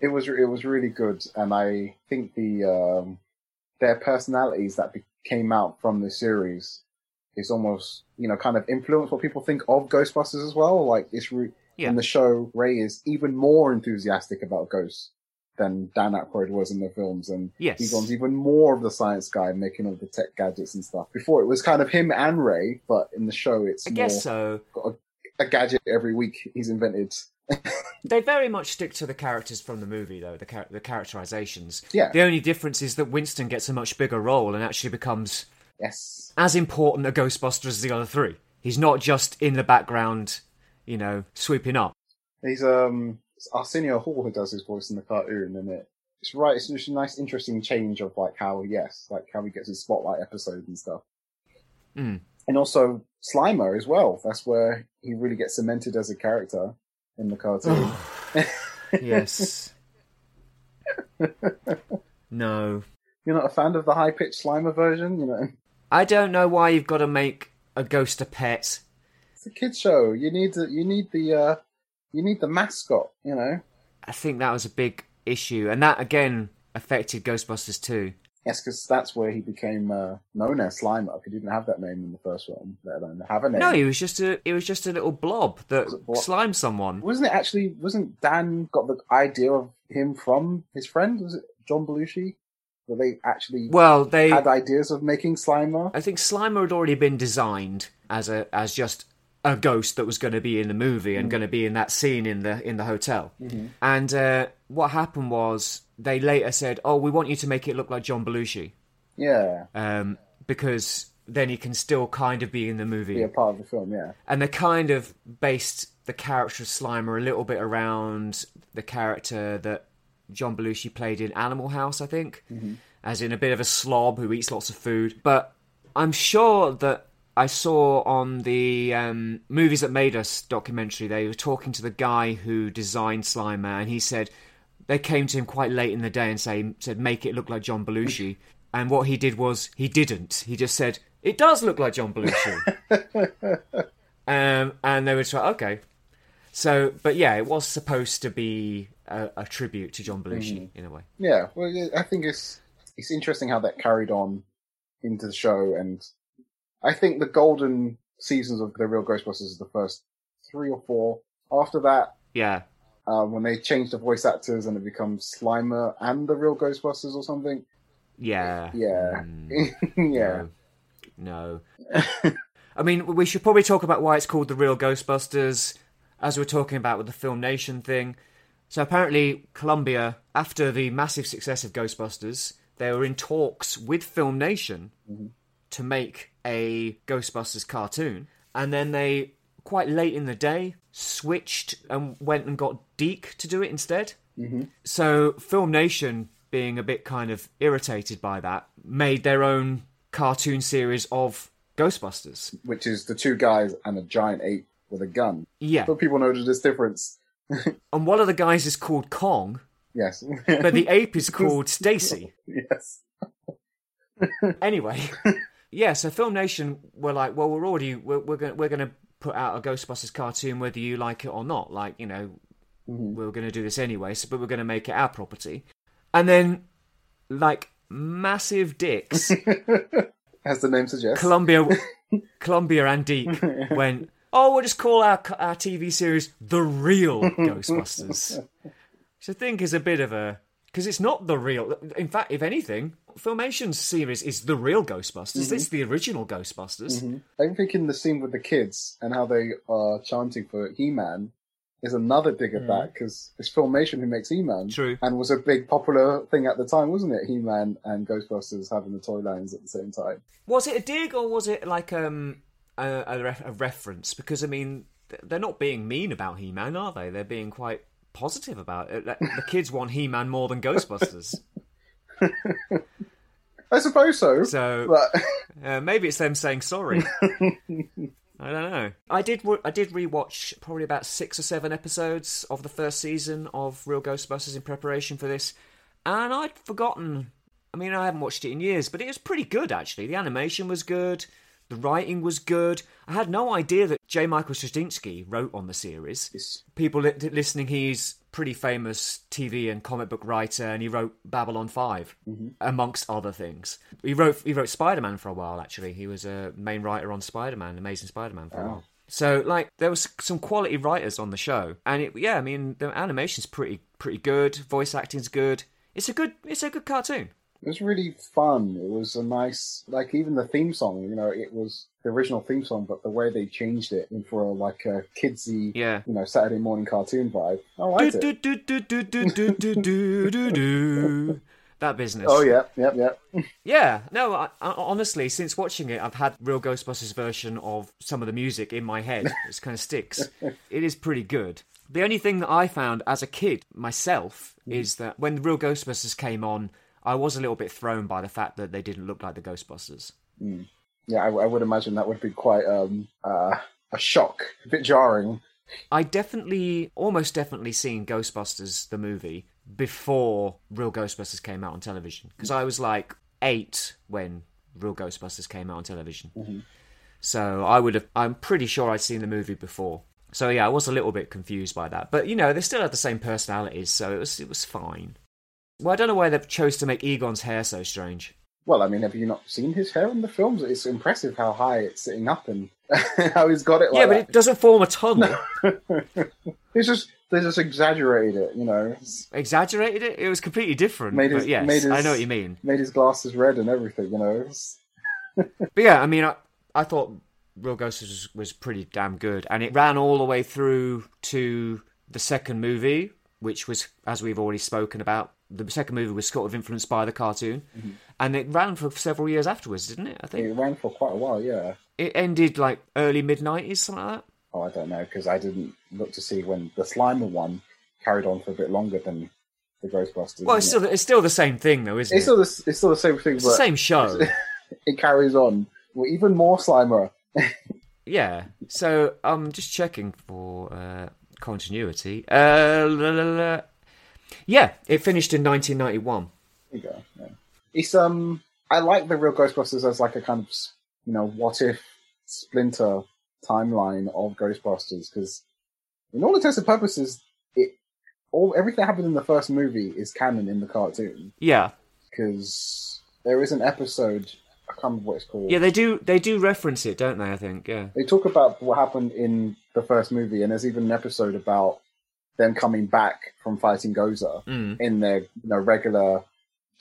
S2: it was it was really good, and I think the um, their personalities that be- came out from the series is almost you know kind of influenced what people think of Ghostbusters as well. Like it's re-
S1: Yeah.
S2: in the show, Ray is even more enthusiastic about ghosts than Dan Aykroyd was in the films, and
S1: Yes.
S2: Egon's even more of the science guy making all the tech gadgets and stuff. Before it was kind of him and Ray, but in the show it's
S1: I
S2: more
S1: guess so.
S2: got a, a gadget every week he's invented.
S1: They very much stick to the characters from the movie, though the char- the characterizations.
S2: Yeah.
S1: The only difference is that Winston gets a much bigger role and actually becomes
S2: Yes.
S1: as important a Ghostbuster as the other three. He's not just in the background, you know, sweeping up.
S2: He's um it's Arsenio Hall who does his voice in the cartoon, and it it's right. It's just a nice, interesting change of like how yes, like how he gets his spotlight episodes and stuff,
S1: Mm.
S2: and also Slimer as well. That's where he really gets cemented as a character in the cartoon.
S1: Yes. no.
S2: You're not a fan of the high pitched Slimer version, you know?
S1: I don't know why you've got to make a ghost a pet.
S2: It's a kid show. You need the you need the uh you need the mascot, you know.
S1: I think that was a big issue, and that again affected Ghostbusters too.
S2: Yes, because that's where he became uh, known as Slimer. He didn't have that name in the first one, let alone have a name.
S1: No, he was just a it was just a little blob that
S2: Was it blob?
S1: slimed someone.
S2: Wasn't it actually? Wasn't Dan got the idea of him from his friend? Was it John Belushi? Where they actually
S1: Well, they
S2: had ideas of making Slimer?
S1: I think Slimer had already been designed as a as just a ghost that was going to be in the movie and going to be in that scene in the in the hotel. And uh, what happened was they later said, "Oh, we want you to make it look like John Belushi,
S2: Yeah,
S1: um, because then he can still kind of be in the movie."
S2: be a part of the film. Yeah,
S1: And they kind of based the character of Slimer a little bit around the character that John Belushi played in Animal House, I think, as in a bit of a slob who eats lots of food. But I'm sure that I saw on the um, Movies That Made Us documentary, they were talking to the guy who designed Slimer, and he said they came to him quite late in the day and say, said, make it look like John Belushi. and what he did was, he didn't. He just said, it does look like John Belushi. um, and they were just like, okay. So, but yeah, it was supposed to be a, a tribute to John Belushi in a way.
S2: yeah. Well, I think it's it's interesting how that carried on into the show, and I think the golden seasons of the Real Ghostbusters is the first three or four. After that,
S1: Yeah,
S2: uh, when they change the voice actors and it becomes Slimer and the Real Ghostbusters or something.
S1: yeah,
S2: Yeah,
S1: Mm,
S2: yeah.
S1: no. no. I mean, we should probably talk about why it's called the real Ghostbusters, as we're talking about with the Filmation thing. So apparently, Columbia, after the massive success of Ghostbusters, they were in talks with Filmation to make a Ghostbusters cartoon, and then they quite late in the day switched and went and got DiC to do it instead. Mm-hmm. So Filmation, being a bit kind of irritated by that, made their own cartoon series of Ghostbusters.
S2: Which is the two guys and a giant ape with a gun.
S1: Yeah,
S2: But people know this difference.
S1: and one of the guys is called Kong,
S2: Yes.
S1: but the ape is called Stacy.
S2: yes.
S1: Anyway, yeah. So Filmation were like, well, we're already we're we're going we're to put out a Ghostbusters cartoon whether you like it or not. Like you know, mm-hmm. we're going to do this anyway. So, but we're going to make it our property. And then, like massive dicks,
S2: As the name suggests.
S1: Columbia, Columbia and DiC went. Oh, we'll just call our our TV series the real Ghostbusters. Which I think is a bit of a because it's not the real. In fact, if anything, Filmation's series is the real Ghostbusters. Mm-hmm. This is the original Ghostbusters. Mm-hmm.
S2: I'm thinking the scene with the kids and how they are chanting for He-Man is another dig at mm. that because it's Filmation who makes He-Man.
S1: True.
S2: And was a big popular thing at the time, wasn't it? He-Man and Ghostbusters having the toy lines at the same time.
S1: Was it a dig or was it like um a, a, ref- a reference? Because I mean, they're not being mean about He-Man, are they? They're being quite positive about it. The kids want He-Man more than Ghostbusters,
S2: I suppose so.
S1: so
S2: But
S1: uh, maybe it's them saying sorry. I don't know. I did. Re- I did rewatch probably about six or seven episodes of the first season of Real Ghostbusters in preparation for this, and I'd forgotten. I mean, I haven't watched it in years, but it was pretty good actually. The animation was good. The writing was good. I had no idea that J. Michael Straczynski wrote on the series.
S2: It's-
S1: People li- listening, he's pretty famous TV and comic book writer, and he wrote Babylon 5 mm-hmm. amongst other things. He wrote he wrote Spider Man for a while. Actually, he was a main writer on Spider Man, Amazing Spider Man for a oh. while. So like there was some quality writers on the show, and it, yeah, I mean the animation's pretty pretty good. Voice acting's good. It's a good it's a good cartoon.
S2: It was really fun. It was a nice, like even the theme song, you know, it was the original theme song, but the way they changed it for a, like a kidsy,
S1: Yeah.
S2: you know, Saturday morning cartoon vibe. I liked
S1: Do,
S2: it.
S1: do, do, do, do, do, do, do, do, do. That business.
S2: Oh yeah, yep, yep.
S1: Yeah, no, I, I, honestly, since watching it, I've had Real Ghostbusters version of some of the music in my head. It kind of sticks. It is pretty good. The only thing that I found as a kid myself mm. is that when the Real Ghostbusters came on, I was a little bit thrown by the fact that they didn't look like the Ghostbusters.
S2: Yeah, I, I would imagine that would be quite um uh, a shock, a bit jarring.
S1: I definitely, almost definitely seen Ghostbusters the movie before Real Ghostbusters came out on television because I was like eight when Real Ghostbusters came out on television. So I would have. I'm pretty sure I'd seen the movie before. So yeah, I was a little bit confused by that, but you know they still had the same personalities, so it was it was fine. Well, I don't know why they chose to make Egon's hair so strange.
S2: Well, I mean, have you not seen his hair in the films? It's impressive how high it's sitting up and how he's got it like
S1: yeah, but
S2: that.
S1: it doesn't form a tunnel.
S2: It's just they just exaggerated it, you know.
S1: Exaggerated it. It was completely different.
S2: Made his-
S1: but yes,
S2: made his-
S1: I know what you mean.
S2: made his glasses red and everything, you know.
S1: But yeah, I mean, I, I thought Real Ghosts was, was pretty damn good, and it ran all the way through to the second movie, which was, as we've already spoken about, the second movie was sort of influenced by the cartoon, and it ran for several years afterwards, didn't it? I think
S2: It ran for quite a while, yeah.
S1: it ended like early mid nineties, something like that.
S2: Oh, I don't know because I didn't look to see when the Slimer one carried on for a bit longer than the Ghostbusters.
S1: Well, it's still it's still the same thing, though,
S2: it?
S1: isn't
S2: it's
S1: it?
S2: still the, it's still the same thing,
S1: It's
S2: but
S1: the same show.
S2: it carries on. Well, even more Slimer.
S1: Yeah. So I'm just checking for uh, continuity. Uh, la, la, la. Yeah, it finished in 1991.
S2: There you go. Yeah. It's um, I like the real Ghostbusters as like a kind of you know what if splinter timeline of Ghostbusters because in all intents and purposes, it all everything that happened in the first movie is canon in the cartoon
S1: Yeah,
S2: because there is an episode. I can't remember what it's called.
S1: yeah, they do they do reference it, don't they? I think. Yeah.
S2: They talk about what happened in the first movie, and there's even an episode about them coming back from fighting Gozer
S1: Mm.
S2: in their you know regular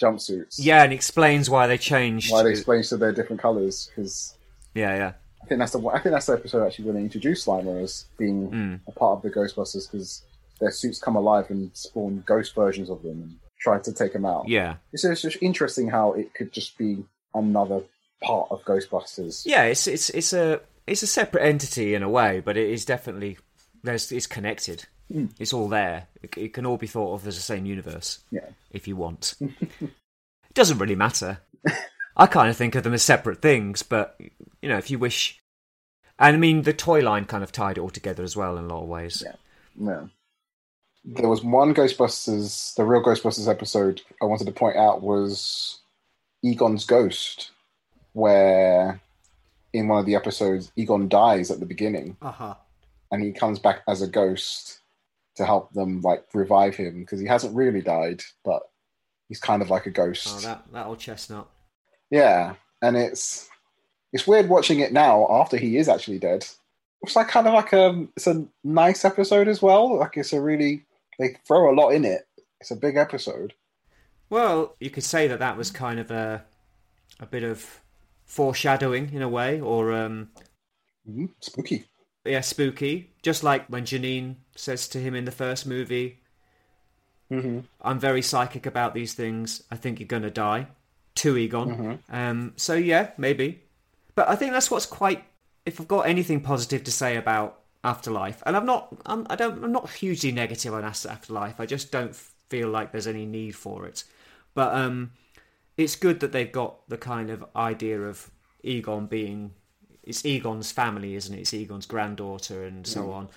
S2: jumpsuits.
S1: Yeah, and explains why they changed.
S2: Why they explains to their different colours because
S1: Yeah, yeah.
S2: I think that's the I think that's the episode actually when they introduced Slimer as being
S1: Mm.
S2: a part of the Ghostbusters because their suits come alive and spawn ghost versions of them and try to take them out.
S1: Yeah,
S2: It's, it's just interesting how it could just be another part of Ghostbusters.
S1: yeah. It's it's it's a it's a separate entity in a way, but it is definitely there's it's connected. It's all there. It, it can all be thought of as the same universe
S2: Yeah.
S1: if you want. it doesn't really matter. I kind of think of them as separate things, but you know, if you wish. And I mean, the toy line kind of tied it all together as well in a lot of ways.
S2: Yeah. Yeah. There was one Ghostbusters, the real Ghostbusters episode I wanted to point out was Egon's Ghost, where in one of the episodes, Egon dies at the beginning
S1: Uh huh.
S2: and he comes back as a ghost to help them like revive him because he hasn't really died, but he's kind of like a ghost.
S1: Oh, that that old chestnut.
S2: Yeah, and it's it's weird watching it now after he is actually dead. It's like kind of like a it's a nice episode as well. Like it's a really they throw a lot in it. It's a big episode.
S1: Well, you could say that that was kind of a a bit of foreshadowing in a way, or um,
S2: Mhm, Spooky.
S1: Yeah, spooky. Just like when Janine says to him in the first movie,
S2: Mm-hmm.
S1: "I'm very psychic about these things. I think you're gonna die." To Egon.
S2: Mm-hmm.
S1: Um, so yeah, maybe. But I think that's what's quite. If I've got anything positive to say about Afterlife, and I'm not, I'm, I don't, I'm not hugely negative on Afterlife. I just don't feel like there's any need for it. But um, it's good that they've got the kind of idea of Egon being. It's Egon's family, isn't it? It's Egon's granddaughter, and so on.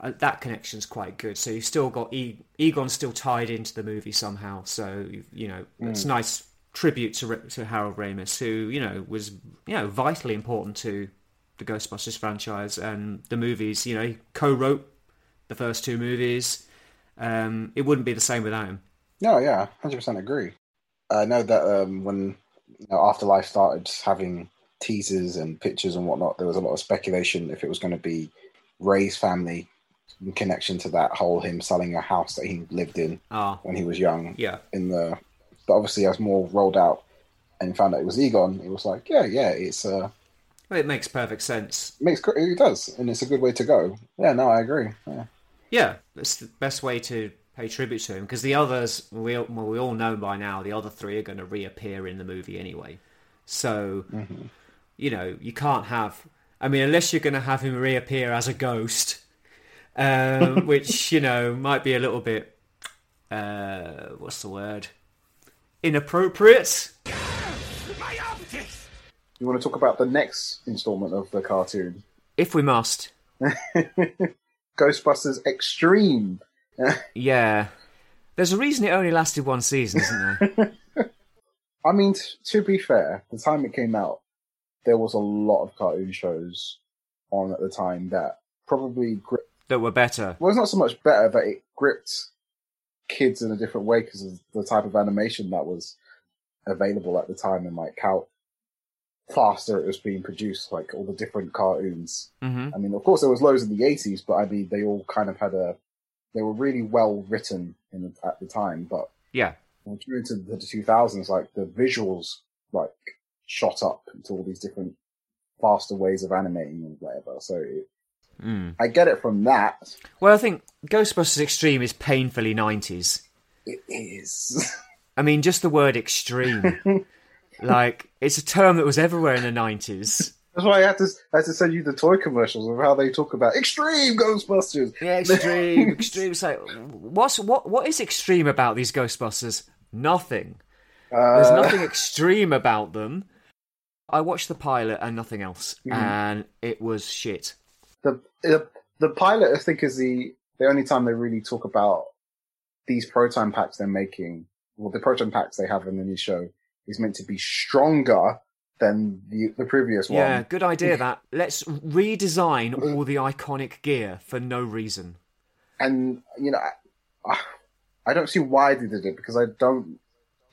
S1: Uh, that connection's quite good. So you've still got e- Egon's still tied into the movie somehow. So you know, it's a nice tribute to to Harold Ramis, who you know was you know vitally important to the Ghostbusters franchise and the movies. You know, he co-wrote the first two movies. Um, it wouldn't be the same without him.
S2: No, yeah, hundred percent agree. I know that um, when you know, Afterlife started having teasers and pictures and whatnot, there was a lot of speculation if it was going to be Ray's family in connection to that whole him selling a house that he lived in
S1: Ah,
S2: when he was young.
S1: yeah,
S2: in the but obviously as more rolled out and found out it was Egon, it was like, yeah, yeah, it's uh
S1: well, it makes perfect sense.
S2: makes it does, and it's a good way to go. Yeah, no, I agree. Yeah.
S1: Yeah, it's the best way to pay tribute to him because the others, we all, well, we all know by now, the other three are going to reappear in the movie anyway. So, you know, you can't have. I mean, unless you're going to have him reappear as a ghost, um, which you know might be a little bit. Uh, what's the word? Inappropriate.
S2: You want to talk about the next installment of the cartoon,
S1: If we must.
S2: Ghostbusters Extreme?
S1: Yeah. There's a reason it only lasted one season, isn't there?
S2: I mean, t- to be fair, the time it came out, there was a lot of cartoon shows on at the time that probably gripped.
S1: that were better.
S2: Well, it's not so much better, but it gripped kids in a different way because of the type of animation that was available at the time and like how faster it was being produced, like all the different cartoons.
S1: hmm
S2: I mean, of course, there was loads in the eighties, but I mean, they all kind of had a, they were really well written in at the time. But
S1: Yeah.
S2: when you into the two thousands, like the visuals like shot up into all these different faster ways of animating and whatever. So it,
S1: Mm.
S2: I get it from that.
S1: Well, I think Ghostbusters Extreme is painfully 90s.
S2: It is.
S1: I mean, just the word extreme. like, it's a term that was everywhere in the 90s.
S2: That's why I had to I had to send you the toy commercials of how they talk about extreme Ghostbusters.
S1: Yeah, extreme, extreme. It's like, what's, what, what is extreme about these Ghostbusters? Nothing. There's
S2: Uh,
S1: nothing extreme about them. I watched the pilot and nothing else, mm-hmm. and it was shit.
S2: the, the the pilot I think is the the only time they really talk about these proton packs they're making. Well, the proton packs they have in the new show is meant to be stronger than the the previous one.
S1: Yeah, good idea that. Let's redesign all the iconic gear for no reason.
S2: and you know, I, I don't see why they did it because I don't.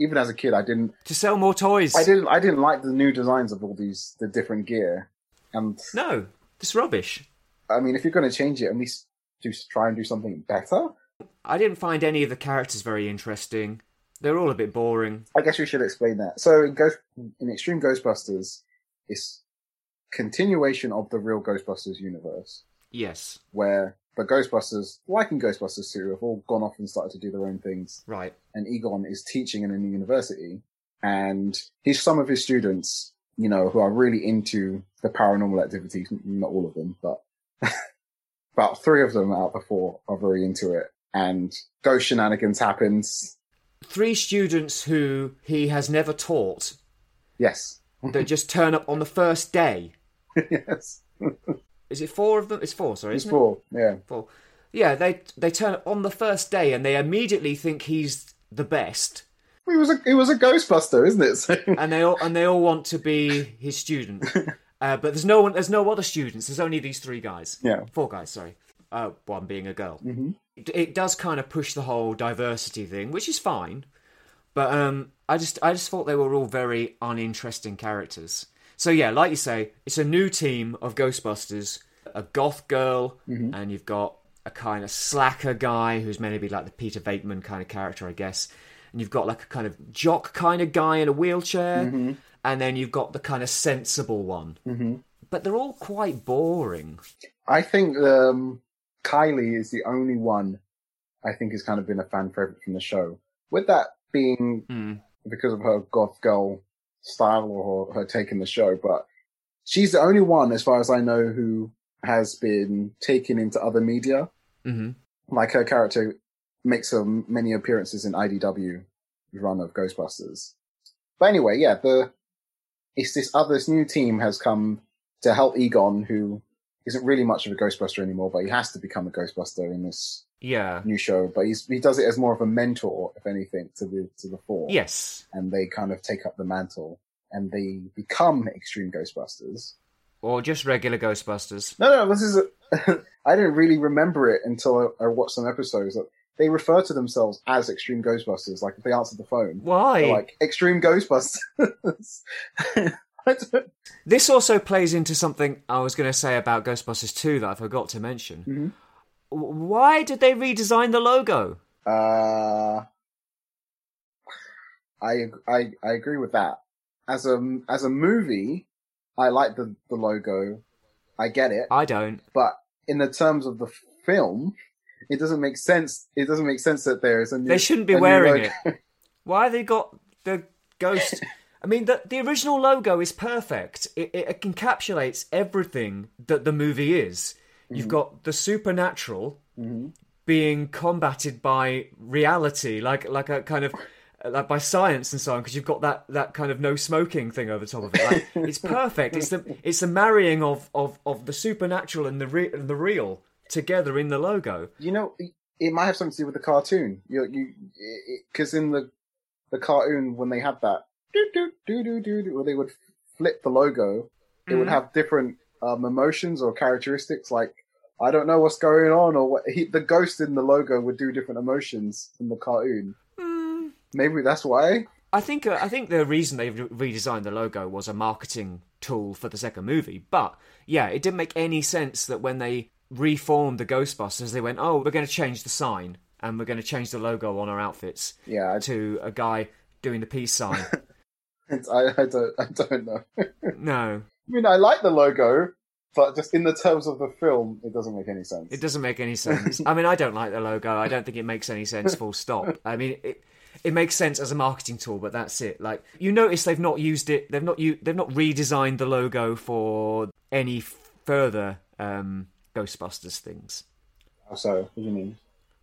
S2: Even as a kid, I didn't.
S1: To sell more toys.
S2: I didn't. I didn't like the new designs of all these the different gear. And
S1: No, it's rubbish.
S2: I mean, if you're going to change it, at least do try and do something better.
S1: I didn't find any of the characters very interesting. They're all a bit boring.
S2: I guess we should explain that. So in Ghost in Extreme Ghostbusters, it's continuation of the real Ghostbusters universe,
S1: Yes.
S2: where the Ghostbusters, like in Ghostbusters 2, have all gone off and started to do their own things.
S1: Right.
S2: And Egon is teaching in a new university, and he's some of his students, you know, who are really into the paranormal activities. Not all of them, but about three of them out of the four are very into it. And ghost shenanigans happens.
S1: Three students who he has never taught
S2: Yes.
S1: that just turn up on the first day.
S2: yes.
S1: Is it four of them? It's four, sorry.
S2: It's four. Yeah.
S1: Four. Yeah, they they turn on the first day and they immediately think he's the best,
S2: He was a he was a Ghostbuster, isn't it? So,
S1: and they all and they all want to be his student. Uh, but there's no one. There's no other students. There's only these three guys.
S2: Yeah.
S1: Four guys. Sorry. Uh, one being a girl.
S2: hmm
S1: it, it does kind of push the whole diversity thing, which is fine. But um, I just I just thought they were all very uninteresting characters. So yeah, like you say, it's a new team of Ghostbusters, a goth girl, and you've got a kind of slacker guy who's meant to be like the Peter Venkman kind of character, I guess. And you've got like a kind of jock kind of guy in a wheelchair, and then you've got the kind of sensible one.
S2: hmm
S1: But they're all quite boring.
S2: I think um, Kylie is the only one I think has kind of been a fan favorite from the show. With that being
S1: Mm.
S2: because of her goth girl style or her take in the show, but she's the only one, as far as I know, who has been taken into other media.
S1: hmm
S2: Like her character makes many appearances in IDW run of Ghostbusters. But anyway, yeah, the it's this other this new team has come to help Egon, who isn't really much of a Ghostbuster anymore, but he has to become a Ghostbuster in this
S1: Yeah.
S2: new show. But he's he does it as more of a mentor, if anything, to the to the four.
S1: Yes.
S2: and they kind of take up the mantle and they become Extreme Ghostbusters.
S1: Or just regular Ghostbusters.
S2: No, no, this is. A, I didn't really remember it until I, I watched some episodes. That they refer to themselves as Extreme Ghostbusters. Like if they answer the phone,
S1: Why?
S2: they're like Extreme Ghostbusters.
S1: This also plays into something I was going to say about Ghostbusters 2 that I forgot to mention.
S2: Mhm.
S1: Why did they redesign the logo?
S2: Uh, I I I agree with that. As a as a movie, I like the the logo. I get it.
S1: I don't.
S2: but in the terms of the film, it doesn't make sense. It doesn't make sense that there is a new.
S1: They shouldn't be wearing it. Why they got the ghost? I mean, the, the original logo is perfect. It, it encapsulates everything that the movie is. You've got the supernatural
S2: Mhm.
S1: being combated by reality, like like a kind of like by science and so on, because you've got that that kind of no smoking thing over top of it. Like, it's perfect. It's the it's the marrying of of, of the supernatural and the re- and the real together in the logo.
S2: You know, it- might have something to do with the cartoon. You you because in the the cartoon when they had that do do do do do do, where they would flip the logo, it would
S1: Mhm.
S2: have different um, emotions or characteristics. Like I don't know what's going on, or what he, the ghost in the logo would do different emotions in the cartoon.
S1: Hmm.
S2: Maybe that's why.
S1: I think uh, I think the reason they re- redesigned the logo was a marketing tool for the second movie. But yeah, it didn't make any sense that when they reformed the Ghostbusters, they went, "Oh, we're going to change the sign and we're going to change the logo on our outfits
S2: Yeah, I,
S1: to a guy doing the peace sign."
S2: I, I don't I don't know.
S1: no,
S2: I mean, I like the logo, but just in the terms of the film, it doesn't make any sense.
S1: it doesn't make any sense. I mean, I don't like the logo. I don't think it makes any sense. Full stop. I mean, it it makes sense as a marketing tool, but that's it. Like you notice, they've not used it. They've not u- They've not redesigned the logo for any further um, Ghostbusters things.
S2: So, what do you mean?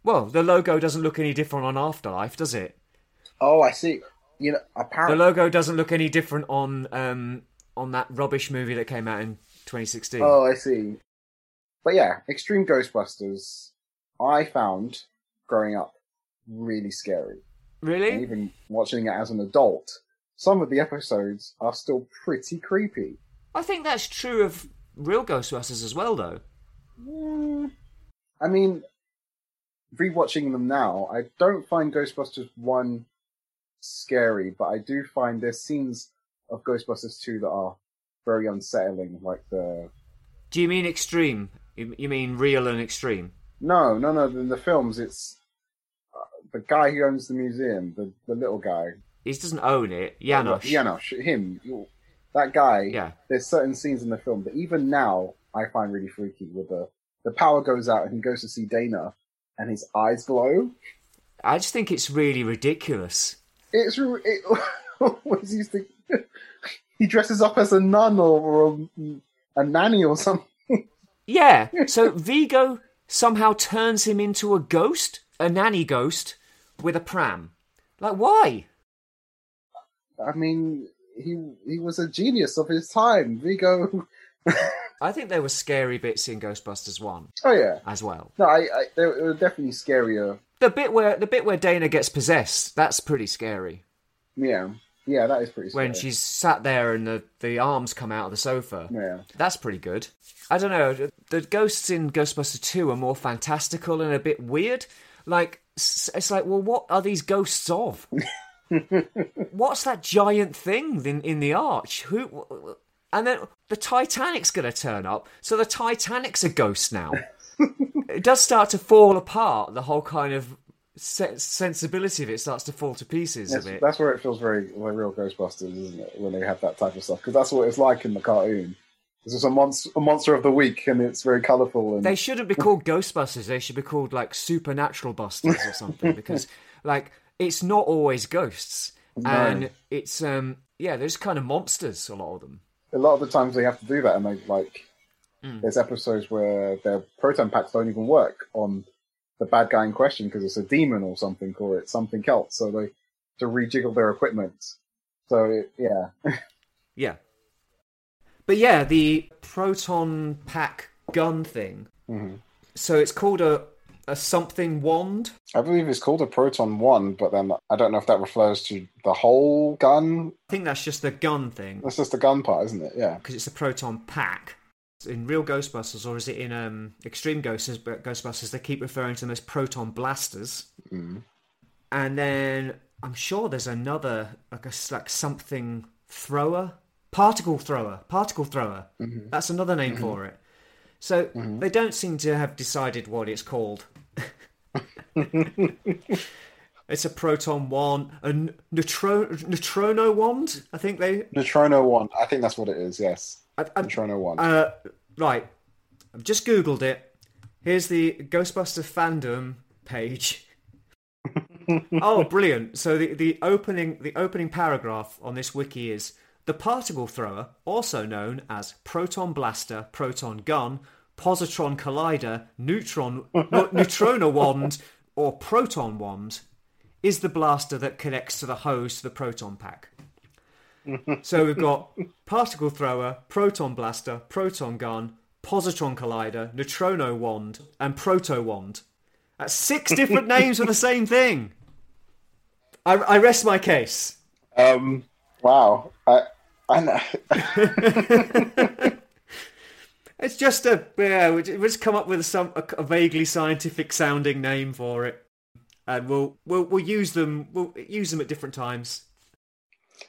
S1: Well, the logo doesn't look any different on Afterlife, does it?
S2: Oh, I see. You know, apparently The
S1: logo doesn't look any different on um, on that rubbish movie that came out in 2016.
S2: oh, I see. But yeah, Extreme Ghostbusters, I found growing up really scary. And
S1: really?
S2: even watching it as an adult, some of the episodes are still pretty creepy.
S1: I think that's true of real Ghostbusters as well, though.
S2: Mm, I mean, rewatching them now, I don't find Ghostbusters 1 scary, but I do find there's scenes of Ghostbusters 2 that are very unsettling, like the.
S1: Do you mean extreme? You mean real and extreme?
S2: No, no, no, in the films, it's uh, the guy who owns the museum, the, the little guy.
S1: He doesn't own it. Janosz.
S2: Janosz, him. that guy.
S1: Yeah.
S2: There's certain scenes in the film that even now I find really freaky. With the the power goes out and he goes to see Dana, and his eyes glow.
S1: I just think it's really ridiculous.
S2: It's it, what is he think? He dresses up as a nun or, a, a nanny or something.
S1: Yeah. So Vigo somehow turns him into a ghost, a nanny ghost, with a pram. Like, why?
S2: I mean, he he was a genius of his time. Vigo.
S1: I think there were scary bits in Ghostbusters One
S2: Oh yeah.
S1: as well.
S2: No, I, I they were definitely scarier.
S1: The bit where the bit where Dana gets possessed, that's pretty scary.
S2: Yeah, yeah, that is pretty. Scary.
S1: When she's sat there and the, the arms come out of the sofa.
S2: yeah,
S1: That's pretty good. I don't know. The ghosts in Ghostbusters 2 are more fantastical and a bit weird. Like, it's like, well, what are these ghosts of? What's that giant thing in, in the arch? Who? And then the Titanic's going to turn up, so the Titanic's a ghost now. it does start to fall apart. The whole kind of sensibility of it starts to fall to pieces
S2: that's,
S1: a bit.
S2: that's where it feels very like real Ghostbusters, isn't it? When they have that type of stuff, because that's what it's like in the cartoon. This is a monster, a monster of the week, and it's very colourful. And
S1: They shouldn't be called Ghostbusters. They should be called like Supernatural Busters or something because like it's not always ghosts, and it's um yeah, there's kind of monsters. A lot of them.
S2: a lot of the times they have to do that, and they like.
S1: Mm.
S2: There's episodes where their proton packs don't even work on the bad guy in question because it's a demon or something, or it's something else. So they to rejiggle their equipment. So it, yeah,
S1: Yeah, but yeah, the proton pack gun thing.
S2: Mhm.
S1: So it's called a a something wand.
S2: I believe it's called a proton wand, but then I don't know if that refers to the whole gun.
S1: I think that's just the gun thing
S2: That's just the gun part, isn't it? Yeah.
S1: because it's a proton pack. In real Ghostbusters, or is it in um, Extreme Ghostbusters? Ghostbusters, they keep referring to them as proton blasters.
S2: Mm.
S1: and then I'm sure there's another like a like something thrower, particle thrower, particle thrower. That's another name for it. So they don't seem to have decided what it's called. it's a proton wand, a neutro- neutrona wand. I think they.
S2: Neutrona wand. I think that's what it is. Yes.
S1: I, I,
S2: Neutrono one.
S1: uh, right, I've just googled it. Here's the Ghostbuster fandom page. oh, brilliant! So the, the opening the opening paragraph on this wiki is the particle thrower, also known as proton blaster, proton gun, positron collider, neutron neutrona wand, or proton wand, is the blaster that connects to the hose to the proton pack. So we've got particle thrower, proton blaster, proton gun, positron collider, neutrona wand, and proto wand. That's six different names for the same thing. I, I rest my case.
S2: Um. Wow. I. I know.
S1: It's just a yeah. We we'll just come up with some a, a vaguely scientific sounding name for it, and we'll we'll we'll use them. We'll use them at different times.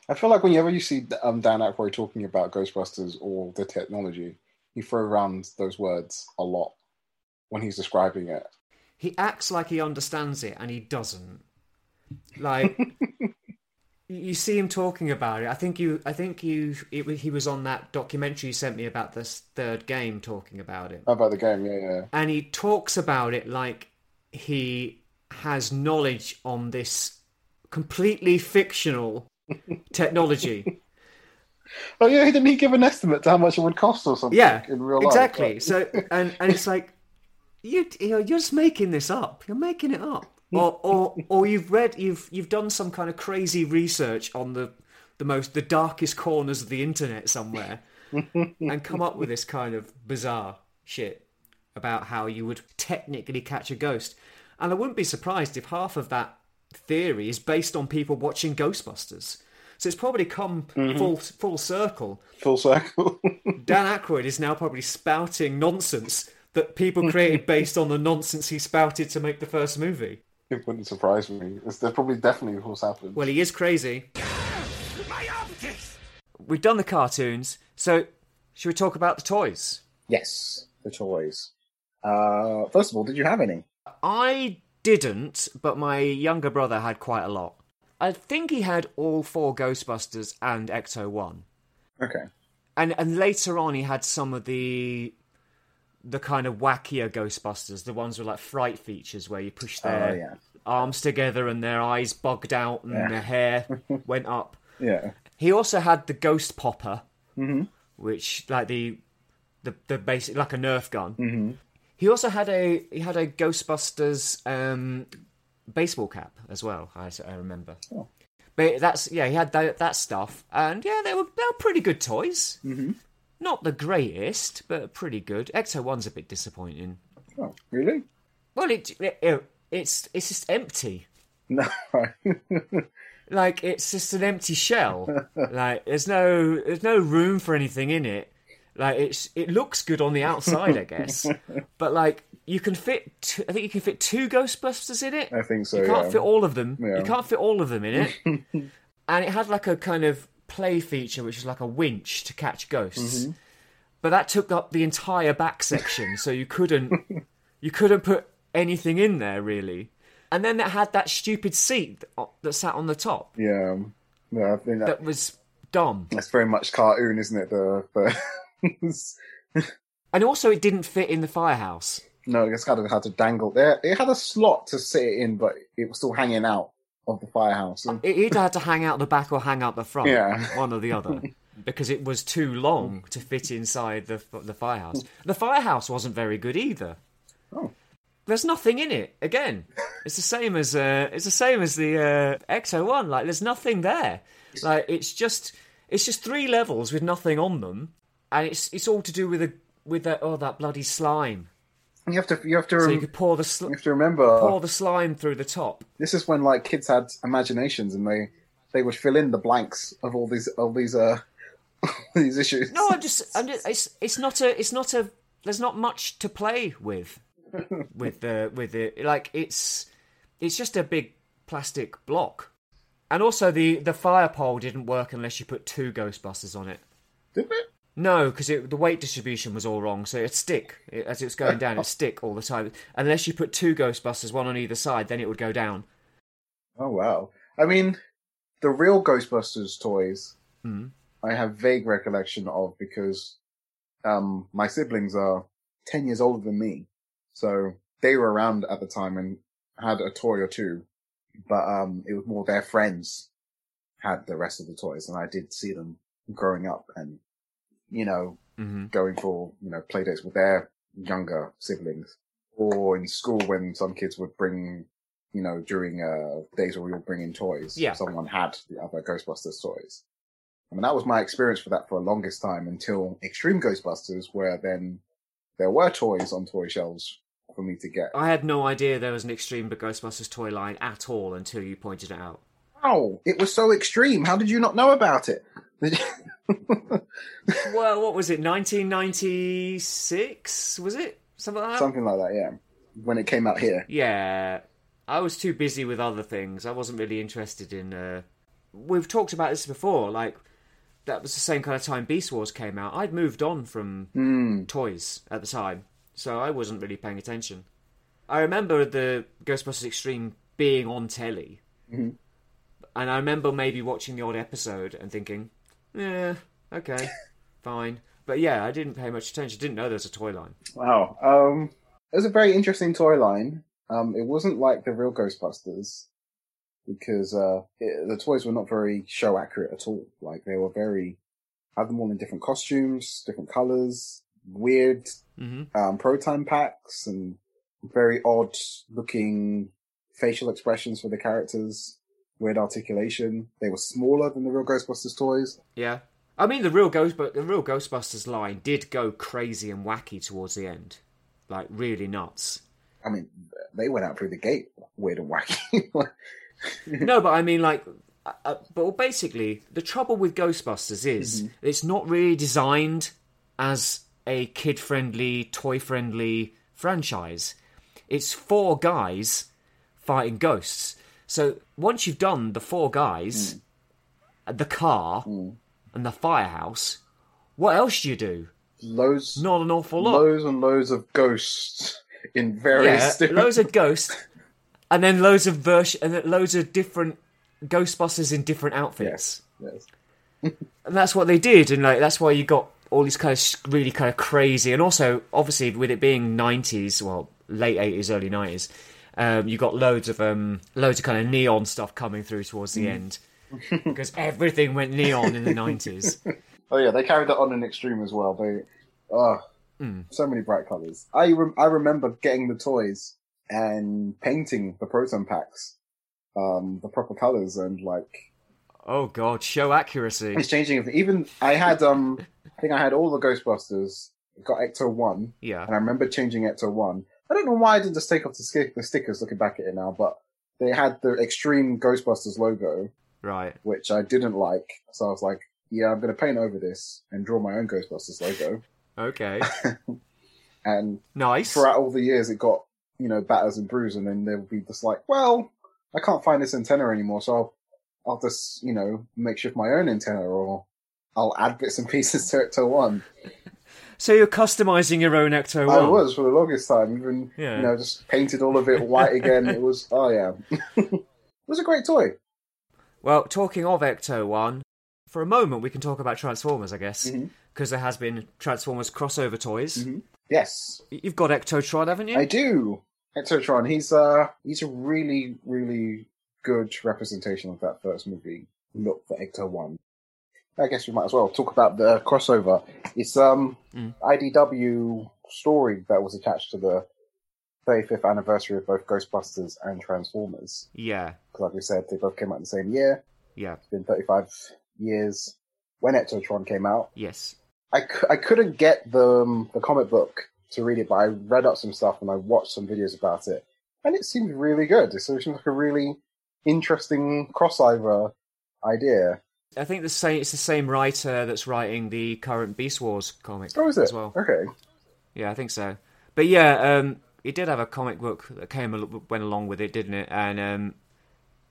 S2: I feel like whenever you see um, Dan Aykroyd talking about Ghostbusters or the technology, he throws around those words a lot when he's describing it.
S1: He acts like he understands it, and he doesn't. Like you see him talking about it. I think you. I think you. It, he was on that documentary you sent me about this third game, talking about it.
S2: About the game, yeah, yeah.
S1: and he talks about it like he has knowledge on this completely fictional technology.
S2: Oh yeah, didn't he give an estimate to how much it would cost or something?
S1: Yeah,
S2: in real life.
S1: exactly. So and and it's like you you're you're just making this up. You're making it up, or or or you've read you've you've done some kind of crazy research on the the most the darkest corners of the internet somewhere, and come up with this kind of bizarre shit about how you would technically catch a ghost. And I wouldn't be surprised if half of that theory is based on people watching Ghostbusters. So it's probably come full full circle.
S2: full circle.
S1: Dan Aykroyd is now probably spouting nonsense that people created based on the nonsense he spouted to make the first movie.
S2: it wouldn't surprise me. It's that's probably definitely what's happened.
S1: Well, he is crazy. We've done the cartoons, so should we talk about the toys?
S2: Yes, the toys. Uh, first of all, did you have any?
S1: I didn't, but my younger brother had quite a lot. I think he had all four Ghostbusters and Ecto 1.
S2: Okay.
S1: and and later on he had some of the the kind of wackier Ghostbusters, the ones with like fright features where you push their
S2: Oh, yeah.
S1: arms together and their eyes bugged out and
S2: Yeah.
S1: their hair went up.
S2: Yeah.
S1: He also had the Ghost Popper,
S2: Mm-hmm.
S1: which like the the the basic like a Nerf gun.
S2: Mm-hmm.
S1: He also had a he had a Ghostbusters um, baseball cap as well. I, I remember.
S2: Oh.
S1: But that's yeah, he had that, that stuff, and yeah, they were they were pretty good toys. Mm-hmm. Not the greatest, but pretty good. Ecto One's a bit disappointing.
S2: Oh, really?
S1: Well, it, it it's it's just empty.
S2: No.
S1: Like it's just an empty shell. like there's no there's no room for anything in it. Like it's it looks good on the outside, I guess, but like you can fit. Two, I think you can fit two Ghostbusters in it.
S2: I think so.
S1: You can't
S2: yeah.
S1: fit all of them.
S2: Yeah.
S1: You can't fit all of them in it. and it had like a kind of play feature, which was like a winch to catch ghosts.
S2: Mm-hmm.
S1: But that took up the entire back section, so you couldn't you couldn't put anything in there really. And then it had that stupid seat that, that sat on the top
S2: Yeah. No, I think that,
S1: that was dumb.
S2: that's very much cartoon, isn't it? The, the
S1: And also, it didn't fit in the firehouse.
S2: no, it's kind of had to dangle there. It had a slot to sit it in, but it was still hanging out of the firehouse. And,
S1: It either had to hang out the back or hang out the front,
S2: Yeah.
S1: one or the other, because it was too long to fit inside the the firehouse. The firehouse wasn't very good either.
S2: Oh.
S1: There's nothing in it. Again, it's the same as uh, it's the same as the uh, Ecto One. Like, there's nothing there. Like, it's just it's just three levels with nothing on them, and it's it's all to do with a with that oh that bloody slime.
S2: you have to, you have to,
S1: So you could pour the
S2: you have to remember.
S1: pour the slime through the top.
S2: This is when like kids had imaginations and they they would fill in the blanks of all these all these uh these issues.
S1: No, I'm just, I'm just it's it's not a it's not a there's not much to play with with the with it like it's it's just a big plastic block. And also the the fire pole didn't work unless you put two Ghostbusters on it.
S2: Didn't it?
S1: No, because the weight distribution was all wrong, so it'd stick it, as it was going down. It'd stick all the time. Unless you put two Ghostbusters, one on either side, then it would go down.
S2: Oh wow! I mean, the real Ghostbusters toys,
S1: Mhm.
S2: I have vague recollection of because um my siblings are ten years older than me, so they were around at the time and had a toy or two, but um it was more their friends had the rest of the toys, and I did see them growing up and you know
S1: hmm
S2: going for you know play dates with their younger siblings, or in school when some kids would bring, you know, during uh, days where we were bringing toys.
S1: Yeah.
S2: someone had the other Ghostbusters toys. I mean, that was my experience for that for the longest time until Extreme Ghostbusters, where then there were toys on toy shelves for me to get.
S1: I had no idea there was an Extreme Ghostbusters toy line at all until you pointed it out.
S2: Wow, it was so extreme. How did you not know about it?
S1: Well, what was it? 1996? Was it something like that?
S2: Something like that, yeah. When it came out here.
S1: Yeah, I was too busy with other things. I wasn't really interested in. Uh... We've talked about this before. Like that was the same kind of time Beast Wars came out. I'd moved on from
S2: Hmm.
S1: toys at the time, so I wasn't really paying attention. I remember the Ghostbusters Extreme being on telly,
S2: Mhm.
S1: and I remember maybe watching the odd episode and thinking, "Yeah, okay, fine." But yeah, I didn't pay much attention. Didn't know there was a toy line.
S2: Wow. Um, it was a very interesting toy line. Um, it wasn't like the real Ghostbusters because uh, it, the toys were not very show accurate at all. Like they were very had them all in different costumes, different colors, weird
S1: hmm
S2: um, proton packs, and very odd looking facial expressions for the characters. Weird articulation. They were smaller than the real Ghostbusters toys.
S1: Yeah. I mean, the real Ghost, but the real Ghostbusters line did go crazy and wacky towards the end, like really nuts.
S2: I mean, they went out through the gate, weird and wacky.
S1: no, but I mean, like, uh, uh, but basically, the trouble with Ghostbusters is it's not really designed as a kid-friendly, toy-friendly franchise. It's four guys fighting ghosts. So once you've done the four guys, uh, the car, and the firehouse, what else do you do?
S2: loads,
S1: Not an awful lot.
S2: loads and loads of ghosts in various
S1: yeah,
S2: different.
S1: loads of ghosts, and then loads of version, and loads of different Ghostbusters in different outfits.
S2: yes.
S1: and that's what they did, and like that's why you got all these kind of really kind of crazy, and also obviously with it being nineties, well, late eighties, early nineties, um, you got loads of um, loads of kind of neon stuff coming through towards the end because everything went neon in the nineties.
S2: Oh yeah, they carried that on an extreme as well. They, oh, so many bright colors. I rem- I remember getting the toys and painting the proton packs, um, the proper colors and like
S1: Oh god, show accuracy.
S2: it's changing. Even I had um, I think I had all the Ghostbusters. Got Ecto one,
S1: Yeah.
S2: and I remember changing Ecto one. I don't know why I didn't just take off the, sk- the stickers. Looking back at it now, but they had the extreme Ghostbusters logo,
S1: Right.
S2: which I didn't like. So I was like, yeah, I'm going to paint over this and draw my own Ghostbusters logo.
S1: Okay.
S2: And
S1: Nice.
S2: throughout all the years, it got you know batters and bruises, and then they'll be just like, well, I can't find this antenna anymore, so I'll, I'll just you know makeshift my own antenna, or I'll add bits and pieces to it to one.
S1: So you're customizing your own Ecto One.
S2: I was for the longest time, even
S1: Yeah.
S2: you know just painted all of it white again. it was oh yeah, it was a great toy.
S1: Well, talking of Ecto One, for a moment we can talk about Transformers, I guess, because there has been Transformers crossover toys.
S2: Mhm. Yes,
S1: You've got Ectotron, haven't you?
S2: I do. Ectotron, he's uh he's a really really good representation of that first movie look for Ecto One. I guess we might as well talk about the crossover. It's um
S1: Mm.
S2: IDW story that was attached to the 35th anniversary of both Ghostbusters and Transformers.
S1: Yeah,
S2: Because like we said, they both came out in the same year.
S1: yeah,
S2: It's been 35 years when Ectotron came out.
S1: yes.
S2: I, c- I couldn't get the um, the comic book to read it, but I read up some stuff and I watched some videos about it, and it seemed really good. It seems like a really interesting crossover idea.
S1: I think the same. It's the same writer that's writing the current Beast Wars comic
S2: Oh, is it?
S1: as well.
S2: Okay.
S1: Yeah, I think so. But yeah, um, it did have a comic book that came went along with it, didn't it? And um,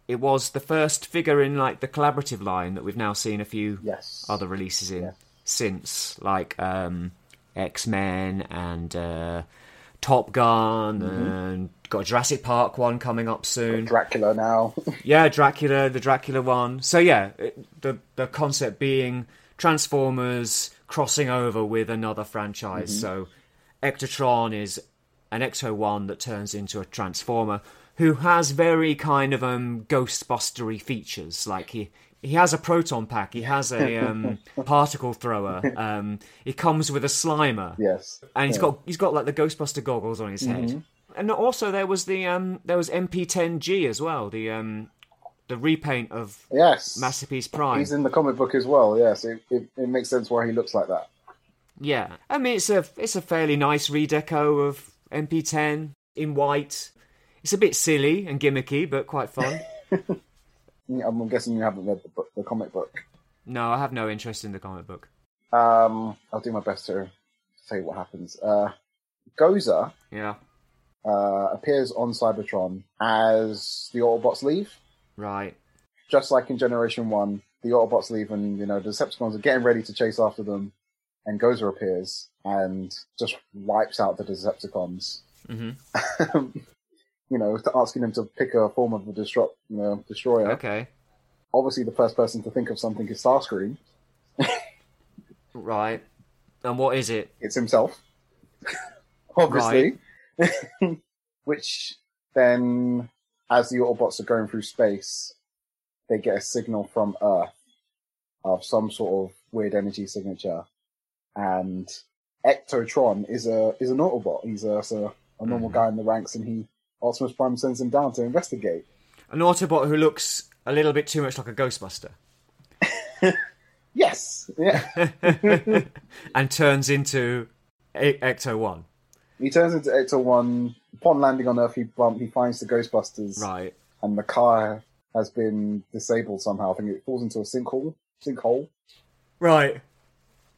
S1: it was the first figure in like the collaborative line that we've now seen a few
S2: Yes.
S1: other releases in since, like um, X Men and uh, Top Gun,
S2: Mm-hmm.
S1: and got a Jurassic Park one coming up soon.
S2: Dracula now.
S1: Yeah, Dracula, the Dracula one. So yeah, it, the the concept being Transformers crossing over with another franchise. So Ectotron is an Ecto one that turns into a Transformer who has very kind of um Ghostbustery features. Like he he has a proton pack, he has a um, particle thrower, um, he comes with a Slimer
S2: yes.
S1: and he's
S2: Yeah.
S1: got he's got like the Ghostbuster goggles on his head. And also there was the um there was MP10G as well, the um the repaint of
S2: Yes.
S1: Masterpiece Prime.
S2: He's in the comic book as well. Yes. It, it, it makes sense why he looks like that.
S1: Yeah, I mean it's a it's a fairly nice redeco of MP10 in white. It's a bit silly and gimmicky, but quite fun.
S2: I'm guessing you haven't read the, book, the comic book.
S1: no, I have no interest in the comic book.
S2: Um, I'll do my best to say what happens. Uh, Gozer
S1: Yeah,
S2: uh, appears on Cybertron as the Autobots leave.
S1: right.
S2: Just like in Generation 1, the Autobots leave and, you know, the Decepticons are getting ready to chase after them, and Gozer appears and just wipes out the Decepticons.
S1: hmm
S2: you know, asking him to pick a form of the destro- you know, destroyer.
S1: Okay,
S2: Obviously, the first person to think of something is Starscream.
S1: right. And what is it?
S2: It's himself, obviously. Which then, as the Autobots are going through space, they get a signal from Earth of some sort of weird energy signature, and Ectotron is a is an Autobot. He's a, so a normal
S1: Mhm.
S2: guy in the ranks, and he Optimus Prime sends him down to investigate.
S1: An Autobot who looks a little bit too much like a Ghostbuster.
S2: Yes, yeah.
S1: and turns into E- Ecto One.
S2: he turns into Ecto One. Upon landing on Earth, he bump, he finds the Ghostbusters.
S1: Right.
S2: and the car has been disabled somehow. I think it falls into a sinkhole. Sinkhole.
S1: Right.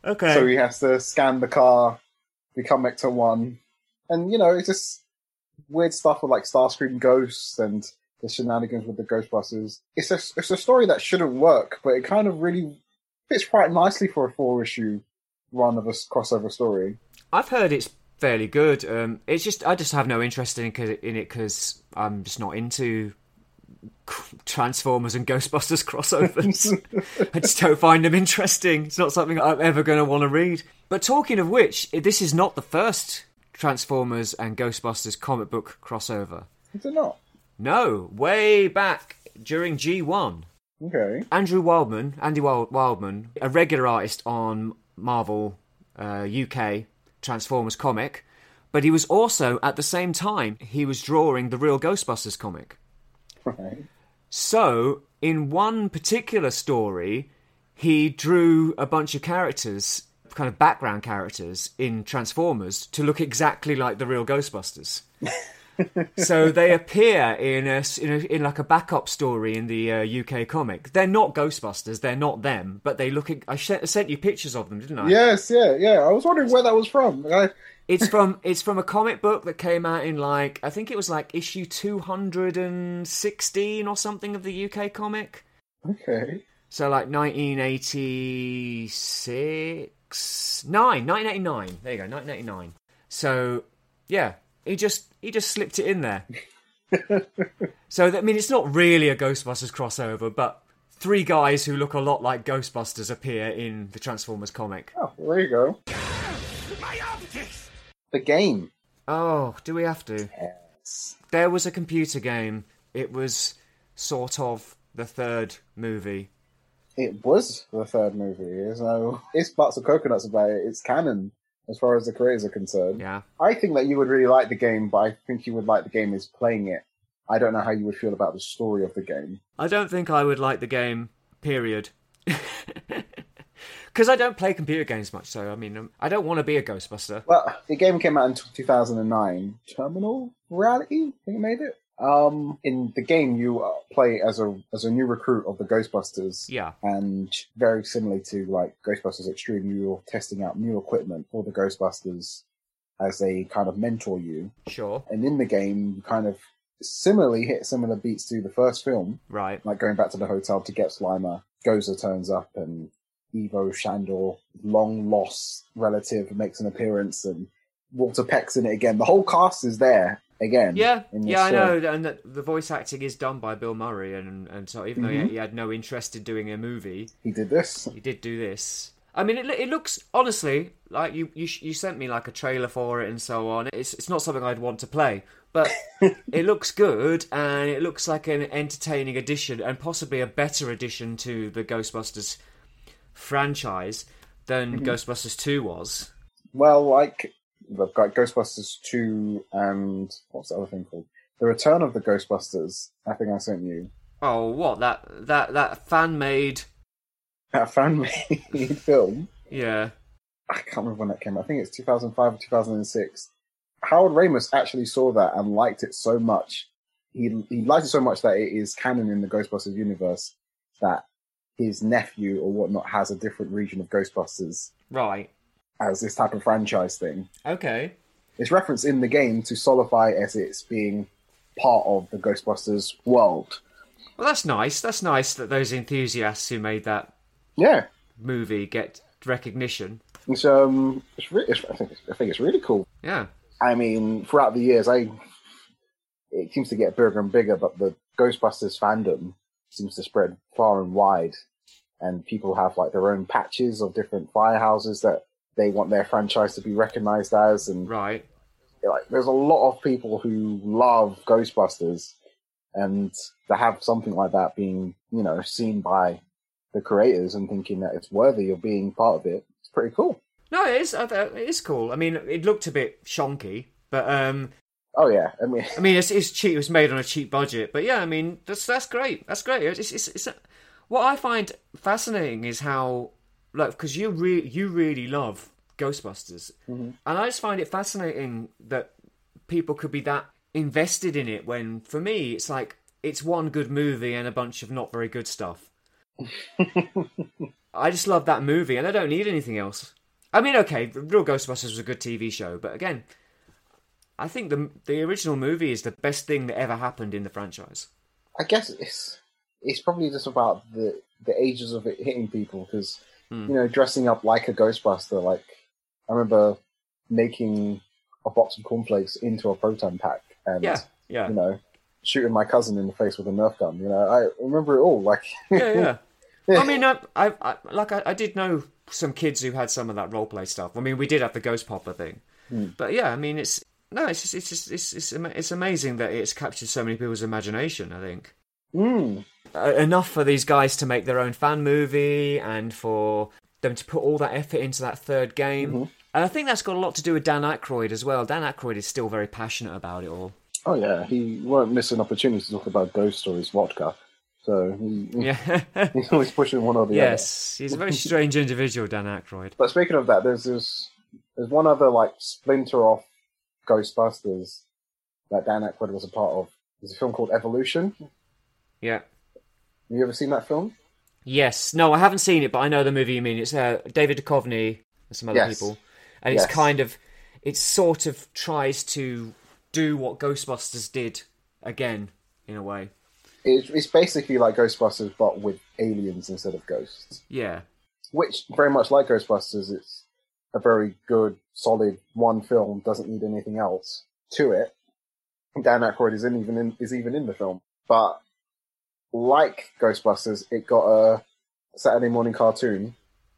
S1: Okay.
S2: So he has to scan the car, become Ecto One, and you know it's just weird stuff with like Starscream ghosts and the shenanigans with the Ghostbusters. It's a it's a story that shouldn't work, but it kind of really fits quite nicely for a four issue run of a crossover story.
S1: I've heard it's fairly good. Um, it's just I just have no interest in, in it because I'm just not into Transformers and Ghostbusters crossovers. I just don't find them interesting. It's not something I'm ever going to want to read. But talking of which, this is not the first Transformers and Ghostbusters comic book crossover.
S2: Is it not?
S1: No, way back during G1.
S2: Okay.
S1: Andrew Wildman, Andy Wild- Wildman, a regular artist on Marvel uh, UK Transformers comic, but he was also at the same time he was drawing the real Ghostbusters comic.
S2: Right.
S1: So, in one particular story, he drew a bunch of characters, kind of background characters in Transformers to look exactly like the real Ghostbusters. so they appear in a, in, a, in like a backup story in the uh, UK comic. They're not Ghostbusters, they're not them, but they look. I sent you pictures of them, didn't I?
S2: Yes, yeah, yeah. I was wondering where that was from. I,
S1: It's from it's from a comic book that came out in like I think it was like issue two hundred and sixteen or something of the UK comic.
S2: okay.
S1: So like 1986, nine, 1989. There you go, 1989. So yeah, he just he just slipped it in there. so that, I mean, it's not really a Ghostbusters crossover, but three guys who look a lot like Ghostbusters appear in the Transformers comic.
S2: Oh, there you go. The game.
S1: Oh, do we have to?
S2: Yes.
S1: There was a computer game. It was sort of the third movie.
S2: It was the third movie. No it's butts of coconuts about it. It's canon as far as the creators are concerned.
S1: Yeah.
S2: I think that you would really like the game, but I think you would like the game is playing it. I don't know how you would feel about the story of the game.
S1: I don't think I would like the game, period. Because I don't play computer games much, so I mean, um, I don't want to be a Ghostbuster.
S2: Well, the game came out in 2009. Terminal Reality, I think it made it. Um, in the game, you uh, play as a as a new recruit of the Ghostbusters.
S1: Yeah.
S2: and very similarly to like Ghostbusters Extreme, you're testing out new equipment for the Ghostbusters as they kind of mentor you.
S1: Sure.
S2: And in the game, you kind of similarly hit similar beats to the first film,
S1: Right.
S2: like going back to the hotel to get Slimer. Gozer turns up and Ivo Shandor, long lost relative, makes an appearance, and Walter Peck's in it again. The whole cast is there again.
S1: Yeah, yeah, I know, and the, the voice acting is done by Bill Murray, and and so even though
S2: Mhm.
S1: he, he had no interest in doing a movie,
S2: He did this.
S1: he did do this. I mean, it, it looks honestly like you, you you sent me like a trailer for it and so on. It's it's not something I'd want to play, but it looks good and it looks like an entertaining addition and possibly a better addition to the Ghostbusters franchise than
S2: Mm-hmm.
S1: Ghostbusters Two was.
S2: Well, like they've got Ghostbusters two and what's the other thing called? The Return of the Ghostbusters. I think I sent you
S1: Oh, what that that that fan made?
S2: that fan made film.
S1: Yeah,
S2: I can't remember when that came out. I think it's 2005 or 2006. Howard Ramis actually saw that and liked it so much. He he liked it so much that it is canon in the Ghostbusters universe that his nephew or whatnot has a different region of Ghostbusters
S1: right.
S2: As this type of franchise thing.
S1: Okay.
S2: It's referenced in the game to solidify as it's being part of the Ghostbusters world.
S1: Well, that's nice. That's nice that those enthusiasts who made that
S2: Yeah,
S1: movie get recognition.
S2: it's um, it's, re- it's I think it's, I think it's really cool.
S1: Yeah.
S2: I mean, throughout the years, I it seems to get bigger and bigger, but the Ghostbusters fandom seems to spread far and wide, and people have like their own patches of different firehouses that they want their franchise to be recognized as, and
S1: Right.
S2: like there's a lot of people who love Ghostbusters, and to have something like that being you know seen by the creators and thinking that it's worthy of being part of it, it's pretty cool.
S1: No, it is. It is cool. I mean, it looked a bit shonky, but um,
S2: Oh yeah, I mean,
S1: I mean, it's, it's cheap. It was made on a cheap budget, but yeah, I mean, that's that's great. That's great. It's, it's, it's, what I find fascinating is how, like, because you really you really love Ghostbusters, mm-hmm. and I just find it fascinating that people could be that invested in it. When for me, it's like it's one good movie and a bunch of not very good stuff. I just love that movie, and I don't need anything else. I mean, okay, Real Ghostbusters was a good TV show, but again, I think the the original movie is the best thing that ever happened in the franchise.
S2: I guess it's it's probably just about the the ages of it hitting people because
S1: Hmm.
S2: you know dressing up like a Ghostbuster. Like I remember making a box of cornflakes into a proton pack, and
S1: Yeah, yeah.
S2: you know shooting my cousin in the face with a Nerf gun. You know, I remember it all. Like,
S1: yeah, yeah. I mean, I, I, I like I, I, did know some kids who had some of that role play stuff. I mean, we did have the Ghost Popper thing,
S2: Hmm.
S1: but yeah, I mean, it's no, it's just, it's just, it's, it's, it's amazing that it's captured so many people's imagination. I think
S2: mm,
S1: uh, enough for these guys to make their own fan movie and for them to put all that effort into that third game.
S2: Mm-hmm.
S1: And I think that's got a lot to do with Dan Aykroyd as well. Dan Aykroyd is still very passionate about it all.
S2: oh yeah, he won't miss an opportunity to talk about ghost stories vodka. So he,
S1: Yeah.
S2: he's always pushing one or the other.
S1: yes, he's a very strange individual, Dan Aykroyd.
S2: But speaking of that, there's this, there's one other like splinter off Ghostbusters that Dan Aykroyd was a part of. There's a film called Evolution. Have
S1: Yeah.
S2: you ever seen that film?
S1: Yes. No, I haven't seen it, but I know the movie you mean. It's uh, David Duchovny and some other
S2: Yes.
S1: people, and it's
S2: Yes.
S1: kind of, it sort of tries to do what Ghostbusters did again in a way.
S2: It's, it's basically like Ghostbusters, but with aliens instead of ghosts.
S1: Yeah.
S2: Which, very much like Ghostbusters, it's a very good, solid one film. Doesn't need anything else to it. Dan Aykroyd is in, even in, is even in the film, but like Ghostbusters, it got a Saturday morning cartoon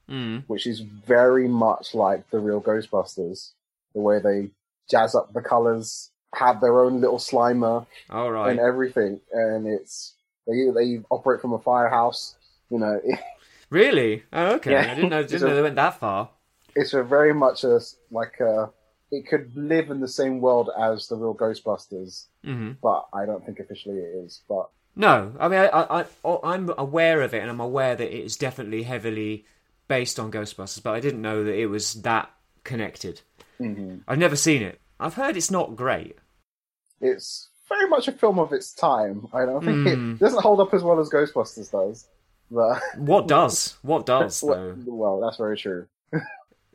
S1: Mm.
S2: which is very much like the real Ghostbusters. The way they jazz up the colors, have their own little Slimer
S1: All right.
S2: and everything, and it's they they operate from a firehouse. You know,
S1: Really? Oh, okay.
S2: Yeah.
S1: I didn't know. Didn't know they went that far.
S2: it's a very much a like a it could live in the same world as the real Ghostbusters,
S1: hmm
S2: but I don't think officially it is. But
S1: No, I mean, I, I, I, oh, I'm aware of it, and I'm aware that it is definitely heavily based on Ghostbusters, but I didn't know that it was that connected.
S2: mhm.
S1: I've never seen it. I've heard it's not great.
S2: it's very much a film of its time. I don't think
S1: Hmm.
S2: it doesn't hold up as well as Ghostbusters does. But
S1: What does? What does though?
S2: well, that's very true.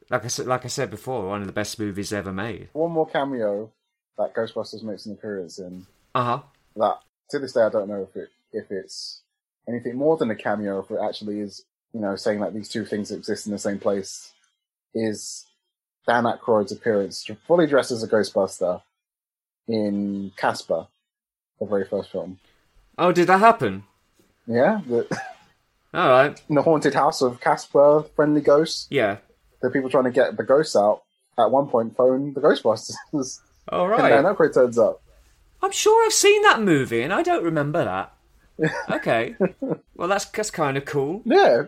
S1: Like I said, like I said before, one of the best movies ever made.
S2: one more cameo that Ghostbusters makes an appearance in.
S1: Uh huh.
S2: That to this day I don't know if it if it's anything more than a cameo, if it actually is, you know, saying that these two things exist in the same place. Is Dan Aykroyd's appearance fully dressed as a Ghostbuster in Casper, the very first film.
S1: Oh, did that happen?
S2: Yeah, the,
S1: All right.
S2: in the haunted house of Casper, friendly ghosts.
S1: Yeah.
S2: The people trying to get the ghosts out. At one point, phone the Ghostbusters,
S1: All right.
S2: and Dan. Aykroyd turns up.
S1: I'm sure I've seen that movie, and I don't remember that. Okay. Well, that's that's kind of cool.
S2: Yeah,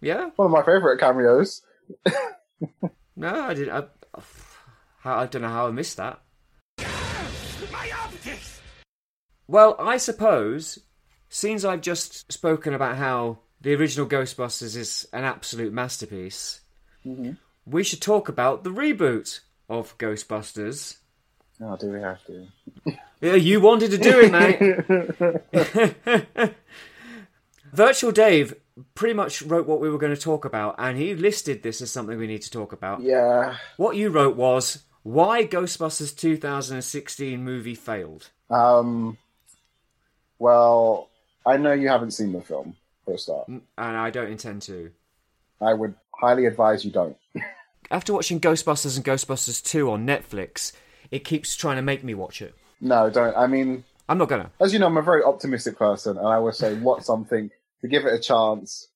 S1: Yeah.
S2: one of my favorite cameos.
S1: No, I didn't. I, I don't know how I missed that. Well, I suppose, since I've just spoken about how the original Ghostbusters is an absolute masterpiece, mm-hmm. we should talk about the reboot of Ghostbusters.
S2: Oh, do we have to?
S1: Yeah, you wanted to do it, mate. Virtual Dave pretty much wrote what we were going to talk about, and he listed this as something we need to talk about.
S2: Yeah.
S1: What you wrote was why Ghostbusters 2016 movie failed.
S2: Um. Well, I know you haven't seen the film. For a start,
S1: And I don't intend to.
S2: I would highly advise you don't.
S1: After watching Ghostbusters and Ghostbusters 2 on Netflix, it keeps trying to make me watch it.
S2: No, don't. I mean,
S1: I'm not gonna.
S2: as you know, I'm a very optimistic person, and I always say, watch something to give it a chance,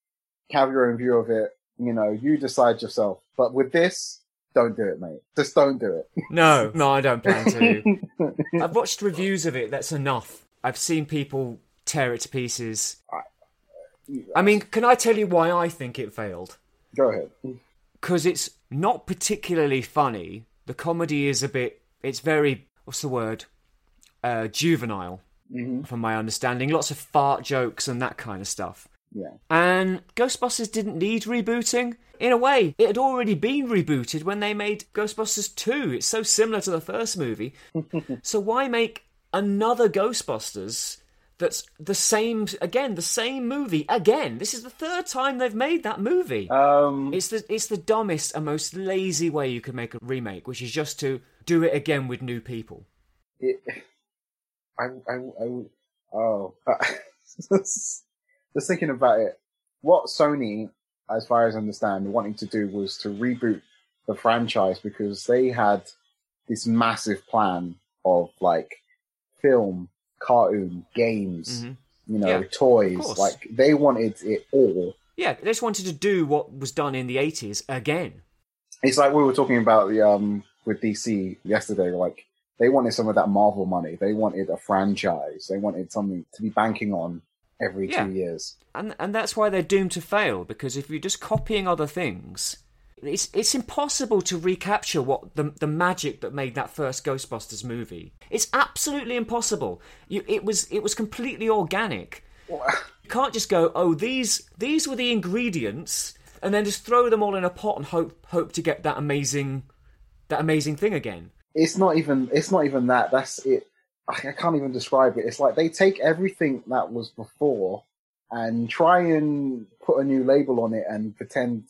S2: have your own view of it. You know, you decide yourself. But with this, don't do it, mate. Just don't do it.
S1: No, no, I don't plan to. I've watched reviews of it, that's enough. I've seen people tear it to pieces. I mean, can I tell you why I think it failed?
S2: Go ahead.
S1: because it's not particularly funny. The comedy is a bit. It's very. What's the word? Uh, juvenile, from my understanding. Lots of fart jokes and that kind of stuff.
S2: Yeah.
S1: And Ghostbusters didn't need rebooting. In a way, it had already been rebooted when they made Ghostbusters 2. It's so similar to the first movie. so why make another Ghostbusters that's the same, again, the same movie again? This is the third time they've made that movie.
S2: Um.
S1: It's the it's the dumbest and most lazy way you could make a remake, which is just to do it again with new people.
S2: it, I'm, I, I, oh, just thinking about it. What Sony, as far as I understand, wanting to do was to reboot the franchise because they had this massive plan of like film cartoon, games,
S1: Mhm.
S2: you know,
S1: Yeah,
S2: toys. Like they wanted it all.
S1: Yeah, they just wanted to do what was done in the 80s again.
S2: It's like we were talking about the um with DC yesterday. Like they wanted some of that Marvel money. They wanted a franchise. They wanted something to be banking on every
S1: Yeah.
S2: two years.
S1: And and that's why they're doomed to fail because if you're just copying other things, it's it's impossible to recapture what the the magic that made that first Ghostbusters movie. It's absolutely impossible. You it was it was completely organic. You can't just go, "Oh, these these were the ingredients." And then just throw them all in a pot and hope hope to get that amazing that amazing thing again.
S2: It's not even. It's not even that. That's it. I I can't even describe it. It's like they take everything that was before and try and put a new label on it and pretend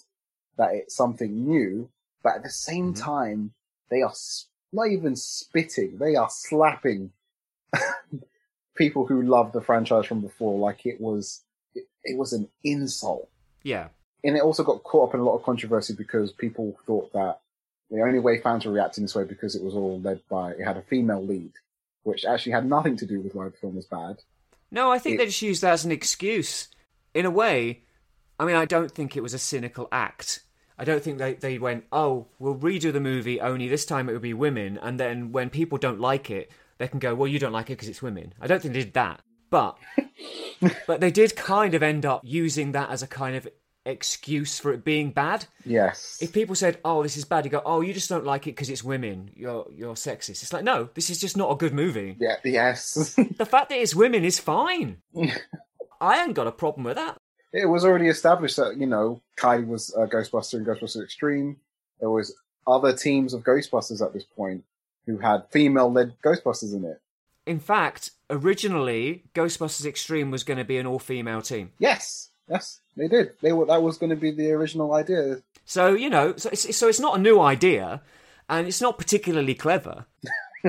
S2: that it's something new, but at the same
S1: Mhm.
S2: time, they are not even spitting; they are slapping people who love the franchise from before like it was. It, it was an insult,
S1: Yeah.
S2: and it also got caught up in a lot of controversy because people thought that the only way fans were reacting this way because it was all led by it had a female lead, which actually had nothing to do with why the film was bad.
S1: No, I think
S2: It-
S1: they just used that as an excuse. In a way, I mean, I don't think it was a cynical act. I don't think they, they went, oh, we'll redo the movie, only this time it will be women, and then when people don't like it, they can go, well, you don't like it because it's women. I don't think they did that. But, but they did kind of end up using that as a kind of excuse for it being bad.
S2: Yes,
S1: If people said, "Oh, this is bad," you go, "Oh, you just don't like it because it's women. You're you're sexist." It's like, no, this is just not a good movie.
S2: yeah, yes.
S1: The fact that it's women is fine. I ain't got a problem with that.
S2: It was already established that you know Kylie was a Ghostbuster in Ghostbusters Extreme. There was other teams of Ghostbusters at this point who had female-led Ghostbusters in it.
S1: In fact, originally, Ghostbusters Extreme was going to be an all-female team.
S2: Yes, yes, they did. They were that was going to be the original idea.
S1: So you know, so it's, so it's not a new idea, and it's not particularly clever.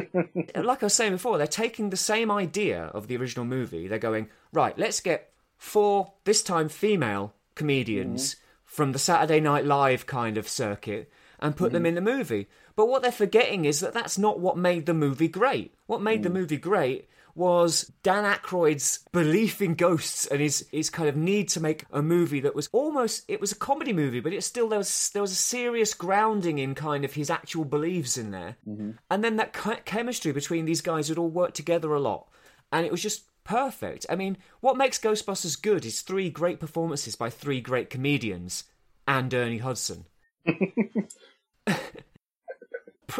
S1: like I was saying before, they're taking the same idea of the original movie. They're going right. Let's get four this time female comedians mm-hmm. from the Saturday Night Live kind of circuit and put them mm-hmm. in the movie. But what they're forgetting is that that's not what made the movie great. What made the mm. movie great was Dan Aykroyd's belief in ghosts and his his kind of need to make a movie that was almost it was a comedy movie, but it still there was there was a serious grounding in kind of his actual beliefs in there, mm-hmm. and then that chemistry between these guys would all work together a lot, and it was just perfect. I mean, what makes Ghostbusters good is three great performances by three great comedians and Ernie Hudson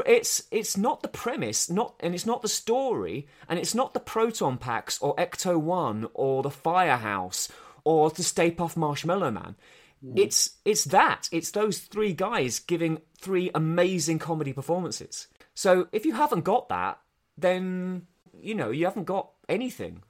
S1: it's it's not the premise, not and it's not the story, and it's not the proton packs or Ecto One or the Firehouse or the Stay Puft Marshmallow Man. Mm-hmm. It's it's that. It's those three guys giving three amazing comedy performances. So if you haven't got that, then you know you haven't got anything.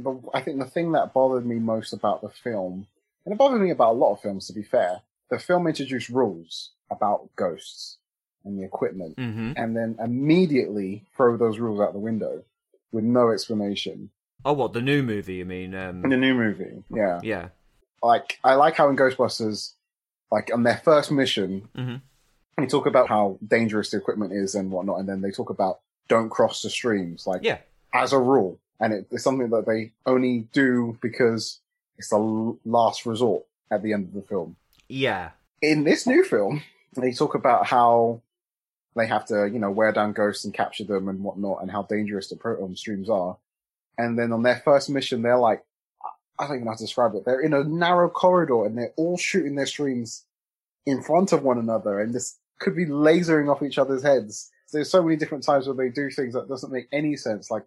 S2: But I think the thing that bothered me most about the film, and it bothered me about a lot of films, to be fair, the film introduced rules about ghosts and the equipment,
S1: Mm-hmm.
S2: and then immediately throw those rules out the window with no explanation.
S1: Oh, what the new movie? You mean?
S2: In
S1: Um,
S2: the new movie, yeah,
S1: yeah.
S2: like I like how in Ghostbusters, like on their first mission,
S1: Mhm.
S2: they talk about how dangerous the equipment is and whatnot, and then they talk about don't cross the streams, like
S1: Yeah.
S2: as a rule, and it, it's something that they only do because it's the last resort at the end of the film.
S1: Yeah.
S2: In this new film, they talk about how they have to, you know, wear down ghosts and capture them and whatnot, and how dangerous the proton streams are. And then on their first mission, they're like, I don't even know how to describe it. They're in a narrow corridor and they're all shooting their streams in front of one another, and this could be lasering off each other's heads. There's so many different times where they do things that doesn't make any sense. Like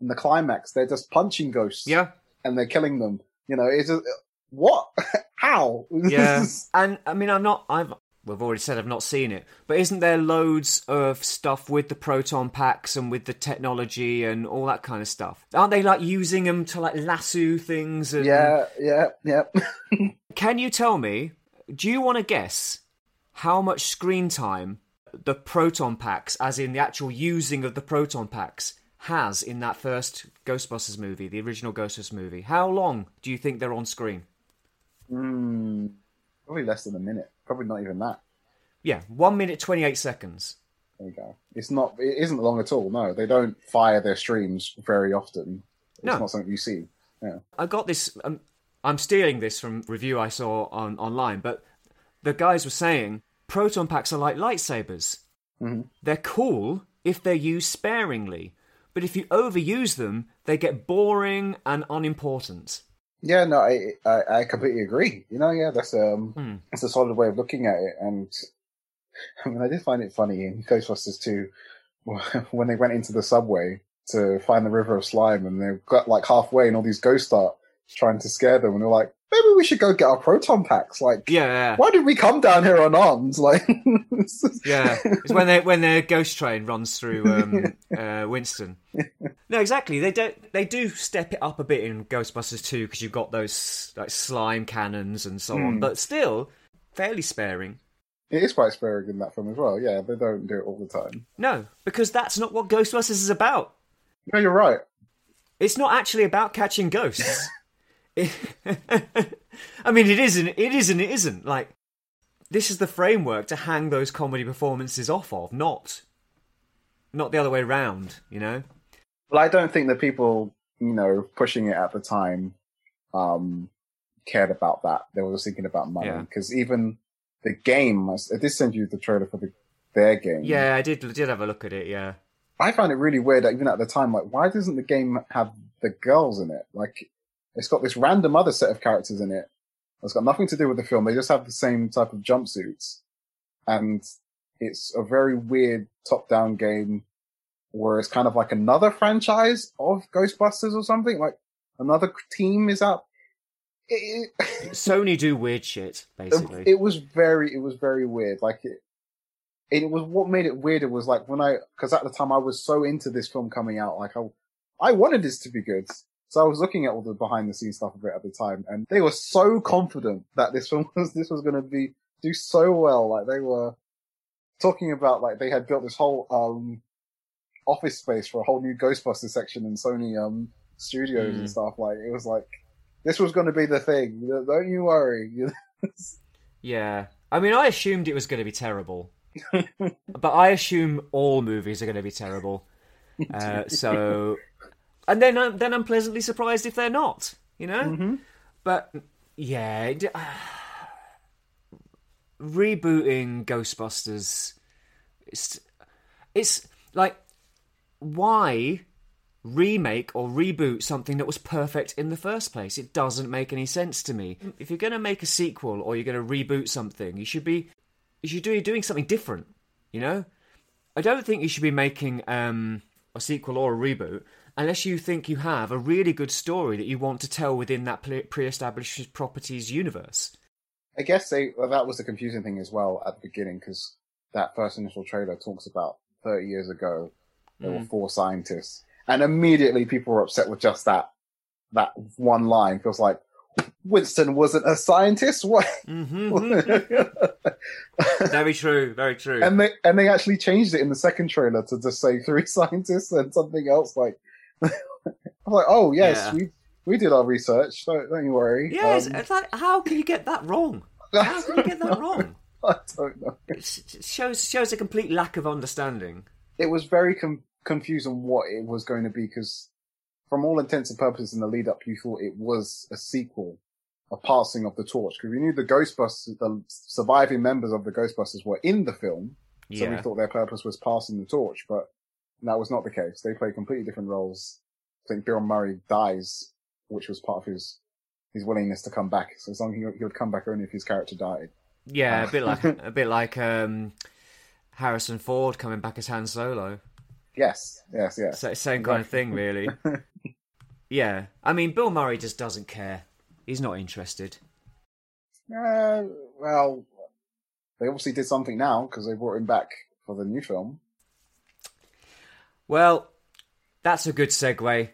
S2: in the climax, they're just punching ghosts
S1: Yeah.
S2: and they're killing them. You know, it's just what? How?
S1: Yeah, and I mean, I'm not. I've we've already said I've not seen it, but isn't there loads of stuff with the proton packs and with the technology and all that kind of stuff? Aren't they like using them to like lasso things? And...
S2: yeah, yeah, yeah.
S1: Can you tell me? Do you want to guess how much screen time the proton packs, as in the actual using of the proton packs, has in that first Ghostbusters movie, the original Ghostbusters movie? How long do you think they're on screen?
S2: Mm, probably less than a minute. Probably not even that.
S1: Yeah, one minute twenty-eight seconds.
S2: There you go. It's not. It isn't long at all. No, they don't fire their streams very often. It's
S1: No.
S2: not something you see. Yeah.
S1: I got this. Um, I'm stealing this from review I saw on online, but the guys were saying proton packs are like lightsabers.
S2: Mhm.
S1: They're cool if they're used sparingly, but if you overuse them, they get boring and unimportant.
S2: Yeah, no, I, I I completely agree. You know, yeah, that's um,
S1: Hmm.
S2: that's a solid way of looking at it. And I mean, I did find it funny in Ghostbusters 2 when they went into the subway to find the River of Slime, and they got like halfway, and all these ghosts start trying to scare them, and they're like, maybe we should go get our proton packs. Like,
S1: Yeah,
S2: why did we come down here unarmed? Like,
S1: yeah. It's when they when their ghost train runs through um, uh, Winston. No, exactly. They don't. They do step it up a bit in Ghostbusters 2 because you've got those like slime cannons and so on, but still fairly sparing.
S2: it is quite sparing in that film as well. Yeah, they don't do it all the time.
S1: No, because that's not what Ghostbusters is about.
S2: No, you're right.
S1: It's not actually about catching ghosts. I mean, it isn't. It isn't. It isn't. Like, this is the framework to hang those comedy performances off of, not, not the other way round. You know?
S2: Well, I don't think the people, you know, pushing it at the time, um, cared about that. They were just thinking about money.
S1: Yeah.
S2: Because even the game, I did send you the trailer for the, their game.
S1: Yeah, I did. Did have a look at it. Yeah.
S2: I found it really weird, that even at the time, like, why doesn't the game have the girls in it? Like, it's got this random other set of characters in it. It's got nothing to do with the film. They just have the same type of jumpsuits. And it's a very weird top-down game where it's kind of like another franchise of Ghostbusters or something. Like, another team is out. It, it,
S1: Sony do weird shit, basically.
S2: it was very, it was very weird. Like it, it was what made it weirder was like when I, because at the time I was so into this film coming out, like I, I wanted this to be good. So I was looking at all the behind the scenes stuff of it at the time, and they were so confident that this film was this was going to be do so well. Like they were talking about like they had built this whole um office space for a whole new Ghostbusters section in Sony um studios and
S1: Mm.
S2: stuff. Like it was like this was going to be the thing. Don't you worry.
S1: Yeah. I mean, I assumed it was going to be terrible. but I assume all movies are going to be terrible. Uh, so, and then I'm then I'm pleasantly surprised if they're not. You know.
S2: Mm-hmm.
S1: But yeah, it- rebooting Ghostbusters. It's it's like why remake or reboot something that was perfect in the first place. It doesn't make any sense to me. If you're going to make a sequel or you're going to reboot something, you should be you should be doing something different. You know, I don't think you should be making um, a sequel or a reboot unless you think you have a really good story that you want to tell within that pre- pre-established properties universe.
S2: I guess they well, that was the confusing thing as well at the beginning because that first initial trailer talks about 30 years ago there were four scientists, and immediately people were upset with just that that one line. Feels like Winston wasn't a scientist. What?
S1: hmm very true. Very true.
S2: and they and they actually changed it in the second trailer to just say three scientists and something else. Like I'm like, oh yes,
S1: Yeah.
S2: we we did our research. Don't don't you worry.
S1: yes,
S2: Um,
S1: it's like, how can you get that wrong? How can you get that wrong?
S2: I don't know.
S1: It shows shows a complete lack of understanding.
S2: it was very com- confusing what it was going to be because, from all intents and purposes, in the lead up, you thought it was a sequel, a passing of the torch because we knew the Ghostbusters, the surviving members of the Ghostbusters, were in the film, so we thought their purpose was passing the torch, but that was not the case. They play completely different roles. I think Bill Murray dies, which was part of his his willingness to come back. So as long as he, he would come back only if his character died.
S1: Yeah, a bit like a bit like um, Harrison Ford coming back as Han Solo.
S2: Yes, yes, yes.
S1: So, same kind of thing, really. yeah, I mean, Bill Murray just doesn't care. He's not interested.
S2: Uh, well, they obviously did something now because they brought him back for the new film.
S1: Well, that's a good segue.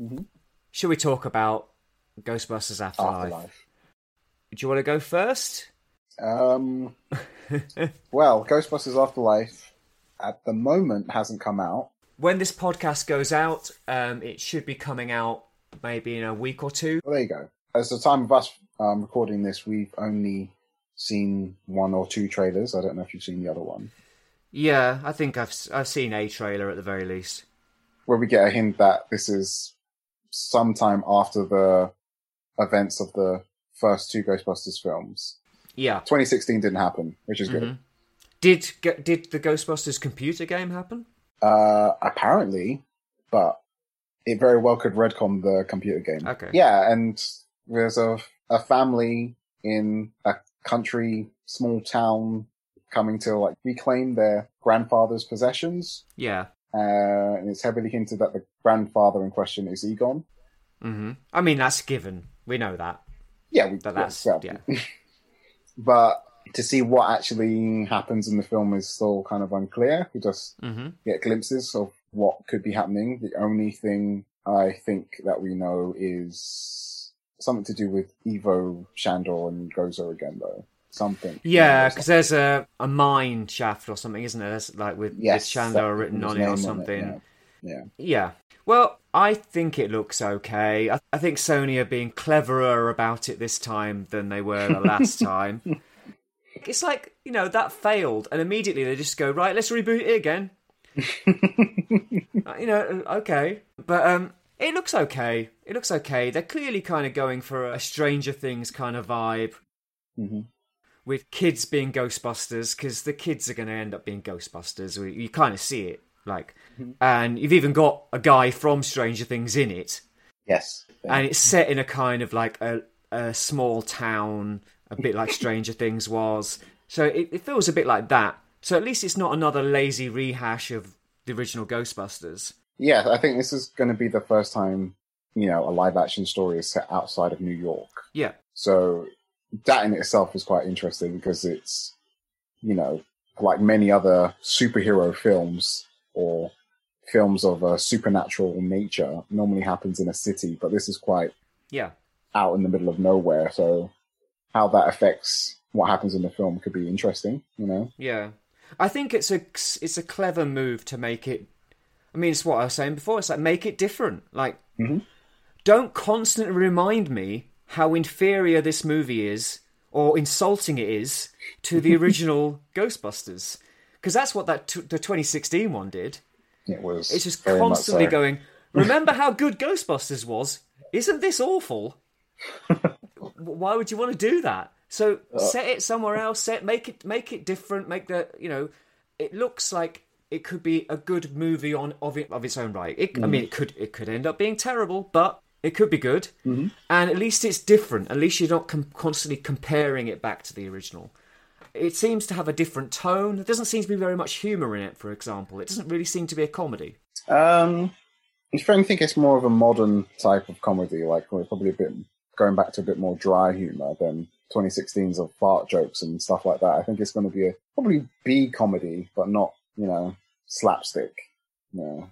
S2: Mhm.
S1: Should we talk about Ghostbusters Afterlife?
S2: Afterlife.
S1: Do you want to go first?
S2: Um, well, Ghostbusters Afterlife at the moment hasn't come out.
S1: When this podcast goes out, um, it should be coming out maybe in a week or two.
S2: Well, there you go. As the time of us um, recording this, we've only seen one or two trailers. I don't know if you've seen the other one.
S1: Yeah, I think I've I've seen a trailer at the very least.
S2: where we get a hint that this is sometime after the events of the first two Ghostbusters films.
S1: Yeah.
S2: 2016 didn't happen, which is good.
S1: Mhm. Did did the Ghostbusters computer game happen?
S2: Uh, apparently, but it very well could retcon the computer game.
S1: Okay.
S2: Yeah, and there's a a family in a country, small town, coming to like reclaim their grandfather's possessions.
S1: Yeah.
S2: Uh, and it's heavily hinted that the grandfather in question is Egon.
S1: hmm I mean, that's given. We know that.
S2: Yeah, we,
S1: But
S2: yeah,
S1: that's
S2: well,
S1: yeah.
S2: but to see what actually happens in the film is still kind of unclear. We just
S1: hmm
S2: get glimpses of what could be happening. The only thing I think that we know is something to do with Ivo, Shandor, and Gozer again, though. Something.
S1: Yeah, because there's a, a mine shaft or something, isn't there? There's like with,
S2: yes,
S1: with Shandor written on it or something.
S2: yeah. yeah.
S1: Yeah. Well, I think it looks okay. I, I think Sony are being cleverer about it this time than they were the last time. It's like, you know, that failed, and immediately they just go, right, let's reboot it again. Uh, you know, okay. But um, it looks okay. It looks okay. They're clearly kind of going for a Stranger Things kind of vibe
S2: hmm
S1: with kids being Ghostbusters because the kids are going to end up being Ghostbusters. You kind of see it, like, mm-hmm. and you've even got a guy from Stranger Things in it,
S2: Yes.
S1: and it's set in a kind of like a, a small town, a bit like Stranger Things was. So it, it feels a bit like that. So at least it's not another lazy rehash of the original Ghostbusters.
S2: Yeah, I think this is going to be the first time, you know, a live action story is set outside of New York.
S1: Yeah,
S2: So that in itself is quite interesting because it's, you know, like many other superhero films or films of a supernatural nature normally happens in a city, but this is quite
S1: yeah,
S2: out in the middle of nowhere. So how that affects what happens in the film could be interesting, you know?
S1: yeah. I think it's a it's a clever move to make it. I mean, it's what I was saying before. It's like make it different. Like,
S2: Mhm.
S1: don't constantly remind me how inferior this movie is or insulting it is to the original Ghostbusters, because that's what that t- the 2016 one did.
S2: It was.
S1: It's just constantly
S2: so.
S1: going. Remember how good Ghostbusters was? Isn't this awful? Why would you want to do that? So
S2: Uh.
S1: set it somewhere else. Set make it make it different. Make the you know, it looks like it could be a good movie on of it of its own right. It, I
S2: Mm.
S1: mean, it could it could end up being terrible, but it could be good.
S2: Mm-hmm.
S1: And at least it's different. At least you're not com- constantly comparing it back to the original. It seems to have a different tone. There doesn't seem to be very much humor in it. For example, it doesn't really seem to be a comedy.
S2: Um, if I think it's more of a modern type of comedy, like we're probably a bit going back to a bit more dry humor than 2016's of fart jokes and stuff like that. I think it's going to be a probably B comedy, but not you know slapstick. No,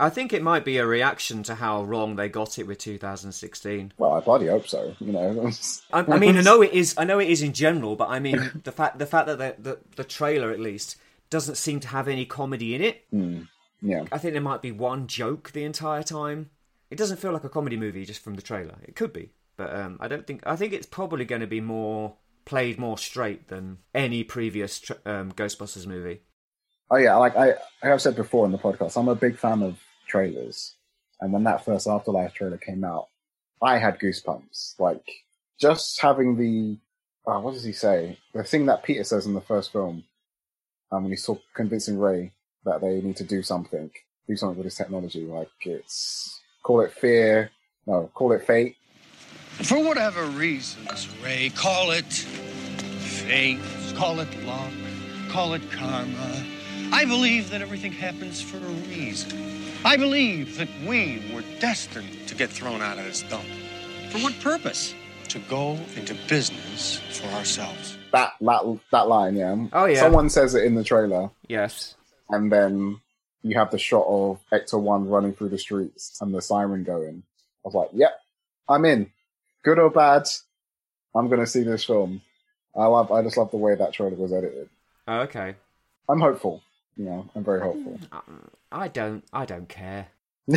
S1: I think it might be a reaction to how wrong they got it with 2016.
S2: well, I bloody hope so. You know,
S1: I, I mean, I know it is. I know it is in general, but I mean the fact the fact that the, the the trailer at least doesn't seem to have any comedy in it.
S2: Mm, yeah,
S1: I think there might be one joke the entire time. It doesn't feel like a comedy movie just from the trailer. It could be, but um, I don't think. I think it's probably going to be more played more straight than any previous um, Ghostbusters movie.
S2: Oh yeah, like I, I have said before in the podcast, I'm a big fan of trailers. And when that first Afterlife trailer came out, I had goosebumps. Like just having the, uh, what does he say? The thing that Peter says in the first film, um, when he's talk, convincing Ray that they need to do something, do something with this technology. Like it's call it fear, no, call it fate.
S4: For whatever reasons, Ray, call it fate, call it luck, call it karma. I believe that everything happens for a reason. I believe that we were destined to get thrown out of this dump. For what purpose? To go into business for ourselves.
S2: That that that line, yeah.
S1: Oh, yeah.
S2: Someone says it in the trailer.
S1: Yes.
S2: and then you have the shot of Ecto One running through the streets and the siren going. I was like, "Yep, I'm in. Good or bad, I'm gonna see this film." I love. I just love the way that trailer was edited.
S1: Oh, okay.
S2: I'm hopeful. You know, I'm very hopeful.
S1: Um, I don't. I don't care.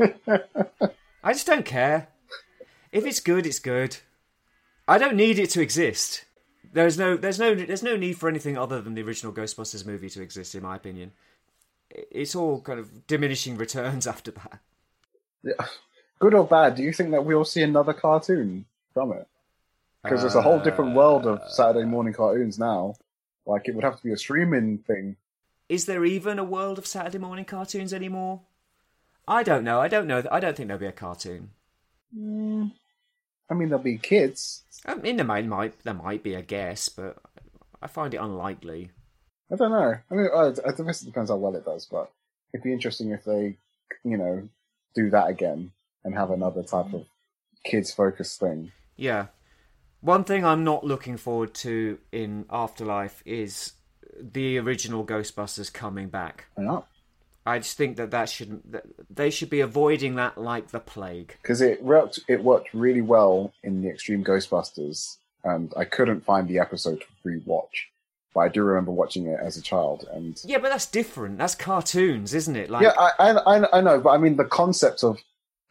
S1: I just don't care. If it's good, it's good. I don't need it to exist. There's no, there's no, there's no need for anything other than the original Ghostbusters movie to exist, in my opinion. It's all kind of diminishing returns after that.
S2: Yeah. Good or bad, do you think that we'll see another cartoon from it? Because there's a whole different world of Saturday morning cartoons now. Like it would have to be a streaming thing.
S1: Is there even a world of Saturday morning cartoons anymore? I don't know. I don't know. I don't think there'll be a cartoon.
S2: Mm, I mean, there'll be kids.
S1: I mean, there might, might there might be, I guess, but I find it unlikely.
S2: I don't know. I mean, I, I guess it depends how well it does, but it'd be interesting if they, you know, do that again and have another type of kids focused thing.
S1: Yeah. One thing I'm not looking forward to in Afterlife is the original Ghostbusters coming back.
S2: Yeah.
S1: I just think that that should that they should be avoiding that like the plague.
S2: Because it worked, it worked really well in the Extreme Ghostbusters, and I couldn't find the episode to rewatch. But I do remember watching it as a child, and
S1: Yeah, but that's different. That's cartoons, isn't it? Like
S2: yeah, I, I I know, but I mean the concept of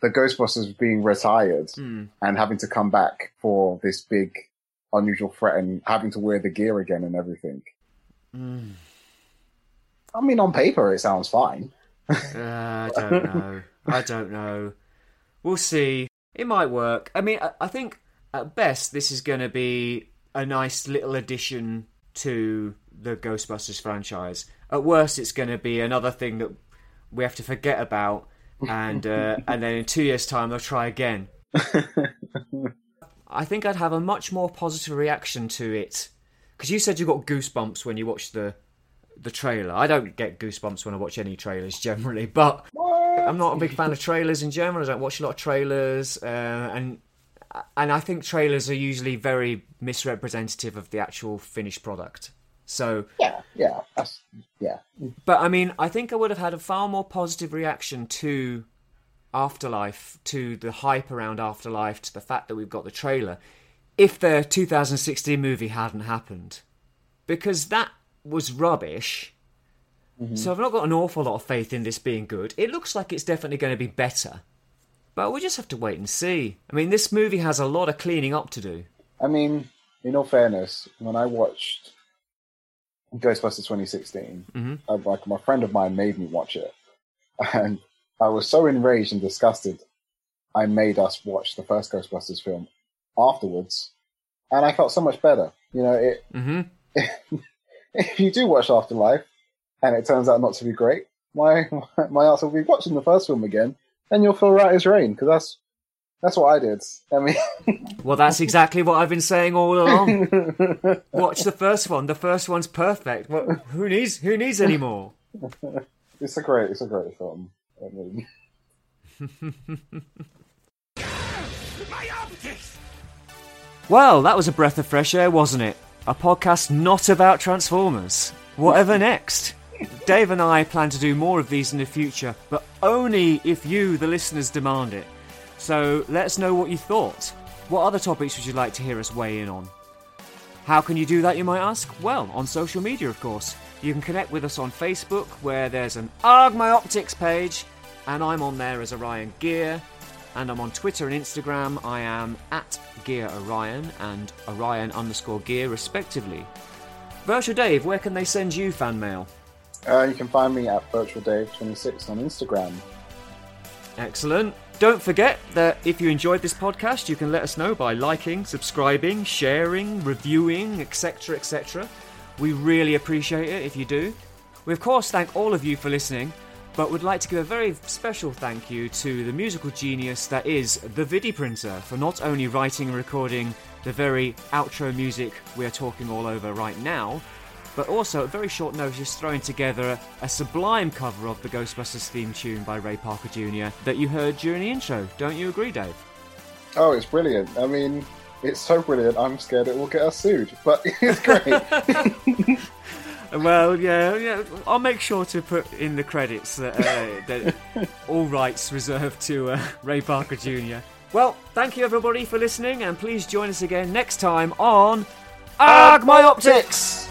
S2: the Ghostbusters being retired
S1: Hmm.
S2: and having to come back for this big unusual threat and having to wear the gear again and everything.
S1: Hmm.
S2: I mean, on paper it sounds fine.
S1: Uh, I don't know. I don't know. We'll see. It might work. I mean, I, I think at best this is going to be a nice little addition to the Ghostbusters franchise. At worst, it's going to be another thing that we have to forget about, and uh, and then in two years' time they'll try again. I think I'd have a much more positive reaction to it because you said you got goosebumps when you watched the the trailer. I don't get goosebumps when I watch any trailers generally, but I'm not a big fan of trailers in general. I don't watch a lot of trailers, uh, and and I think trailers are usually very misrepresentative of the actual finished product. So,
S2: Yeah, yeah, that's, yeah.
S1: but I mean, I think I would have had a far more positive reaction to Afterlife, to the hype around Afterlife, to the fact that we've got the trailer, if the 2016 movie hadn't happened. Because that was rubbish. So I've not got an awful lot of faith in this being good. It looks like it's definitely going to be better. But we just have to wait and see. I mean, this movie has a lot of cleaning up to do.
S2: I mean, in all fairness, when I watched Ghostbusters 2016,
S1: Mhm.
S2: uh, like my friend of mine made me watch it, and I was so enraged and disgusted. I made us watch the first Ghostbusters film afterwards, and I felt so much better. You know, it,
S1: hmm
S2: if you do watch Afterlife and it turns out not to be great, my my answer will be watching the first film again, and you'll feel right as rain because that's that's what I did. I mean,
S1: Well, that's exactly what I've been saying all along. Watch the first one. The first one's perfect. What, who needs who needs any more?
S2: it's a great it's a great film. I mean,
S1: Well, that was a breath of fresh air, wasn't it? A podcast not about Transformers. Whatever next? Dave and I plan to do more of these in the future, but only if you, the listeners, demand it. So let us know what you thought. What other topics would you like to hear us weigh in on? How can you do that, you might ask? Well, on social media, of course. You can connect with us on Facebook, where there's an Arg My Optics page, and I'm on there as Orion Gear. And I'm on Twitter and Instagram. I am at Gear Orion and Orion underscore Gear, respectively. Virtual Dave, where can they send you fan mail?
S2: uh, you can find me at Virtual Dave 26 on Instagram.
S1: Excellent. Don't forget that if you enjoyed this podcast, you can let us know by liking, subscribing, sharing, reviewing, etc. etc. We really appreciate it if you do. We, of course, thank all of you for listening, but would like to give a very special thank you to the musical genius that is the Vidi Printer for not only writing and recording the very outro music we are talking all over right now, but also at very short notice throwing together a, a sublime cover of the Ghostbusters theme tune by Ray Parker Jr. that you heard during the intro. Don't you agree, Dave?
S2: Oh, it's brilliant. I mean, it's so brilliant. I'm scared it will get us sued, but it's great.
S1: Well, yeah, yeah. I'll make sure to put in the credits that, uh, that all rights reserved to uh, Ray Parker Jr. Well, thank you everybody for listening, and please join us again next time on Arg My Optics.